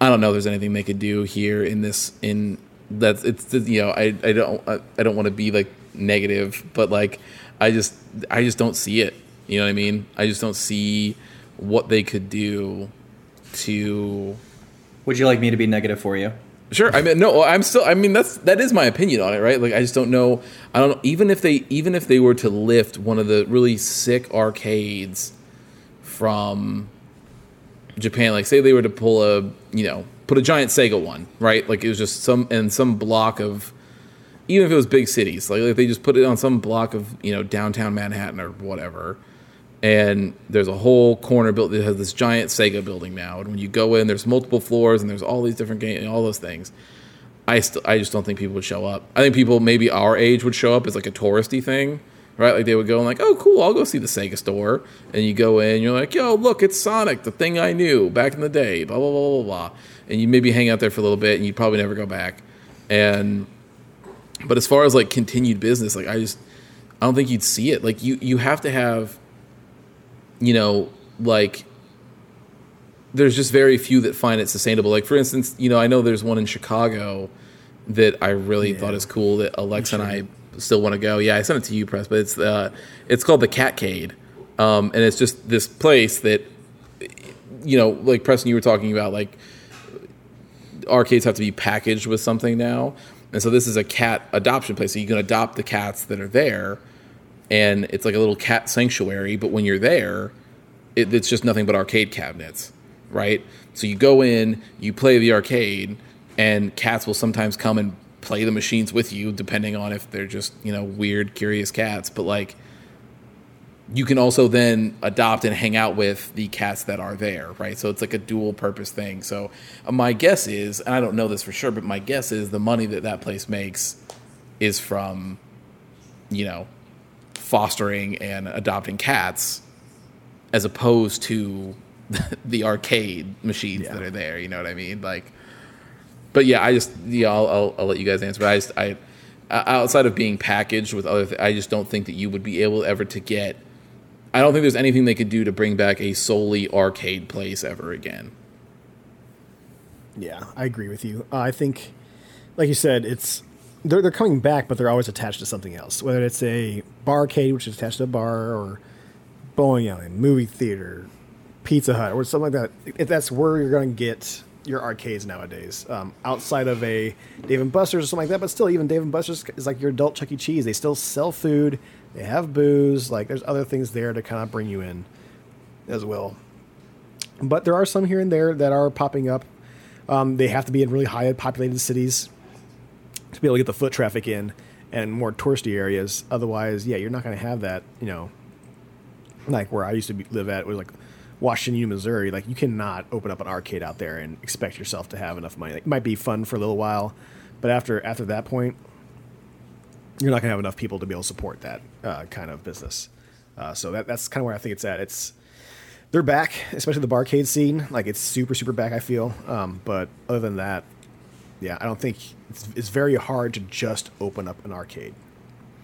I don't know if there's anything they could do here in this in that it's you know I I don't I, I don't want to be like negative, but like I just I just don't see it. You know what I mean? I just don't see what they could do to Would you like me to be negative for you? Sure. I mean, no. I'm still. I mean, that's that is my opinion on it, right? Like, I just don't know. I don't know. Even if they, even if they were to lift one of the really sick arcades from Japan, like say they were to pull a, you know, put a giant Sega one, right? Like it was just some and some block of, even if it was big cities, like if they just put it on some block of, you know, downtown Manhattan or whatever, and there's a whole corner built that has this giant Sega building now. And when you go in, there's multiple floors and there's all these different games, and all those things. I still, I just don't think people would show up. I think people maybe our age would show up as like a touristy thing, right? Like they would go and like, oh, cool, I'll go see the Sega store. And you go in, you're like, yo, look, it's Sonic, the thing I knew back in the day, blah blah blah blah blah. And you maybe hang out there for a little bit, and you probably never go back. And but as far as like continued business, like I just, I don't think you'd see it. Like you, you have to have you know, like there's just very few that find it sustainable. Like for instance, you know, I know there's one in Chicago that I really yeah. thought is cool that Alexa and I still want to go. Yeah, I sent it to you, press, but it's uh, it's called the Catcade, um, and it's just this place that, you know, like Preston, you were talking about, like arcades have to be packaged with something now, and so this is a cat adoption place. So you can adopt the cats that are there, and it's like a little cat sanctuary. But when you're there, it, it's just nothing but arcade cabinets, right? So you go in, you play the arcade, and cats will sometimes come and play the machines with you, depending on if they're just you know weird, curious cats. But like, you can also then adopt and hang out with the cats that are there, right? So it's like a dual purpose thing. So uh, my guess is, and I don't know this for sure, but my guess is the money that that place makes is from, you know, fostering and adopting cats as opposed to the arcade machines yeah. that are there. You know what I mean? Like, but yeah, I just yeah, I'll, I'll, I'll let you guys answer. But I just I outside of being packaged with other, th- I just don't think that you would be able ever to get. I don't think there's anything they could do to bring back a solely arcade place ever again. Yeah, I agree with you. Uh, I think, like you said, it's they're they're coming back, but they're always attached to something else. Whether it's a barcade, which is attached to a bar, or bowling alley, movie theater, Pizza Hut, or something like that. If that's where you're going to get your arcades nowadays, um, outside of a Dave and Buster's or something like that. But still, even Dave and Buster's is like your adult Chuck E. Cheese. They still sell food. They have booze. Like there's other things there to kind of bring you in as well. But there are some here and there that are popping up. Um, they have to be in really high populated cities to be able to get the foot traffic in and more touristy areas. Otherwise, yeah, you're not going to have that. You know, like where I used to be, live at was like Washington, Missouri. Like you cannot open up an arcade out there and expect yourself to have enough money. Like, it might be fun for a little while, but after after that point, you're not going to have enough people to be able to support that uh, kind of business. Uh, so that that's kind of where I think it's at. It's they're back, especially the barcade scene. Like it's super super back. I feel, um, but other than that, yeah, I don't think it's, it's very hard to just open up an arcade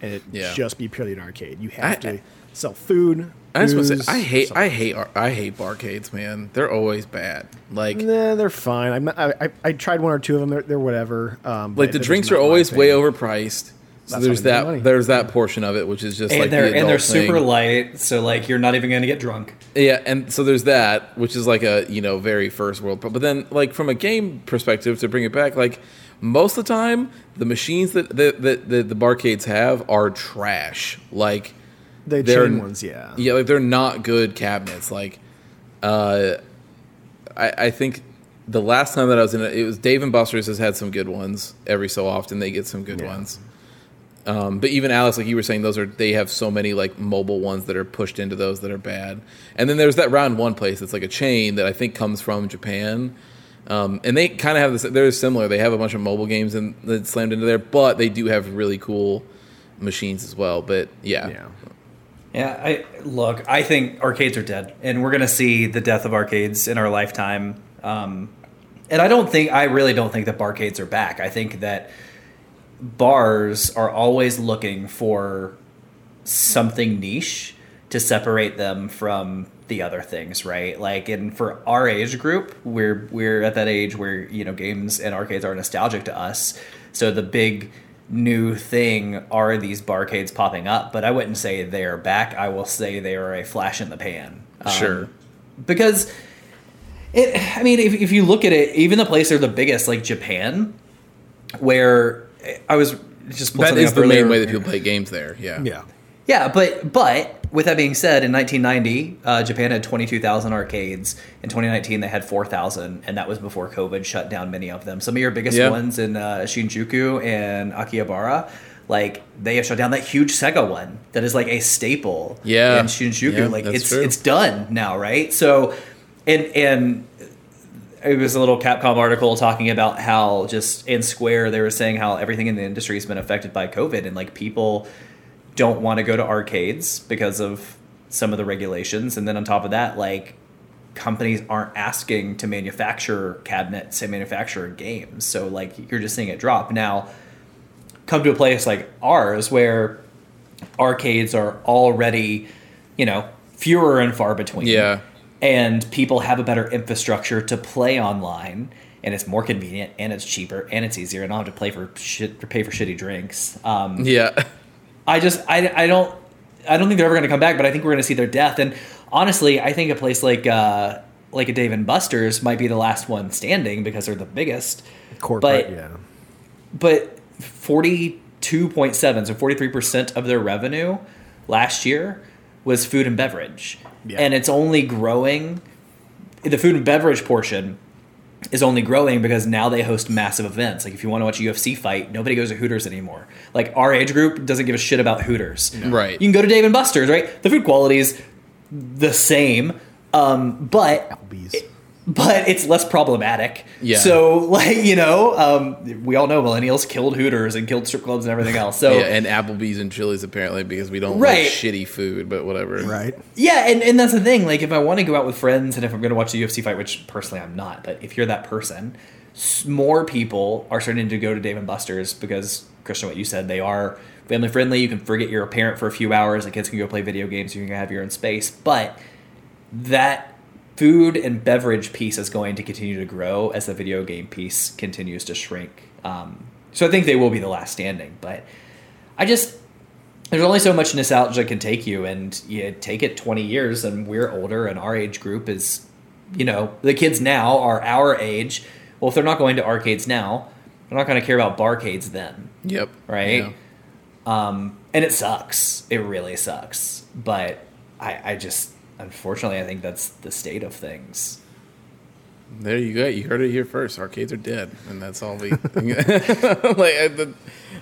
and it yeah. just be purely an arcade. You have I, to I, sell food. I just want to say, I hate, I hate, I hate barcades, man. They're always bad. Like, nah, they're fine. I, I, I tried one or two of them. They're, they're whatever. Um, like the drinks are always way overpriced. So there's how they make that money. there's that portion of it, which is just And like they're the and they're adult thing. super light, so like you're not even going to get drunk. Yeah, and so there's that, which is like a you know very first world. But then like from a game perspective, to bring it back, like most of the time, the machines that that that, that the barcades have are trash. Like The they're- chain ones, yeah. yeah, like they're not good cabinets. Like, uh, I I think the last time that I was in it, it was Dave and Buster's has had some good ones. Every so often, they get some good Yeah. ones. Um, but even Alex, like you were saying, those are they have so many like mobile ones that are pushed into those that are bad. And then there's that round one place that's like a chain that I think comes from Japan. Um, and they kind of have this. They're similar. They have a bunch of mobile games and that slammed into there, but they do have really cool machines as well. But yeah, Yeah. Yeah, I look. I think arcades are dead, and we're gonna see the death of arcades in our lifetime. Um, and I don't think, I really don't think that barcades are back. I think that bars are always looking for something niche to separate them from the other things, right? Like, and for our age group, we're we're at that age where you know games and arcades are nostalgic to us. So the big new thing are these barcades popping up, but I wouldn't say they're back. I will say they are a flash in the pan. Um, Sure. because it. I mean, if if you look at it, even the place they're the biggest, like Japan, where I was just that is that something is up the main way that people play games there. Yeah, Yeah. Yeah, but but with that being said, in 1990, uh, Japan had 22,000 arcades. In 2019, they had 4,000, and that was before COVID shut down many of them. Some of your biggest Yeah. ones in uh, Shinjuku and Akihabara, like they have shut down that huge Sega one that is like a staple. Yeah. in Shinjuku, Yeah, like it's true. it's done now, right? So, and and it was a little Capcom article talking about how just in Square they were saying how everything in the industry has been affected by COVID and like people don't want to go to arcades because of some of the regulations. And then on top of that like companies aren't asking to manufacture cabinets and manufacture games. So like you're just seeing it drop. Now come to a place like ours where arcades are already you know fewer and far between. Yeah. And people have a better infrastructure to play online and it's more convenient and it's cheaper and it's easier and I don't have to play for shit to pay for shitty drinks. Um, yeah. I just I, I don't I don't think they're ever going to come back, but I think we're going to see their death. And honestly, I think a place like uh, like a Dave and Buster's might be the last one standing because they're the biggest. Corporate, But- yeah. But forty two point seven, so forty three percent of their revenue last year was food and beverage, Yeah. and it's only growing. The food and beverage portion is only growing because now they host massive events. Like if you want to watch a UFC fight, nobody goes to Hooters anymore. Like our age group doesn't give a shit about Hooters. Right. You can go to Dave and Buster's, right? The food quality is the same, um, but Applebee's. But it's less problematic. Yeah. So like you know, um, we all know millennials killed Hooters and killed strip clubs and everything else. So yeah, and Applebee's and Chili's apparently because we don't Right. like shitty food, but whatever. right? Yeah, and, and that's the thing. Like, if I want to go out with friends and if I'm going to watch a UFC fight, which personally I'm not, but if you're that person, more people are starting to go to Dave and Buster's because, Christian, what you said, they are family friendly. You can forget you're a parent for a few hours. The kids can go play video games. You can have your own space. But that food and beverage piece is going to continue to grow as the video game piece continues to shrink. Um, so I think they will be the last standing. But I just there's only so much nostalgia can take you, and you take it 20 years, and we're older, and our age group is, you know, the kids now are our age. Well, if they're not going to arcades now, they're not going to care about barcades then, Yep. right? Yeah. Um, and it sucks. It really sucks. But I, I just, unfortunately, I think that's the state of things. There you go. You heard it here first. Arcades are dead, and that's all we. like, I, the,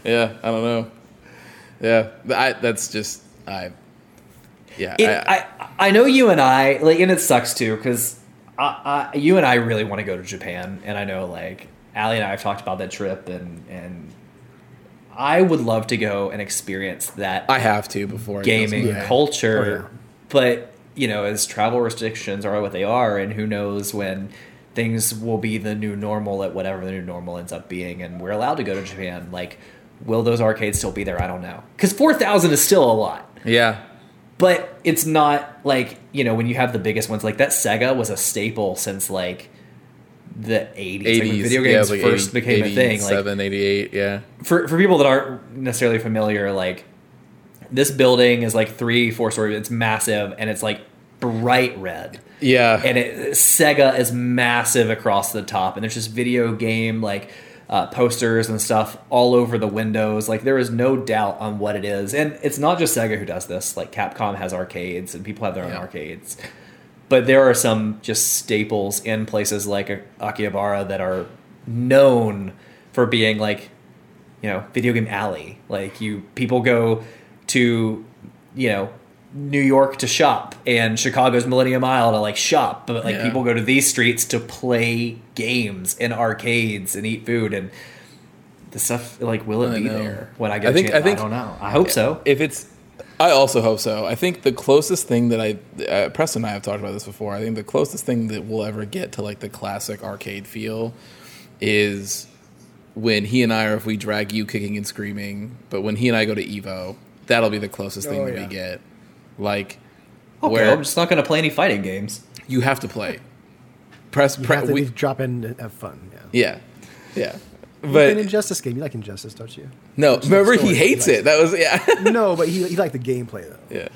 yeah, I don't know. Yeah, I, that's just I. Yeah, It, I, I, I know you and I like, and it sucks too because I, I, you and I really want to go to Japan, and I know like Allie and I have talked about that trip, and and I would love to go and experience that I have to before gaming somewhere. culture, Oh, yeah. but you know, as travel restrictions are what they are, and who knows when things will be the new normal at whatever the new normal ends up being, and we're allowed to go to Japan, like. Will those arcades still be there? I don't know. Because 4,000 is still a lot Yeah, but it's not like you know when you have the biggest ones like that sega was a staple since like the 80s, like when video games was like first 80 became a thing. Like 87, 88, yeah. for for people that aren't necessarily familiar, like this building is like three, four stories. It's massive and it's like bright red. Yeah. And it, Sega is massive across the top, and there's just video game like uh, posters and stuff all over the windows. Like there is no doubt on what it is, and it's not just Sega who does this. Like Capcom has arcades, and people have their own Yeah. arcades. But there are some just staples in places like Akihabara that are known for being like you know video game alley like you people go to you know new york to shop and chicago's millennium mile to like shop but like Yeah. people go to these streets to play games in arcades and eat food and the stuff like will it I be know. there when i get I think-? I think- don't know i hope so if it's i also hope so i think the closest thing that i uh, preston and i have talked about this before i think the closest thing that we'll ever get to like the classic arcade feel is when he and i or if we drag you kicking and screaming but when he and i go to evo that'll be the closest thing Oh, that yeah. we get like okay where i'm just not going to play any fighting games you have to play press You pre- have to we, drop in and have fun. Yeah. yeah yeah But but an Injustice game, you like Injustice, don't you? no Which remember he he hates likes. it that was yeah no, but he, he liked the gameplay though. Yeah.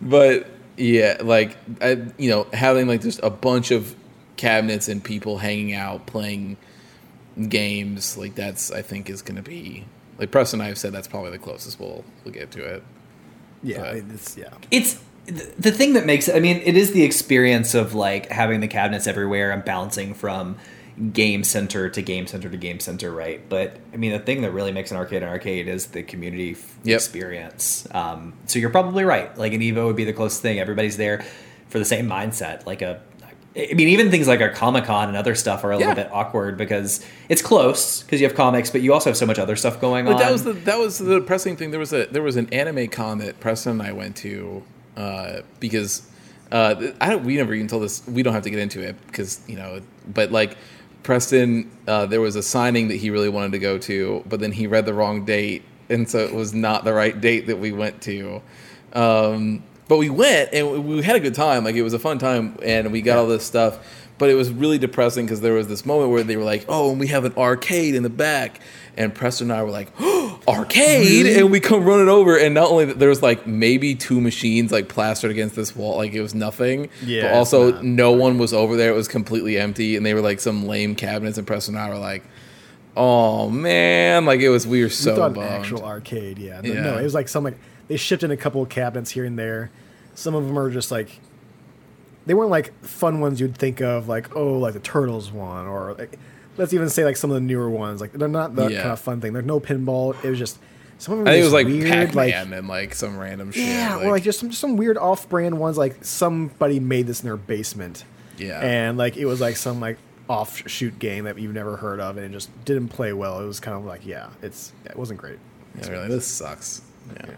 But yeah, like I, you know, having like just a bunch of cabinets and people hanging out playing games, like that's I think is going to be like Preston and I have said that's probably the closest we'll we'll get to it. Yeah, But- it's yeah. it's th- the thing that makes it i mean it is the experience of like having the cabinets everywhere and bouncing from game center to game center to game center right but i mean the thing that really makes an arcade an arcade is the community f- Yep. experience um, so you're probably right like an evo would be the closest thing everybody's there for the same mindset like a I mean, even things like our Comic Con and other stuff are a Yeah. little bit awkward because it's close because you have comics, but you also have so much other stuff going on. That was the that was the depressing thing. There was a there was an anime con that Preston and I went to uh, because uh, I don't, we never even told this. We don't have to get into it because you know. But like Preston, uh, there was a signing that he really wanted to go to, but then he read the wrong date, and so it was not the right date that we went to. Um, but we went and we had a good time. Like it was a fun time, and we got all this stuff. But it was really depressing because there was this moment where they were like, "Oh, and we have an arcade in the back," and Preston and I were like, oh, "Arcade!" Mm-hmm. And we come running over, and not only that, there was like maybe two machines like plastered against this wall, like it was nothing. Yeah, but also not- no one was over there. It was completely empty, and they were like some lame cabinets. And Preston and I were like, "Oh man!" Like it was. We were so we thought bummed. an actual arcade, yeah. But Yeah. No, it was like some like they shipped in a couple of cabinets here and there. Some of them are just like they weren't like fun ones you'd think of, like oh, like the Turtles one, or like, let's even say like some of the newer ones. Like they're not the Yeah. kind of fun thing. There's no pinball. It was just some of them. I think it was just like weird, Pac like and like some random shit. yeah, or like just some some weird off-brand ones. Like somebody made this in their basement. Yeah. and like it was like some like offshoot game that you've never heard of, and it just didn't play well. It was kind of like yeah, it's it wasn't great. Yeah, really, this sucks. Yeah.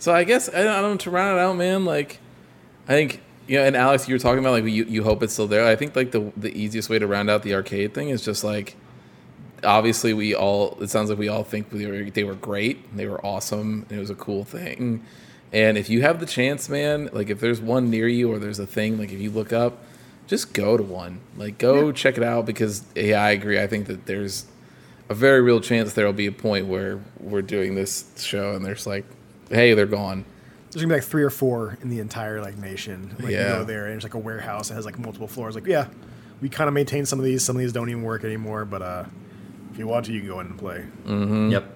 So I guess I don't, I don't to round it out, man. Like, I think you know, and Alex, you were talking about like you, you hope it's still there. I think like the the easiest way to round out the arcade thing is just like, obviously we all. It sounds like we all think they were they were great. They were awesome. And it was a cool thing. And if you have the chance, man, like if there's one near you or there's a thing, like if you look up, just go to one. Like go check it out because yeah, I agree. I think that there's a very real chance there'll be a point where we're doing this show and there's like, hey, they're gone. There's gonna be like three or four in the entire like nation. Like Yeah. you go there and it's like a warehouse that has like multiple floors. Like yeah, we kind of maintain some of these. Some of these don't even work anymore. But uh, if you want to, you can go in and play. Mm-hmm. Yep.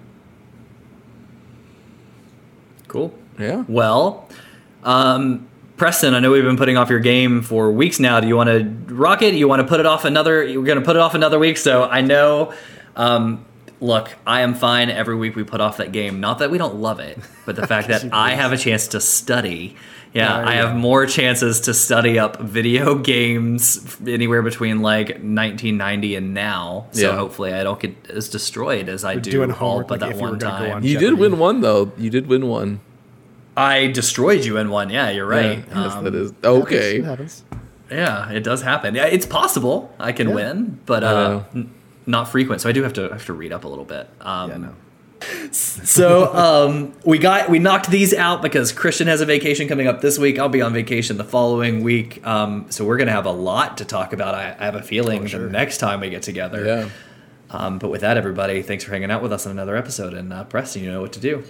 Cool. Yeah. Well, um, Preston, I know we've been putting off your game for weeks now. Do you want to rock it? You want to put it off another? You're going to put it off another week. So I know. Um, look, I am fine every week we put off that game. Not that we don't love it, but the fact that I have a chance to study. Yeah, There I you have go. more chances to study up video games anywhere between like 1990 and now. So Yeah. hopefully I don't get as destroyed as I We're do doing all but like that you one time. on You did win one though. You did win one. I destroyed you in one. Yeah, you're right. Yeah, yes, Um, that is It okay. happens. Yeah, it does happen. Yeah, it's possible I can Yeah. win, but uh, know. n- not frequent. So I do have to have to read up a little bit. Um, Yeah, no. So um, we got we knocked these out because Christian has a vacation coming up this week. I'll be on vacation the following week. Um, so we're gonna have a lot to talk about. I, I have a feeling sure. the next time we get together. Yeah. Um, but with that, everybody, thanks for hanging out with us on another episode. And uh, Preston, you know what to do.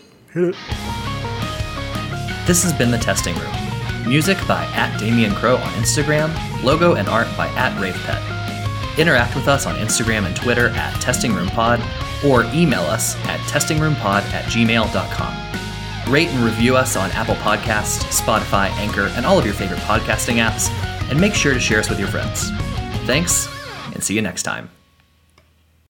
This has been the Testing Room. Music by at Damian Crow on Instagram. Logo and art by at RavePet. Interact with us on Instagram and Twitter at TestingRoomPod or email us at testingroompod at gmail.com. Rate and review us on Apple Podcasts, Spotify, Anchor, and all of your favorite podcasting apps, and make sure to share us with your friends. Thanks, and see you next time.